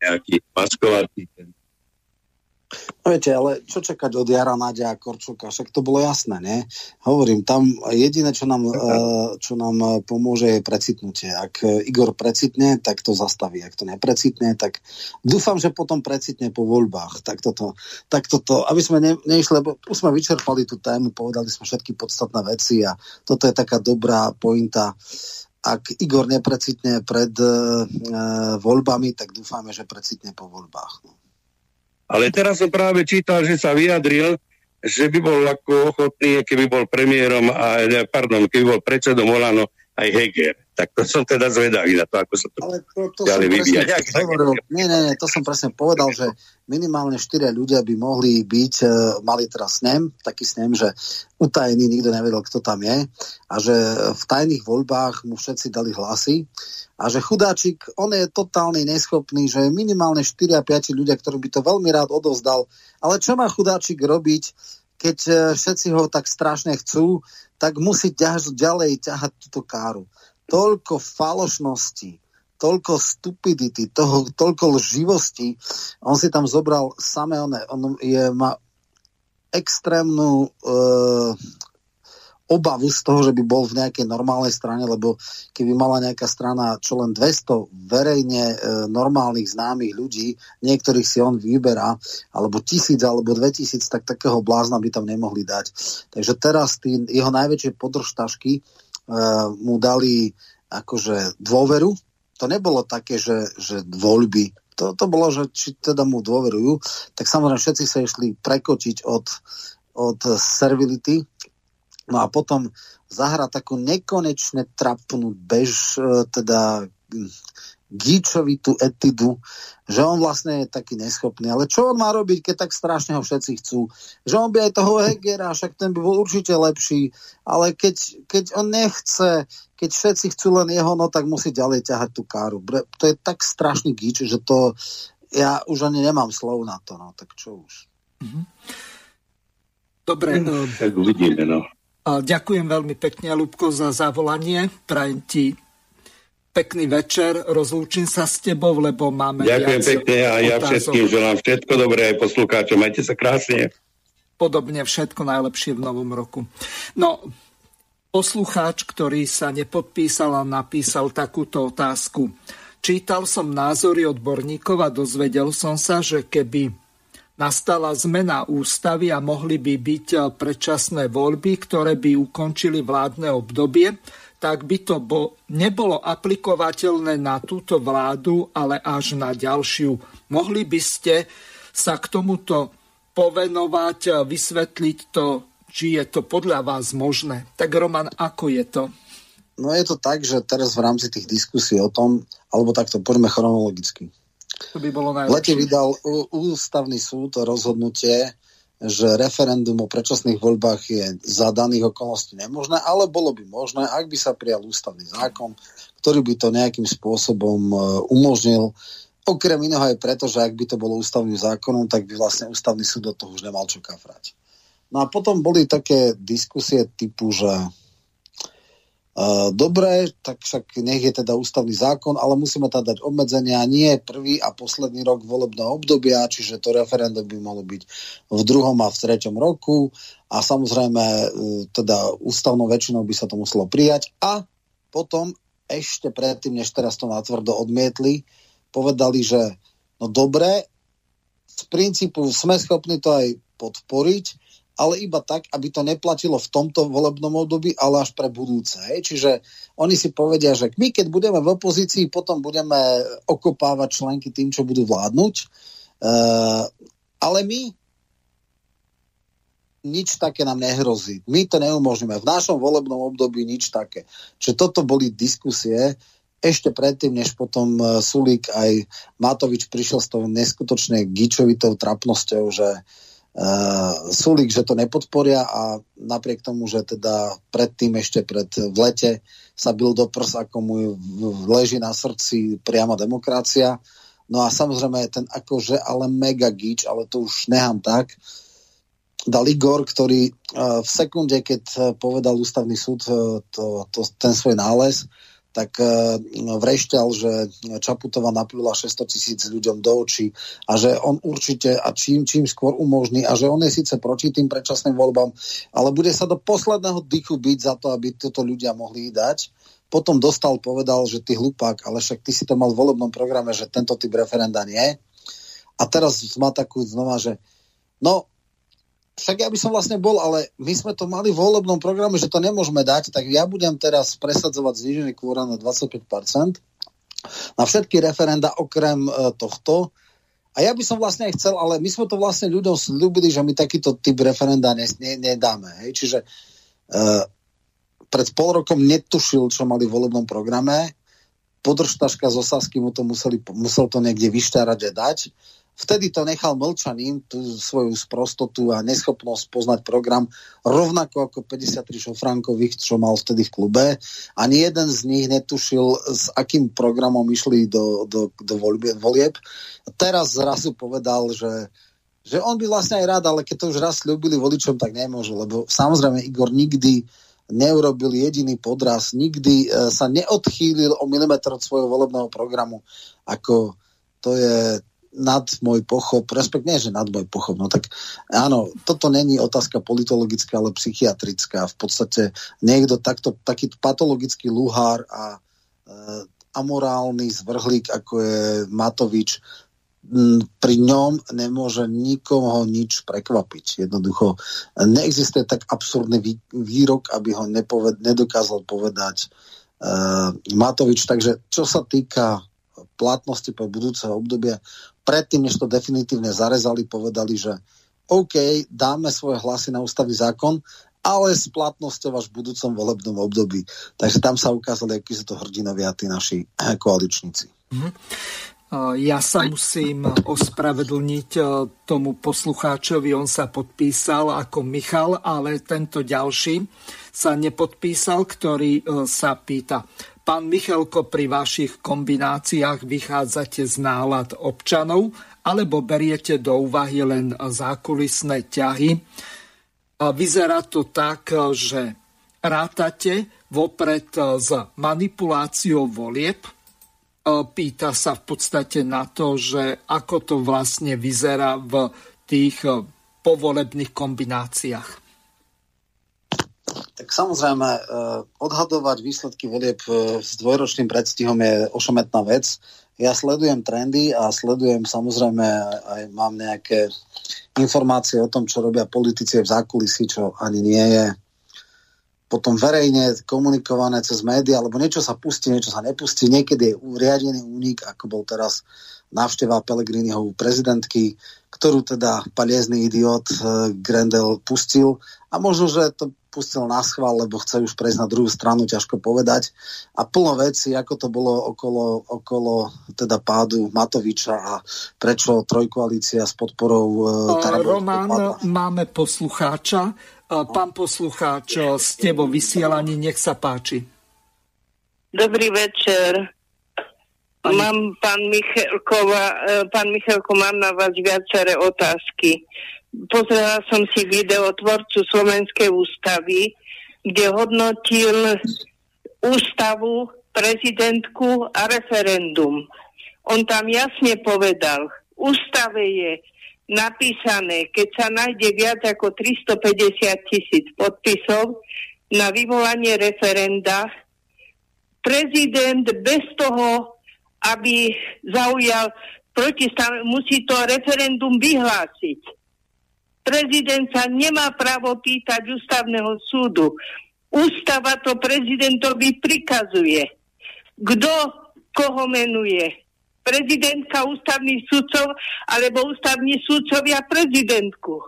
nejaký maskovatý ten No viete, ale čo čakať od Jara, Nadia a Korčoka? Však to bolo jasné, nie? Hovorím, tam jediné, čo nám, uh, čo nám pomôže, je precitnutie. Ak Igor precitne, tak to zastaví. Ak to neprecitne, tak dúfam, že potom precitne po voľbách. Tak toto, tak toto aby sme ne, neišli, lebo už sme vyčerpali tú tému, povedali sme všetky podstatné veci a toto je taká dobrá pointa ak Igor neprecitne pred uh, voľbami, tak dúfame, že precitne po voľbách. No. Ale teraz som práve čítal, že sa vyjadril, že by bol ako ochotný, keby bol premiérom, a, pardon, keby bol predsedom Olano aj Heger. Tak to som teda zvedavý na to, ako sa to, Ale to, to ďalej vyvíja. Nie, nie, nie, to som presne povedal, že minimálne štyria ľudia by mohli byť, uh, mali teraz snem, taký snem, že utajený, nikto nevedel, kto tam je a že v tajných voľbách mu všetci dali hlasy a že chudáčik, on je totálny neschopný, že minimálne 4 a 5 ľudia, ktorí by to veľmi rád odozdal. Ale čo má chudáčik robiť, keď e, všetci ho tak strašne chcú, tak musí ťaž, ďalej ťahať túto káru. Toľko falošnosti, toľko stupidity, toho, toľko lživosti. On si tam zobral samé one, on je, má extrémnu uh, obavu z toho, že by bol v nejakej normálnej strane, lebo keby mala nejaká strana čo len 200 verejne e, normálnych známych ľudí, niektorých si on vyberá, alebo tisíc, alebo 2000, tak takého blázna by tam nemohli dať. Takže teraz tí jeho najväčšie podržtašky e, mu dali akože dôveru. To nebolo také, že, že voľby to, to bolo, že či teda mu dôverujú, tak samozrejme všetci sa išli prekočiť od, od servility. No a potom zahra takú nekonečne trapnú bež, e, gíčovitú etidu, že on vlastne je taký neschopný. Ale čo on má robiť, keď tak strašne ho všetci chcú? Že on by aj toho Hegera, však ten by bol určite lepší, ale keď, keď on nechce, keď všetci chcú len jeho, no tak musí ďalej ťahať tú káru. To je tak strašný gíč, že to ja už ani nemám slov na to, no tak čo už. Mhm. Dobre. Tak uvidíme, no. Ďakujem veľmi pekne, Lubko, za zavolanie. Prajem ti pekný večer. Rozlúčim sa s tebou, lebo máme Ďakujem pekne a ja všetkým želám všetko dobré aj poslucháčom. Majte sa krásne. Podobne všetko najlepšie v novom roku. No, poslucháč, ktorý sa nepodpísal a napísal takúto otázku. Čítal som názory odborníkov a dozvedel som sa, že keby nastala zmena ústavy a mohli by byť predčasné voľby, ktoré by ukončili vládne obdobie, tak by to bo, nebolo aplikovateľné na túto vládu, ale až na ďalšiu. Mohli by ste sa k tomuto povenovať, vysvetliť to, či je to podľa vás možné. Tak Roman, ako je to? No je to tak, že teraz v rámci tých diskusí o tom, alebo takto poďme chronologicky. To by bolo najlepšie. Lete vydal ústavný súd rozhodnutie, že referendum o predčasných voľbách je za daných okolností nemožné, ale bolo by možné, ak by sa prijal ústavný zákon, ktorý by to nejakým spôsobom e, umožnil. Okrem iného aj preto, že ak by to bolo ústavným zákonom, tak by vlastne ústavný súd do toho už nemal čo kafrať. No a potom boli také diskusie typu, že Dobre, tak však nech je teda ústavný zákon, ale musíme tam dať obmedzenia. Nie prvý a posledný rok volebného obdobia, čiže to referendum by malo byť v druhom a v treťom roku a samozrejme e, teda ústavnou väčšinou by sa to muselo prijať a potom ešte predtým, než teraz to natvrdo odmietli, povedali, že no dobre, z princípu sme schopní to aj podporiť, ale iba tak, aby to neplatilo v tomto volebnom období, ale až pre budúce. Hej. Čiže oni si povedia, že my keď budeme v opozícii, potom budeme okopávať členky tým, čo budú vládnuť. Uh, ale my nič také nám nehrozí. My to neumožníme. V našom volebnom období nič také. Čiže toto boli diskusie ešte predtým, než potom e, Sulík aj Matovič prišiel s tou neskutočne gičovitou trapnosťou, že uh, uh, Sulík, že to nepodporia a napriek tomu, že teda predtým ešte pred v lete sa byl do prs, ako mu leží na srdci priama demokracia. No a samozrejme ten akože ale mega gič, ale to už nehám tak, dal Igor, ktorý uh, v sekunde, keď povedal ústavný súd uh, to, to, ten svoj nález, tak uh, vrešťal, že Čaputová napila 600 tisíc ľuďom do očí a že on určite a čím, čím skôr umožní a že on je síce proti tým predčasným voľbám, ale bude sa do posledného dychu byť za to, aby toto ľudia mohli dať. Potom dostal, povedal, že ty hlupák, ale však ty si to mal v volebnom programe, že tento typ referenda nie. A teraz má takú znova, že no, však ja by som vlastne bol, ale my sme to mali v volebnom programe, že to nemôžeme dať, tak ja budem teraz presadzovať znížený kvóra na 25% na všetky referenda okrem e, tohto. A ja by som vlastne aj chcel, ale my sme to vlastne ľuďom slúbili, že my takýto typ referenda ne, ne, nedáme. Hej? Čiže e, pred pol rokom netušil, čo mali v volebnom programe. Podržtaška z Osasky mu to museli, musel to niekde vyštárať a dať vtedy to nechal mlčaným, tú svoju sprostotu a neschopnosť poznať program, rovnako ako 53 šofránkových, čo mal vtedy v klube. Ani jeden z nich netušil, s akým programom išli do, do, do volieb. Teraz zrazu povedal, že že on by vlastne aj rád, ale keď to už raz ľúbili voličom, tak nemôže, lebo samozrejme Igor nikdy neurobil jediný podraz, nikdy e, sa neodchýlil o milimetr od svojho volebného programu. Ako to je nad môj pochop, respektíve nie, že nad môj pochop, no tak áno, toto není otázka politologická, ale psychiatrická. V podstate niekto takto, taký patologický luhár a e, amorálny zvrhlík, ako je Matovič, pri ňom nemôže nikoho nič prekvapiť. Jednoducho neexistuje tak absurdný výrok, aby ho nepoved, nedokázal povedať uh, Matovič. Takže čo sa týka platnosti pre budúceho obdobia, predtým, než to definitívne zarezali, povedali, že OK, dáme svoje hlasy na ústavný zákon, ale s platnosťou až v budúcom volebnom období. Takže tam sa ukázali, akí sú to hrdinovia tí naši koaličníci. Mm-hmm. Ja sa musím ospravedlniť e, tomu poslucháčovi, on sa podpísal ako Michal, ale tento ďalší sa nepodpísal, ktorý e, sa pýta. Pán Michalko, pri vašich kombináciách vychádzate z nálad občanov alebo beriete do úvahy len zákulisné ťahy? Vyzerá to tak, že rátate vopred s manipuláciou volieb, pýta sa v podstate na to, že ako to vlastne vyzerá v tých povolebných kombináciách. Tak samozrejme, odhadovať výsledky volieb s dvojročným predstihom je ošometná vec. Ja sledujem trendy a sledujem samozrejme aj mám nejaké informácie o tom, čo robia politici v zákulisí, čo ani nie je potom verejne komunikované cez médiá, alebo niečo sa pustí, niečo sa nepustí. Niekedy je riadený únik, ako bol teraz návšteva Pelegriniho prezidentky, ktorú teda paliezný idiot uh, Grendel pustil. A možno, že to pustil na schvál, lebo chce už prejsť na druhú stranu, ťažko povedať. A plno veci, ako to bolo okolo, okolo teda pádu Matoviča a prečo trojkoalícia s podporou uh, Román, máme poslucháča. Pán poslucháč, ste vo vysielaní, nech sa páči. Dobrý večer. Pani... Mám, pán Michalkova, e, pán Michalko, mám na vás viaceré otázky. Pozrela som si video tvorcu Slovenskej ústavy, kde hodnotil ústavu, prezidentku a referendum. On tam jasne povedal, ústave je napísané, keď sa nájde viac ako 350 tisíc podpisov na vyvolanie referenda, prezident bez toho, aby zaujal protistav, musí to referendum vyhlásiť. Prezident sa nemá právo pýtať ústavného súdu. Ústava to prezidentovi prikazuje. Kto koho menuje? prezidentka ústavných sudcov alebo ústavní sudcovia prezidentku.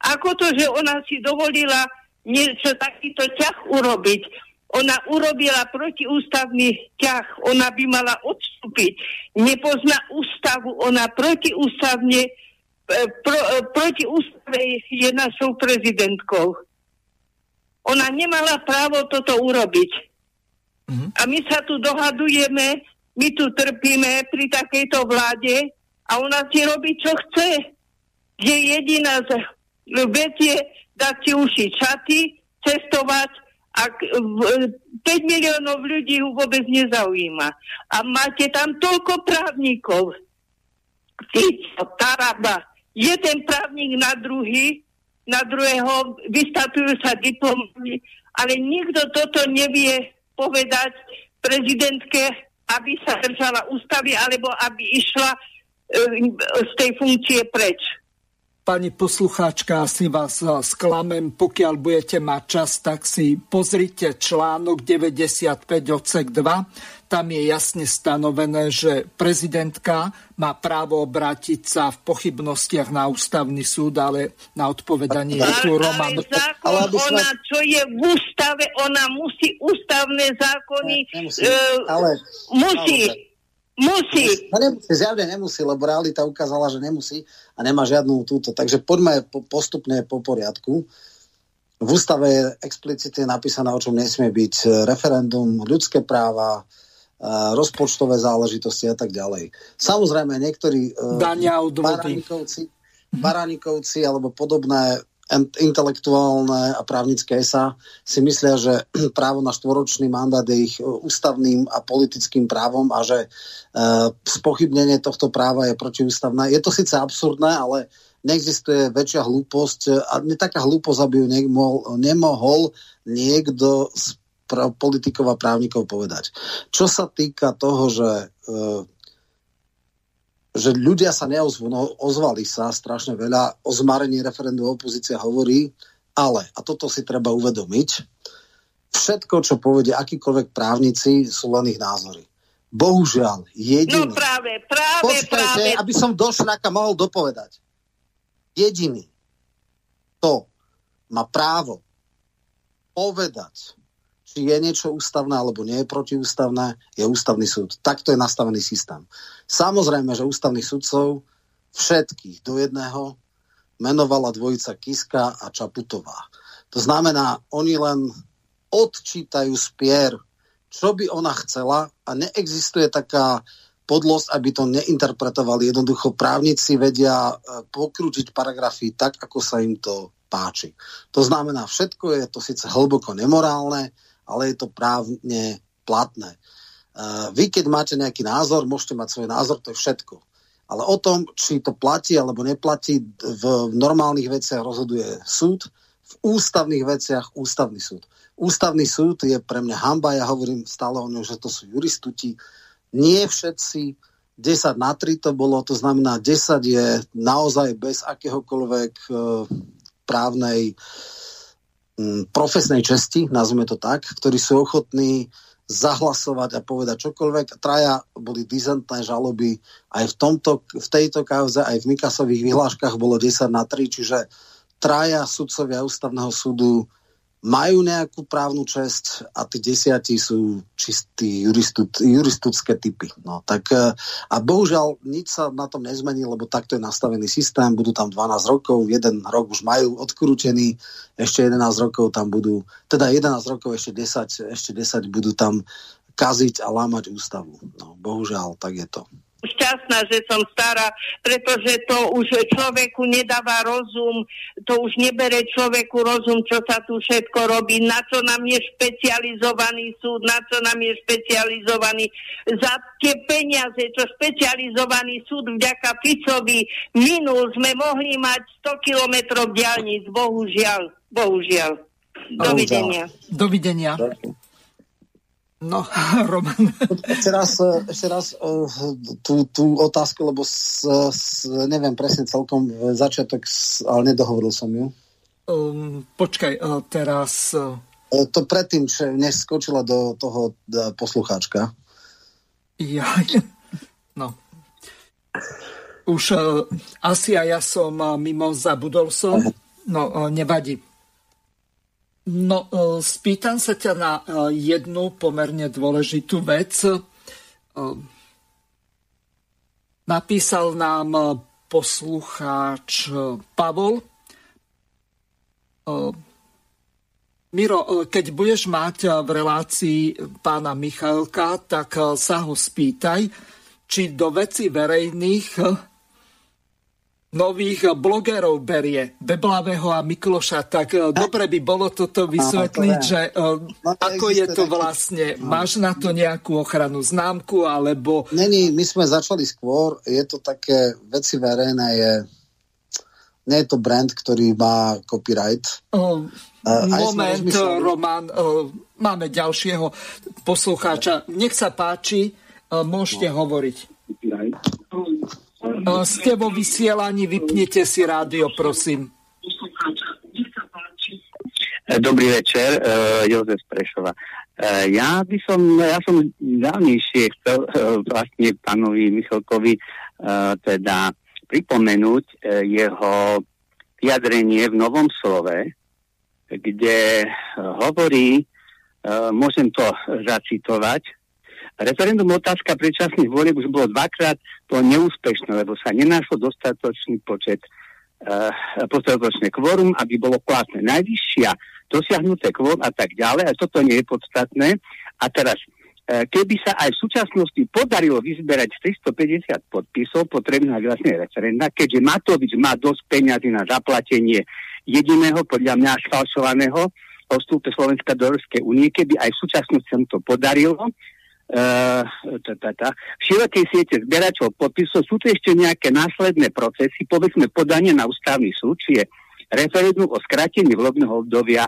Ako to, že ona si dovolila niečo takýto ťah urobiť? Ona urobila protiústavný ťah, ona by mala odstúpiť. Nepozná ústavu, ona protiústavne pro, e, proti ústave je našou prezidentkou. Ona nemala právo toto urobiť. Mm-hmm. A my sa tu dohadujeme, my tu trpíme pri takejto vláde a ona si robí, čo chce. Je jediná vec je dať si uši čaty, cestovať a 5 miliónov ľudí ju vôbec nezaujíma. A máte tam toľko právnikov. Fico, Taraba, jeden právnik na druhý, na druhého vystatujú sa diplomami, ale nikto toto nevie povedať prezidentke aby sa držala ústavy, alebo aby išla e, z tej funkcie preč. Pani poslucháčka, asi vás e, sklamem, pokiaľ budete mať čas, tak si pozrite článok 95 odsek 2 tam je jasne stanovené, že prezidentka má právo obrátiť sa v pochybnostiach na ústavný súd, ale na odpovedanie je tu Roman. Ale zákon, ale sme... ona, čo je v ústave, ona musí ústavné zákony... Ne, nemusí, uh, ale, musí. Ale, Musí. No nemusí, zjavne nemusí, lebo realita ukázala, že nemusí a nemá žiadnu túto. Takže poďme po, postupne po poriadku. V ústave je explicitne napísané, o čom nesmie byť referendum, ľudské práva, rozpočtové záležitosti a tak ďalej. Samozrejme, niektorí Dania baránikovci, baránikovci alebo podobné intelektuálne a právnické SA si myslia, že právo na štvoročný mandát je ich ústavným a politickým právom a že uh, spochybnenie tohto práva je protiústavné. Je to síce absurdné, ale neexistuje väčšia hlúposť a nie taká hlúposť, aby ju nemohol, nemohol niekto z politikov a právnikov povedať. Čo sa týka toho, že že ľudia sa neozvú, no ozvali sa strašne veľa, o zmarení referendu opozícia hovorí, ale, a toto si treba uvedomiť, všetko, čo povedia akýkoľvek právnici, sú len ich názory. Bohužiaľ, jediný... No práve, práve, Počkajte, práve. aby som do šľaka mohol dopovedať. Jediný, to má právo povedať, či je niečo ústavné alebo nie je protiústavné, je ústavný súd. Takto je nastavený systém. Samozrejme, že ústavných sudcov všetkých do jedného menovala dvojica Kiska a Čaputová. To znamená, oni len odčítajú spier, čo by ona chcela a neexistuje taká podlosť, aby to neinterpretovali. Jednoducho právnici vedia e, pokrútiť paragrafy tak, ako sa im to páči. To znamená, všetko je to síce hlboko nemorálne, ale je to právne platné. Uh, vy, keď máte nejaký názor, môžete mať svoj názor, to je všetko. Ale o tom, či to platí alebo neplatí, v normálnych veciach rozhoduje súd, v ústavných veciach ústavný súd. Ústavný súd je pre mňa hamba, ja hovorím stále o ňom, že to sú juristuti. Nie všetci, 10 na 3 to bolo, to znamená 10 je naozaj bez akéhokoľvek uh, právnej profesnej česti, nazvime to tak, ktorí sú ochotní zahlasovať a povedať čokoľvek. Traja boli dizentné žaloby aj v, tomto, v tejto kauze, aj v Mikasových vyhláškach bolo 10 na 3, čiže traja sudcovia ústavného súdu majú nejakú právnu česť a tí desiatí sú čistí juristud, juristické typy. No, tak, e, a bohužiaľ nič sa na tom nezmení, lebo takto je nastavený systém, budú tam 12 rokov, jeden rok už majú odkrútený, ešte 11 rokov tam budú, teda 11 rokov, ešte 10, ešte 10 budú tam kaziť a lámať ústavu. No, bohužiaľ, tak je to šťastná, že som stará, pretože to už človeku nedáva rozum, to už nebere človeku rozum, čo sa tu všetko robí, na čo nám je špecializovaný súd, na čo nám je špecializovaný za tie peniaze, čo špecializovaný súd vďaka Ficovi minul, sme mohli mať 100 kilometrov diálnic, bohužiaľ, bohužiaľ. Dovidenia. Dovidenia. No, Roman. Ešte raz, ešte raz tú, tú otázku, lebo s, s, neviem presne celkom začiatok, ale nedohovoril som ju. Um, počkaj, uh, teraz... Uh... To predtým, že než skočila do toho poslucháčka. Ja, no. Už uh, asi aj ja som uh, mimo, zabudol som. No, uh, nevadí. No, e, spýtam sa ťa na e, jednu pomerne dôležitú vec. E, napísal nám poslucháč Pavol. Miro, keď budeš mať v relácii pána Michalka, tak sa ho spýtaj, či do veci verejných nových blogerov berie, Beblavého a Mikloša, tak uh, dobre by bolo toto vysvetliť, že uh, no, ako je to vlastne, no. máš na to nejakú ochranu známku, alebo... Není, my sme začali skôr, je to také, veci verejné je, nie je to brand, ktorý má copyright. Uh, uh, moment, Roman, uh, máme ďalšieho poslucháča. Nech sa páči, uh, môžete no. hovoriť. Ste vo vysielaní, vypnite si rádio, prosím. Dobrý večer, uh, Jozef Prešova. Ja by som, ja som dávnejšie chcel vlastne pánovi Michalkovi teda pripomenúť jeho vyjadrenie v Novom slove, kde hovorí, môžem to zacitovať, Referendum otázka predčasných volieb už bolo dvakrát to neúspešné, lebo sa nenášlo dostatočný počet uh, dostatočné kvórum, aby bolo platné. Najvyššia dosiahnuté kvórum a tak ďalej, a toto nie je podstatné. A teraz, uh, keby sa aj v súčasnosti podarilo vyzberať 350 podpisov potrebných na vlastné referenda, keďže Matovič má dosť peňazí na zaplatenie jediného, podľa mňa sfalšovaného o vstupe Slovenska do Európskej únie, keby aj v súčasnosti sa to podarilo, v širokej siete zberačov podpisov sú tu ešte nejaké následné procesy, povedzme podanie na ústavný súd, či je referendum o skrátení volebného obdobia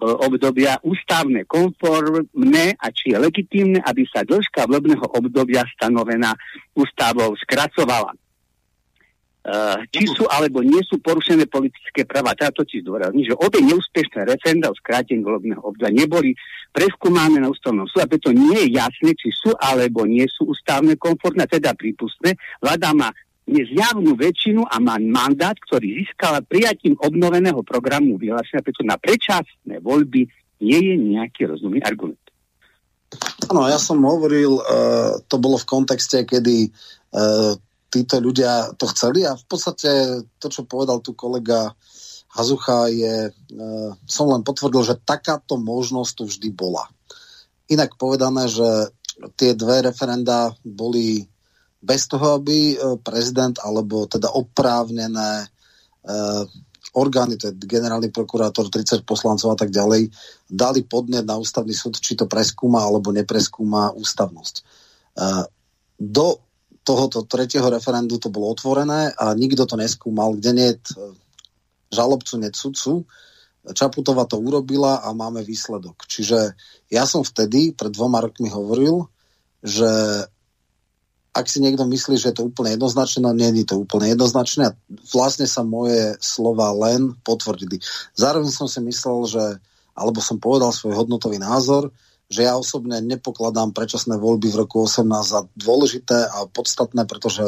obdobia ústavné, konformné a či je legitímne, aby sa dĺžka volebného obdobia stanovená ústavou skracovala. Uh, či sú alebo nie sú porušené politické práva. Teda totiž dôrazní, že obe neúspešné referenda o skrátení volebného obdobia neboli preskúmané na ústavnom súde, a preto nie je jasné, či sú alebo nie sú ústavné konformné, teda prípustné. Vláda má nezjavnú väčšinu a má mandát, ktorý získala prijatím obnoveného programu vyhlásenia, preto na predčasné voľby nie je nejaký rozumný argument. Áno, ja som hovoril, uh, to bolo v kontexte, kedy uh, títo ľudia to chceli a v podstate to, čo povedal tu kolega Hazucha, je, e, som len potvrdil, že takáto možnosť tu vždy bola. Inak povedané, že tie dve referenda boli bez toho, aby e, prezident alebo teda oprávnené e, orgány, to je generálny prokurátor, 30 poslancov a tak ďalej, dali podnet na ústavný súd, či to preskúma alebo nepreskúma ústavnosť. Do tohoto tretieho referendu to bolo otvorené a nikto to neskúmal, kde nie žalobcu, nie sudcu. Čaputová to urobila a máme výsledok. Čiže ja som vtedy, pred dvoma rokmi hovoril, že ak si niekto myslí, že je to úplne jednoznačné, no nie je to úplne jednoznačné a vlastne sa moje slova len potvrdili. Zároveň som si myslel, že, alebo som povedal svoj hodnotový názor, že ja osobne nepokladám predčasné voľby v roku 18 za dôležité a podstatné, pretože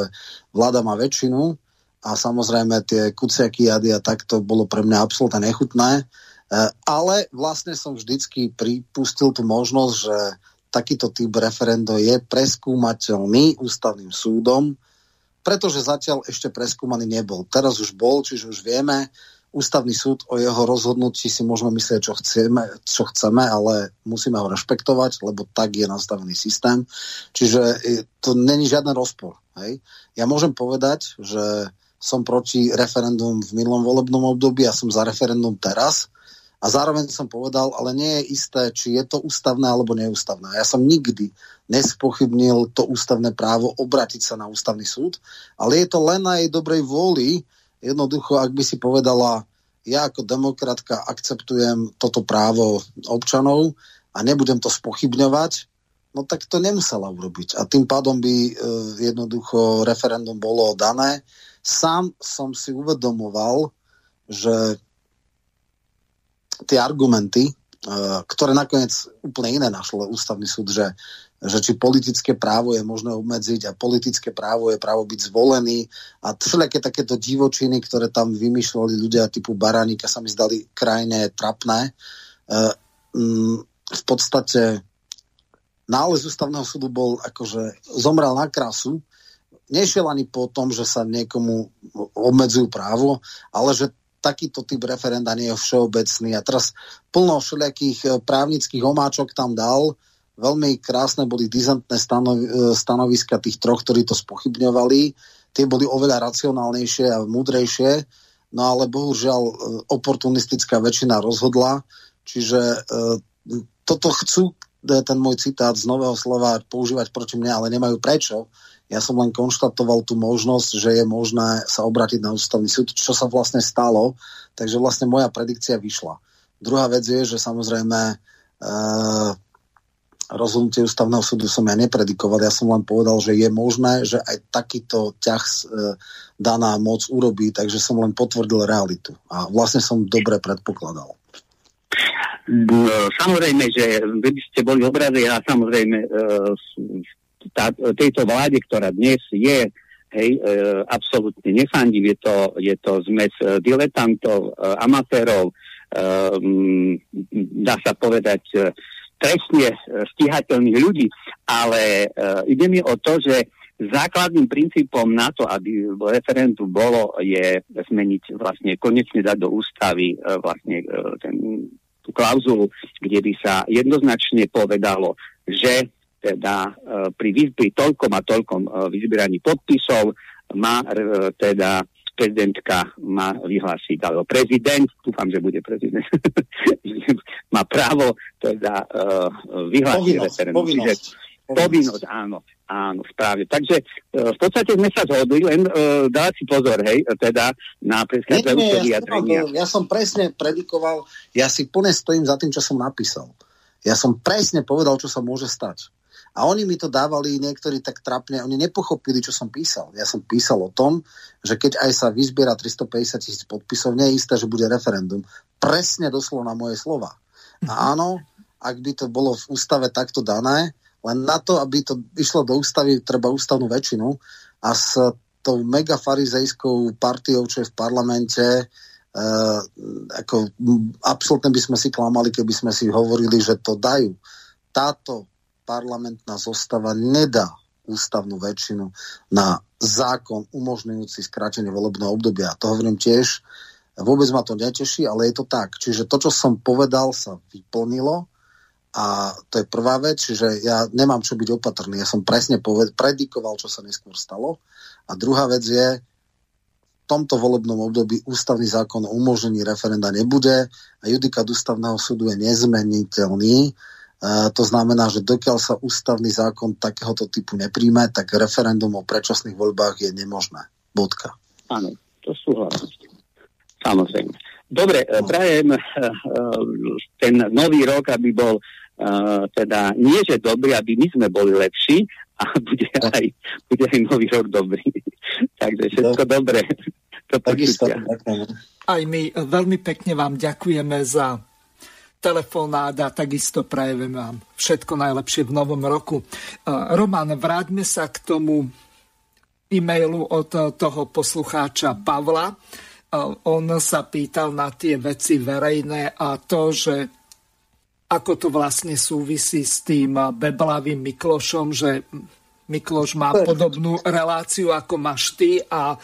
vláda má väčšinu a samozrejme tie kuciaky jady a tak to bolo pre mňa absolútne nechutné. E, ale vlastne som vždycky pripustil tú možnosť, že takýto typ referendo je preskúmateľný ústavným súdom, pretože zatiaľ ešte preskúmaný nebol. Teraz už bol, čiže už vieme, ústavný súd o jeho rozhodnutí si môžeme myslieť, čo chceme, čo chceme, ale musíme ho rešpektovať, lebo tak je nastavený systém. Čiže to není žiaden rozpor. Hej? Ja môžem povedať, že som proti referendum v minulom volebnom období a som za referendum teraz. A zároveň som povedal, ale nie je isté, či je to ústavné alebo neústavné. Ja som nikdy nespochybnil to ústavné právo obratiť sa na ústavný súd, ale je to len na jej dobrej vôli, Jednoducho, ak by si povedala, ja ako demokratka akceptujem toto právo občanov a nebudem to spochybňovať, no tak to nemusela urobiť. A tým pádom by e, jednoducho referendum bolo dané. Sám som si uvedomoval, že tie argumenty, e, ktoré nakoniec úplne iné našlo ústavný súd, že že či politické právo je možné obmedziť a politické právo je právo byť zvolený a všelijaké takéto divočiny, ktoré tam vymýšľali ľudia typu Baraníka sa mi zdali krajne trapné. E, mm, v podstate nález ústavného súdu bol akože zomrel na krasu, nešiel ani po tom, že sa niekomu obmedzujú právo, ale že takýto typ referenda nie je všeobecný. A teraz plno všelijakých e, právnických omáčok tam dal, Veľmi krásne boli dizentné stanov, e, stanoviska tých troch, ktorí to spochybňovali. Tie boli oveľa racionálnejšie a múdrejšie, no ale bohužiaľ e, oportunistická väčšina rozhodla, čiže e, toto chcú, ten môj citát z Nového slova používať proti mne, ale nemajú prečo. Ja som len konštatoval tú možnosť, že je možné sa obrátiť na ústavný súd, čo sa vlastne stalo, takže vlastne moja predikcia vyšla. Druhá vec je, že samozrejme rozhodnutie ústavného súdu som ja nepredikoval, ja som len povedal, že je možné, že aj takýto ťah e, daná moc urobí, takže som len potvrdil realitu. A vlastne som dobre predpokladal. No, samozrejme, že vy by ste boli obrazy a samozrejme e, tá, tejto vláde, ktorá dnes je, hej, e, absolútne nefandím, je to, je to zmes diletantov, amatérov, dá sa povedať, trestne stíhateľných ľudí, ale uh, ide mi o to, že základným princípom na to, aby referendum bolo, je zmeniť vlastne konečne dať do ústavy uh, vlastne uh, ten, tú klauzulu, kde by sa jednoznačne povedalo, že teda pri, pri toľkom a toľkom vyzbieraní podpisov má teda prezidentka má vyhlásiť, alebo prezident, dúfam, že bude prezident, má právo teda uh, vyhlásiť referendum. Povinnosť. Povinnosť, áno, áno, správne. Takže uh, v podstate sme sa zhodli, len uh, dávať si pozor, hej, teda na predchádzajúce vyjadrenia. Ja, ja som presne predikoval, ja si plne stojím za tým, čo som napísal. Ja som presne povedal, čo sa môže stať. A oni mi to dávali niektorí tak trapne, oni nepochopili, čo som písal. Ja som písal o tom, že keď aj sa vyzbiera 350 tisíc podpisov, nie je isté, že bude referendum. Presne doslovno na moje slova. A áno, ak by to bolo v ústave takto dané, len na to, aby to išlo do ústavy, treba ústavnú väčšinu a s tou megafarizejskou partiou, čo je v parlamente, Uh, ako, absolútne by sme si klamali, keby sme si hovorili, že to dajú. Táto parlamentná zostava nedá ústavnú väčšinu na zákon umožňujúci skrátenie volebného obdobia. To hovorím tiež, vôbec ma to neteší, ale je to tak. Čiže to, čo som povedal, sa vyplnilo a to je prvá vec, čiže ja nemám čo byť opatrný. Ja som presne poved- predikoval, čo sa neskôr stalo. A druhá vec je, v tomto volebnom období ústavný zákon o umožnení referenda nebude a judikát ústavného súdu je nezmeniteľný. E, to znamená, že dokiaľ sa ústavný zákon takéhoto typu nepríjme, tak referendum o predčasných voľbách je nemožné. Bodka. Áno, to súhlasím. Samozrejme. Dobre, no. prajem e, ten nový rok, aby bol teda nie, že dobrý, aby my sme boli lepší a bude aj, bude aj nový rok dobrý. Takže všetko dobré. To aj my veľmi pekne vám ďakujeme za telefonát a takisto prajeme vám všetko najlepšie v novom roku. Uh, Roman, vráťme sa k tomu e-mailu od toho poslucháča Pavla. Uh, on sa pýtal na tie veci verejné a to, že ako to vlastne súvisí s tým beblavým Miklošom, že Mikloš má podobnú reláciu, ako máš ty a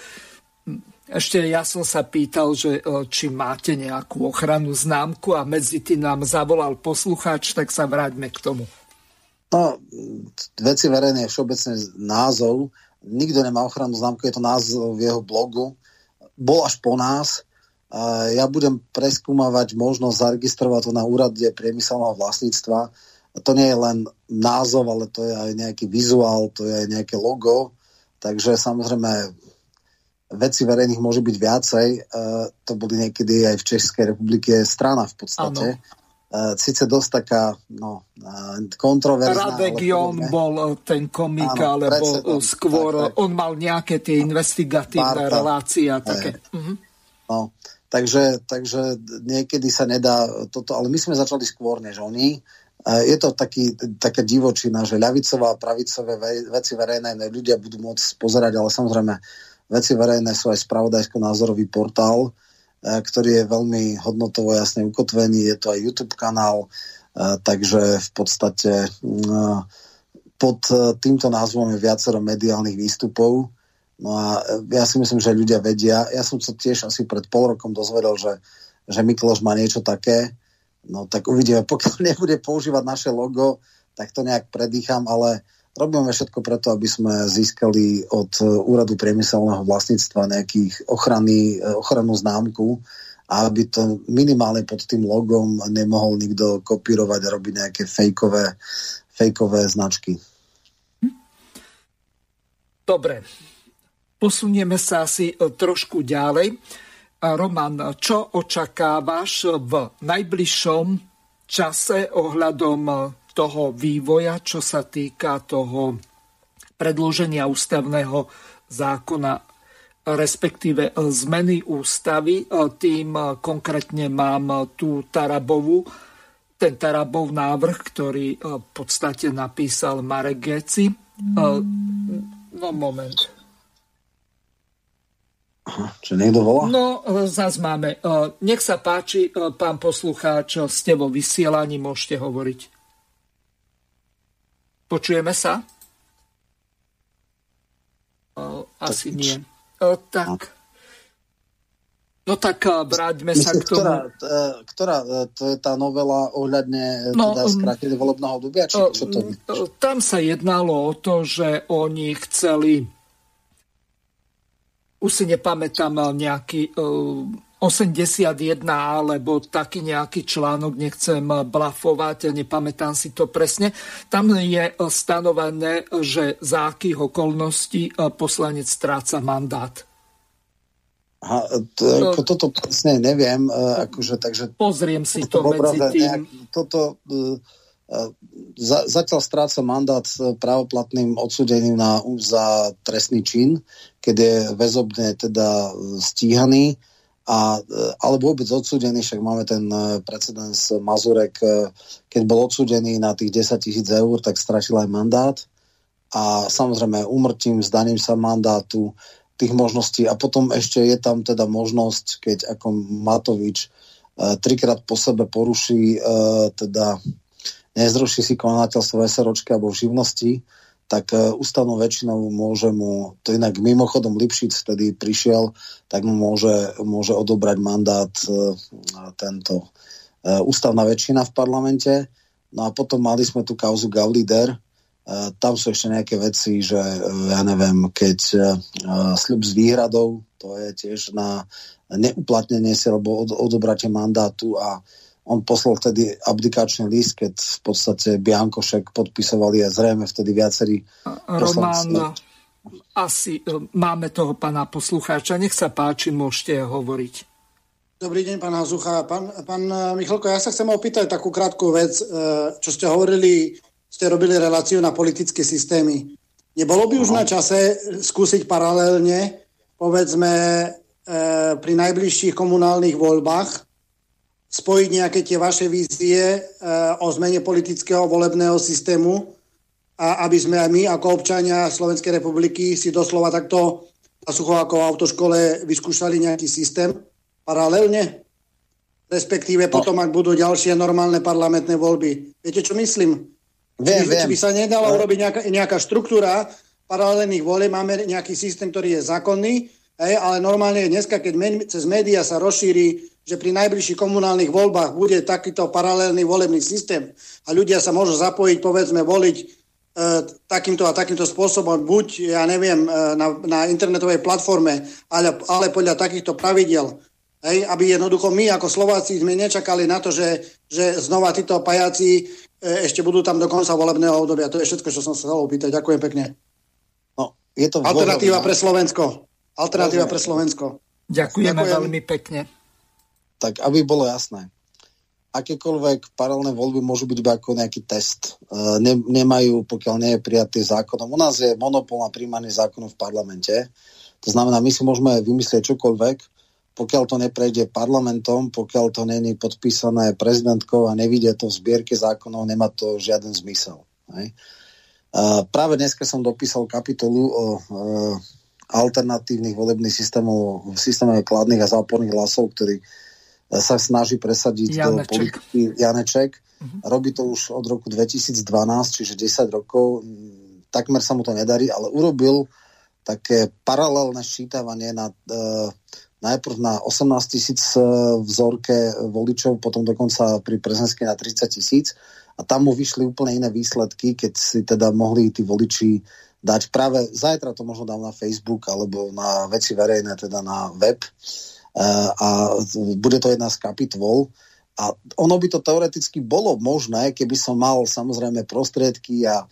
ešte ja som sa pýtal, že e, či máte nejakú ochranu známku a medzi tým nám zavolal poslucháč, tak sa vráťme k tomu. No, veci verejné je všeobecne názov. Nikto nemá ochranu známku, je to názov v jeho blogu. Bol až po nás. Ja budem preskúmavať možnosť zaregistrovať to na úrade priemyselného vlastníctva. To nie je len názov, ale to je aj nejaký vizuál, to je aj nejaké logo. Takže samozrejme veci verejných môže byť viacej. To boli niekedy aj v Českej republike strana v podstate. Ano. Sice dosť taká no, kontroverzná. Radek Jon bol ten komik, áno, alebo predsedom, skôr tak, tak. on mal nejaké tie investigatívne Marta. relácie a také. Uh-huh. No, Takže, takže niekedy sa nedá toto, ale my sme začali skôr než oni. Je to taký, taká divočina, že ľavicová a pravicové veci verejné ľudia budú môcť pozerať, ale samozrejme veci verejné sú aj spravodajsko-názorový portál, e, ktorý je veľmi hodnotovo jasne ukotvený. Je to aj YouTube kanál, e, takže v podstate pod týmto názvom je viacero mediálnych výstupov No a ja si myslím, že ľudia vedia. Ja som sa tiež asi pred pol rokom dozvedel, že, že Mikloš má niečo také. No tak uvidíme, pokiaľ nebude používať naše logo, tak to nejak predýcham, ale robíme všetko preto, aby sme získali od Úradu priemyselného vlastníctva nejakých ochrany, ochrannú známku a aby to minimálne pod tým logom nemohol nikto kopírovať a robiť nejaké fejkové, fejkové značky. Dobre, Posunieme sa asi e, trošku ďalej. Roman, čo očakávaš v najbližšom čase ohľadom e, toho vývoja, čo sa týka toho predloženia ústavného zákona, respektíve e, zmeny ústavy. Tým konkrétne mám tú Tarabovú, ten Tarabov návrh, ktorý v podstate napísal Marek Geci. No moment. Čo niekto volá? No, zás máme. E, nech sa páči, e, pán poslucháč, ste vo vysielaní, môžete hovoriť. Počujeme sa? E, asi nie. Tak. No tak vráťme sa k tomu. Ktorá, ktorá, to je tá novela ohľadne no, teda skrátenie volebného obdobia? Či, čo to... Tam sa jednalo o to, že oni chceli už si nepamätám nejaký 81 alebo taký nejaký článok, nechcem blafovať, nepamätám si to presne. Tam je stanovené, že za akých okolností poslanec stráca mandát. Aha, to, to, toto presne neviem, akože, takže... Pozriem si to, to medzi tým. Nejak, toto, za, zatiaľ stráca mandát právoplatným odsudením na, za trestný čin, keď je väzobne teda stíhaný a, e, alebo vôbec odsudený, však máme ten e, precedens Mazurek, e, keď bol odsudený na tých 10 tisíc eur, tak stratil aj mandát. A samozrejme umrtím, zdaním sa mandátu, tých možností. A potom ešte je tam teda možnosť, keď ako Matovič trikrát po sebe poruší teda nezruší si konateľstvo SROčky alebo v živnosti, tak e, ústavnou väčšinou môže mu, to inak mimochodom Lipšic vtedy prišiel, tak mu môže, môže odobrať mandát e, tento e, ústavná väčšina v parlamente. No a potom mali sme tu kauzu Gaulider, tam sú ešte nejaké veci, že ja neviem, keď sľub s výhradou, to je tiež na neuplatnenie si alebo odobratie mandátu a on poslal vtedy abdikačný list, keď v podstate Biankošek podpisovali a zrejme vtedy viacerí Román, asi e, máme toho pána poslucháča. Nech sa páči, môžete hovoriť. Dobrý deň, pán Hazucha. Pán, pán Michalko, ja sa chcem opýtať takú krátku vec, e, čo ste hovorili, ste robili reláciu na politické systémy. Nebolo by už na čase skúsiť paralelne, povedzme, e, pri najbližších komunálnych voľbách spojiť nejaké tie vaše vízie uh, o zmene politického volebného systému a aby sme aj my ako občania Slovenskej republiky si doslova takto a sucho ako v autoškole vyskúšali nejaký systém paralelne, respektíve no. potom, ak budú ďalšie normálne parlamentné voľby. Viete, čo myslím? Viem, či, viem. či by sa nedala urobiť nejaká, nejaká štruktúra paralelných volieb, máme nejaký systém, ktorý je zákonný, hej, ale normálne dneska, keď men, cez médiá sa rozšíri že pri najbližších komunálnych voľbách bude takýto paralelný volebný systém a ľudia sa môžu zapojiť, povedzme, voliť e, takýmto a takýmto spôsobom, buď, ja neviem, e, na, na internetovej platforme, ale, ale podľa takýchto pravidel. Hej, aby jednoducho my ako Slováci sme nečakali na to, že, že znova títo pajaci e, ešte budú tam do konca volebného obdobia. To je všetko, čo som sa chcel opýtať. Ďakujem pekne. No, je to Alternatíva pre Slovensko. Alternatíva pre Slovensko. Ďakujeme Ďakujem. veľmi pekne tak aby bolo jasné, akékoľvek paralelné voľby môžu byť iba ako nejaký test. E, ne, nemajú, pokiaľ nie je prijatý zákonom. U nás je monopol na príjmanie zákonov v parlamente. To znamená, my si môžeme vymyslieť čokoľvek, pokiaľ to neprejde parlamentom, pokiaľ to není podpísané prezidentkou a nevidie to v zbierke zákonov, nemá to žiaden zmysel. Hej. Uh, práve dneska som dopísal kapitolu o uh, alternatívnych volebných systémov, systémov kladných a záporných hlasov, ktorý sa snaží presadiť Janeček. do politiky Janeček. Uh-huh. Robí to už od roku 2012, čiže 10 rokov. Takmer sa mu to nedarí, ale urobil také paralelné ščítavanie na, e, najprv na 18 tisíc e, vzorke voličov, potom dokonca pri prezidentskej na 30 tisíc a tam mu vyšli úplne iné výsledky, keď si teda mohli tí voliči dať práve zajtra to možno dám na Facebook alebo na veci verejné, teda na web. Uh, a bude to jedna z kapitol. A ono by to teoreticky bolo možné, keby som mal samozrejme prostriedky a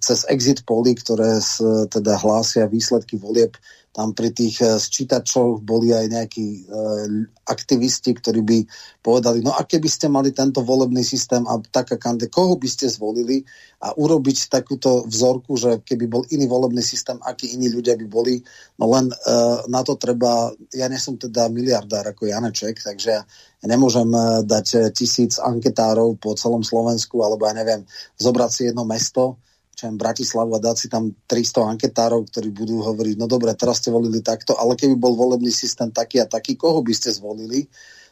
cez exit poly, ktoré teda hlásia výsledky volieb tam pri tých sčítačoch boli aj nejakí e, aktivisti, ktorí by povedali, no a keby ste mali tento volebný systém a taká kande, koho by ste zvolili a urobiť takúto vzorku, že keby bol iný volebný systém, akí iní ľudia by boli, no len e, na to treba, ja nie som teda miliardár ako Janeček, takže ja nemôžem dať tisíc anketárov po celom Slovensku, alebo ja neviem, zobrať si jedno mesto, čo Bratislavu a dať si tam 300 anketárov, ktorí budú hovoriť, no dobre, teraz ste volili takto, ale keby bol volebný systém taký a taký, koho by ste zvolili?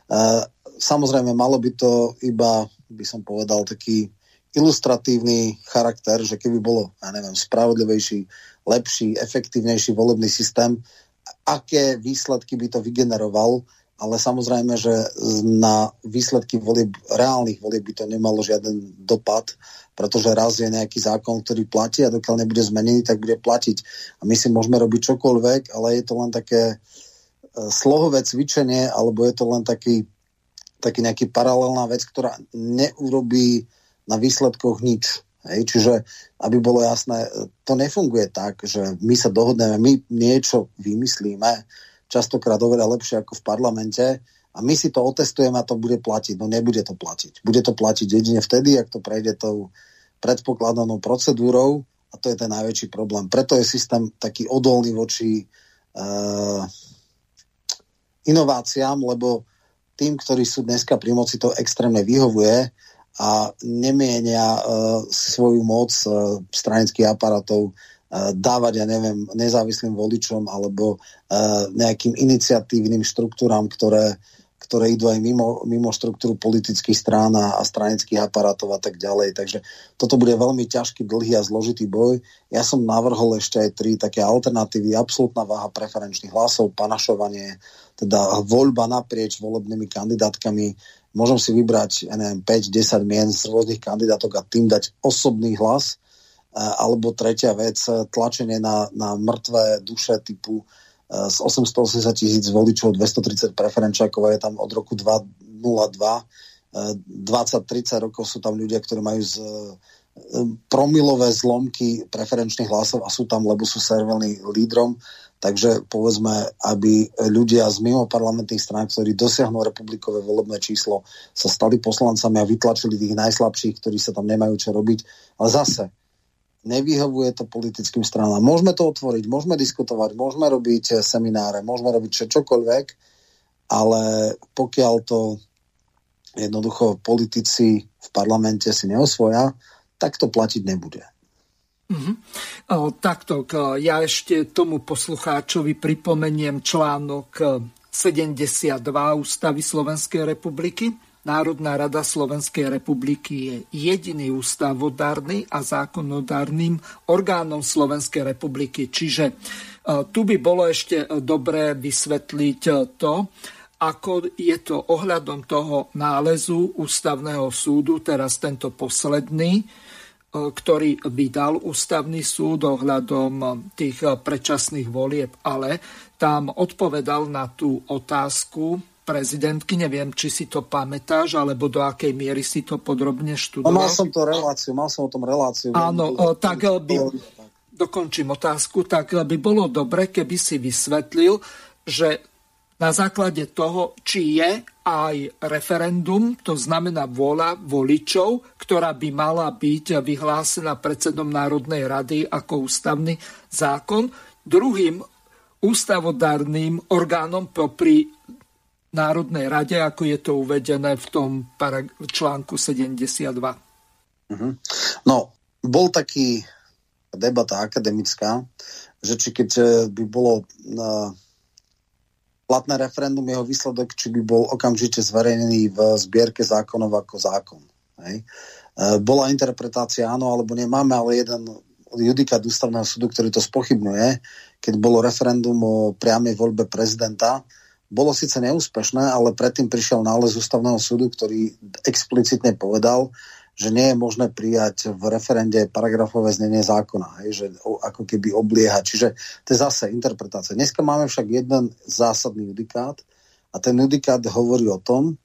Uh, samozrejme, malo by to iba, by som povedal, taký ilustratívny charakter, že keby bolo, ja neviem, spravodlivejší, lepší, efektívnejší volebný systém, aké výsledky by to vygeneroval, ale samozrejme, že na výsledky volieb, reálnych volieb by to nemalo žiaden dopad, pretože raz je nejaký zákon, ktorý platí a dokiaľ nebude zmenený, tak bude platiť. A my si môžeme robiť čokoľvek, ale je to len také e, slohové cvičenie, alebo je to len taký, taký nejaký paralelná vec, ktorá neurobí na výsledkoch nič. Hej, čiže, aby bolo jasné, to nefunguje tak, že my sa dohodneme, my niečo vymyslíme, častokrát oveľa lepšie ako v parlamente a my si to otestujeme a to bude platiť. No nebude to platiť. Bude to platiť jedine vtedy, ak to prejde tou predpokladanou procedúrou a to je ten najväčší problém. Preto je systém taký odolný voči uh, inováciám, lebo tým, ktorí sú dneska pri moci, to extrémne vyhovuje a nemienia uh, svoju moc uh, stranických aparátov dávať, ja neviem, nezávislým voličom alebo uh, nejakým iniciatívnym štruktúram, ktoré, ktoré idú aj mimo, mimo štruktúru politických strán a, stranických aparátov a tak ďalej. Takže toto bude veľmi ťažký, dlhý a zložitý boj. Ja som navrhol ešte aj tri také alternatívy. Absolutná váha preferenčných hlasov, panašovanie, teda voľba naprieč volebnými kandidátkami. Môžem si vybrať, ja neviem, 5-10 mien z rôznych kandidátok a tým dať osobný hlas alebo tretia vec, tlačenie na, na mŕtvé duše typu z 880 tisíc voličov 230 preferenčákov je tam od roku 2002 20-30 rokov sú tam ľudia, ktorí majú z, promilové zlomky preferenčných hlasov a sú tam, lebo sú servelní lídrom. Takže povedzme, aby ľudia z mimo parlamentných strán, ktorí dosiahnu republikové volebné číslo, sa stali poslancami a vytlačili tých najslabších, ktorí sa tam nemajú čo robiť. Ale zase, nevyhovuje to politickým stranám. Môžeme to otvoriť, môžeme diskutovať, môžeme robiť semináre, môžeme robiť čokoľvek, ale pokiaľ to jednoducho politici v parlamente si neosvoja, tak to platiť nebude. Mm-hmm. O, takto, ja ešte tomu poslucháčovi pripomeniem článok 72 Ústavy Slovenskej republiky Národná rada Slovenskej republiky je jediný ústavodárny a zákonodárnym orgánom Slovenskej republiky. Čiže e, tu by bolo ešte dobré vysvetliť to, ako je to ohľadom toho nálezu ústavného súdu, teraz tento posledný, e, ktorý vydal ústavný súd ohľadom tých predčasných volieb, ale tam odpovedal na tú otázku prezidentky. Neviem, či si to pamätáš, alebo do akej miery si to podrobne študoval. No, mal som to reláciu, mal som o tom reláciu. Áno, tak by, dokončím otázku, tak by bolo dobre, keby si vysvetlil, že na základe toho, či je aj referendum, to znamená vôľa voličov, ktorá by mala byť vyhlásená predsedom Národnej rady ako ústavný zákon, druhým ústavodárnym orgánom popri Národnej rade, ako je to uvedené v tom článku 72. Uh-huh. No, bol taký debata akademická, že či keď e, by bolo uh, platné referendum, jeho výsledok, či by bol okamžite zverejnený v zbierke zákonov ako zákon. Hej. Uh, bola interpretácia áno alebo nemáme, ale jeden judikát ústavného súdu, ktorý to spochybňuje, keď bolo referendum o priamej voľbe prezidenta, bolo síce neúspešné, ale predtým prišiel nález ústavného súdu, ktorý explicitne povedal, že nie je možné prijať v referende paragrafové znenie zákona, hej, že ako keby oblieha. Čiže to je zase interpretácia. Dneska máme však jeden zásadný judikát a ten judikát hovorí o tom,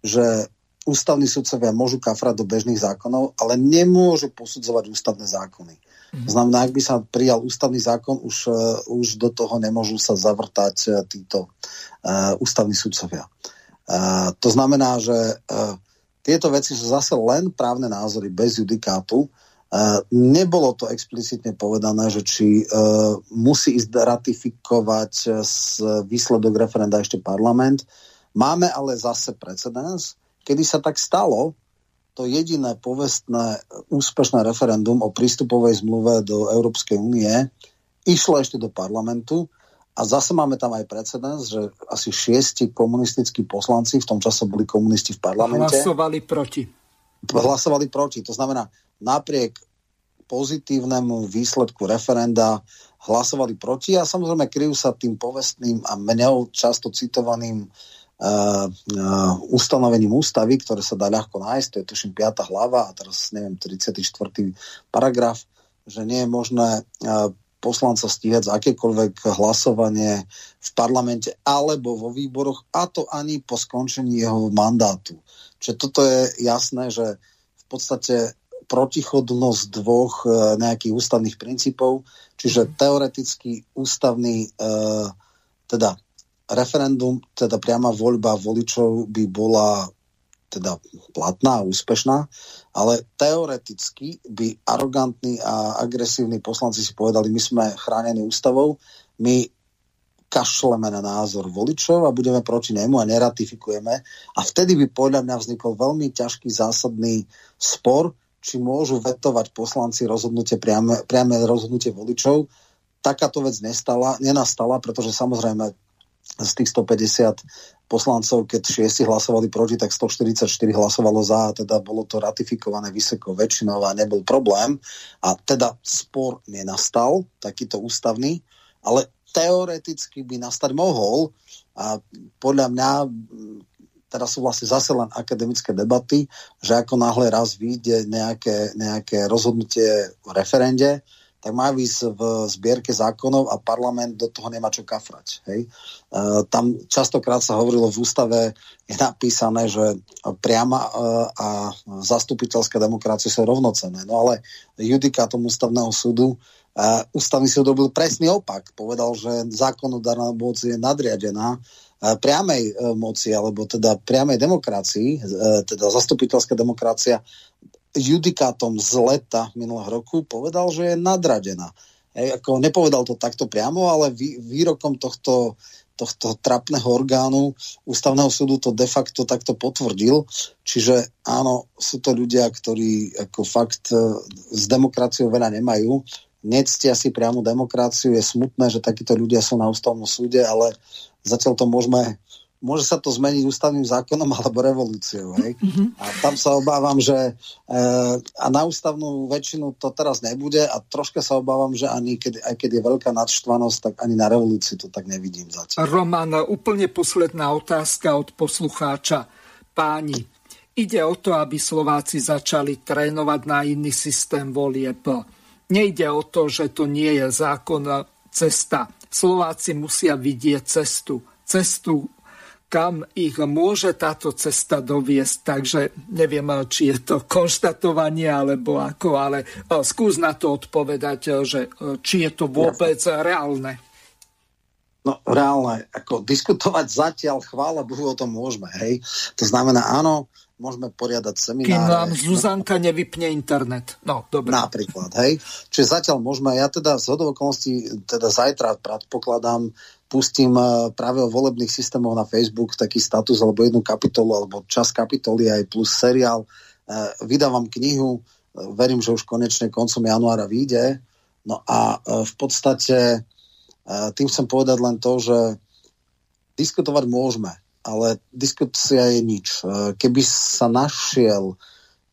že ústavní sudcovia môžu kafrať do bežných zákonov, ale nemôžu posudzovať ústavné zákony. Mm. Znamená, ak by sa prijal ústavný zákon, už, uh, už do toho nemôžu sa zavrtať uh, títo uh, ústavní sudcovia. Uh, to znamená, že uh, tieto veci sú zase len právne názory bez judikátu. Uh, nebolo to explicitne povedané, že či uh, musí ísť ratifikovať uh, výsledok referenda ešte parlament. Máme ale zase precedens, kedy sa tak stalo, to jediné povestné úspešné referendum o prístupovej zmluve do Európskej únie išlo ešte do parlamentu a zase máme tam aj precedens, že asi šiesti komunistickí poslanci, v tom čase boli komunisti v parlamente. Hlasovali proti. Hlasovali proti. To znamená, napriek pozitívnemu výsledku referenda hlasovali proti a samozrejme kryjú sa tým povestným a mňou často citovaným uh, uh, ustanovením ústavy, ktoré sa dá ľahko nájsť, to je tuším 5. hlava a teraz neviem, 34. paragraf, že nie je možné uh, poslanca stíhať za akékoľvek hlasovanie v parlamente alebo vo výboroch a to ani po skončení jeho mandátu. Čiže toto je jasné, že v podstate protichodnosť dvoch nejakých ústavných princípov, čiže teoreticky ústavný teda referendum, teda priama voľba voličov by bola teda platná a úspešná, ale teoreticky by arogantní a agresívni poslanci si povedali, my sme chránení ústavou, my kašleme na názor voličov a budeme proti nemu a neratifikujeme. A vtedy by podľa mňa vznikol veľmi ťažký zásadný spor, či môžu vetovať poslanci rozhodnutie, priame, priame rozhodnutie voličov. Takáto vec nestala, nenastala, pretože samozrejme z tých 150 poslancov, keď šiesti hlasovali proti, tak 144 hlasovalo za a teda bolo to ratifikované vysokou väčšinou a nebol problém. A teda spor nenastal, takýto ústavný, ale teoreticky by nastať mohol a podľa mňa teraz sú vlastne zase len akademické debaty, že ako náhle raz vyjde nejaké, nejaké rozhodnutie v referende, tak má ísť v zbierke zákonov a parlament do toho nemá čo kafrať. Hej? E, tam častokrát sa hovorilo v ústave, je napísané, že priama e, a zastupiteľská demokracia sú rovnocené. No ale judikátom ústavného súdu Uh, ústavný súd robil presný opak. Povedal, že zákonodárna moc je nadriadená uh, priamej uh, moci, alebo teda priamej demokracii, uh, teda zastupiteľská demokracia judikátom z leta minulého roku povedal, že je nadradená. Hej, ako nepovedal to takto priamo, ale vý, výrokom tohto, tohto trapného orgánu ústavného súdu to de facto takto potvrdil. Čiže áno, sú to ľudia, ktorí ako fakt e, s demokraciou veľa nemajú. Nectia si priamu demokraciu. Je smutné, že takíto ľudia sú na ústavnom súde, ale zatiaľ to môžeme môže sa to zmeniť ústavným zákonom alebo revolúciou. Hej? A tam sa obávam, že e, a na ústavnú väčšinu to teraz nebude a troška sa obávam, že ani keď, aj keď je veľká nadštvanosť, tak ani na revolúciu to tak nevidím zatiaľ. Roman, úplne posledná otázka od poslucháča. Páni, ide o to, aby Slováci začali trénovať na iný systém volieb. Nejde o to, že to nie je zákon cesta. Slováci musia vidieť cestu. Cestu kam ich môže táto cesta doviesť. Takže neviem, či je to konštatovanie alebo ako, ale e, skús na to odpovedať, e, že či je to vôbec Jasne. reálne. No reálne, ako diskutovať zatiaľ, chvála Bohu, o tom môžeme, hej. To znamená, áno, môžeme poriadať semináre. Kým nám Zuzanka nevypne internet. No, dobre. Napríklad, hej. Čiže zatiaľ môžeme, ja teda z hodovokolností, teda zajtra predpokladám, pustím eh, práve o volebných systémoch na Facebook taký status alebo jednu kapitolu alebo čas kapitoly aj plus seriál. Eh, vydávam knihu, eh, verím, že už konečne koncom januára vyjde. No a v podstate tým chcem povedať len to, že diskutovať môžeme, ale diskusia je nič. Keby sa našiel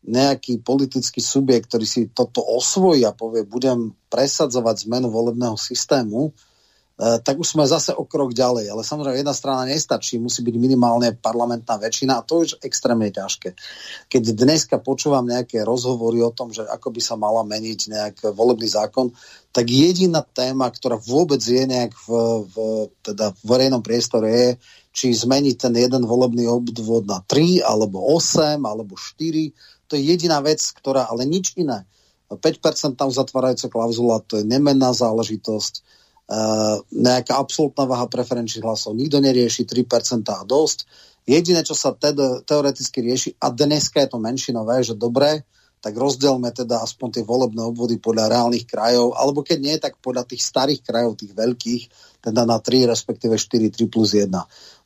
nejaký politický subjekt, ktorý si toto osvojí a povie, budem presadzovať zmenu volebného systému, tak už sme zase o krok ďalej. Ale samozrejme jedna strana nestačí, musí byť minimálne parlamentná väčšina a to je extrémne ťažké. Keď dneska počúvam nejaké rozhovory o tom, že ako by sa mala meniť nejak volebný zákon, tak jediná téma, ktorá vôbec je nejak v, v teda v verejnom priestore je, či zmeniť ten jeden volebný obdvod na 3, alebo 8, alebo 4. To je jediná vec, ktorá, ale nič iné. 5% tam zatvárajúca klauzula, to je nemenná záležitosť nejaká absolútna váha preferenčných hlasov nikto nerieši, 3% a dosť. Jediné, čo sa teda teoreticky rieši, a dneska je to menšinové, že dobre, tak rozdelme teda aspoň tie volebné obvody podľa reálnych krajov, alebo keď nie, tak podľa tých starých krajov, tých veľkých, teda na 3, respektíve 4, 3 plus 1.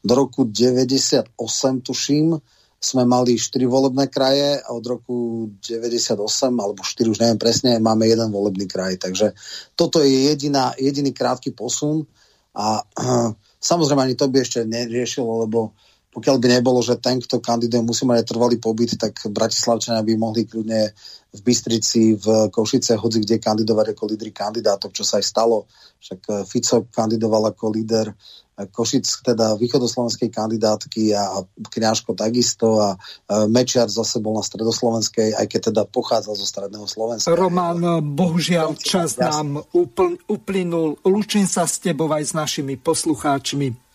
Do roku 98, tuším, sme mali 4 volebné kraje a od roku 98 alebo 4, už neviem presne, máme jeden volebný kraj. Takže toto je jediná, jediný krátky posun a samozrejme ani to by ešte neriešilo, lebo pokiaľ by nebolo, že ten, kto kandiduje, musí mať trvalý pobyt, tak Bratislavčania by mohli kľudne v Bystrici, v Košice, hoci kde kandidovať ako lídry kandidátov, čo sa aj stalo. Však eh, Fico kandidoval ako líder Košic, teda východoslovenskej kandidátky a Kňažko takisto a Mečiar zase bol na stredoslovenskej, aj keď teda pochádzal zo stredného Slovenska. Roman, bohužiaľ čas nám uplynul. Lúčim sa s tebou aj s našimi poslucháčmi.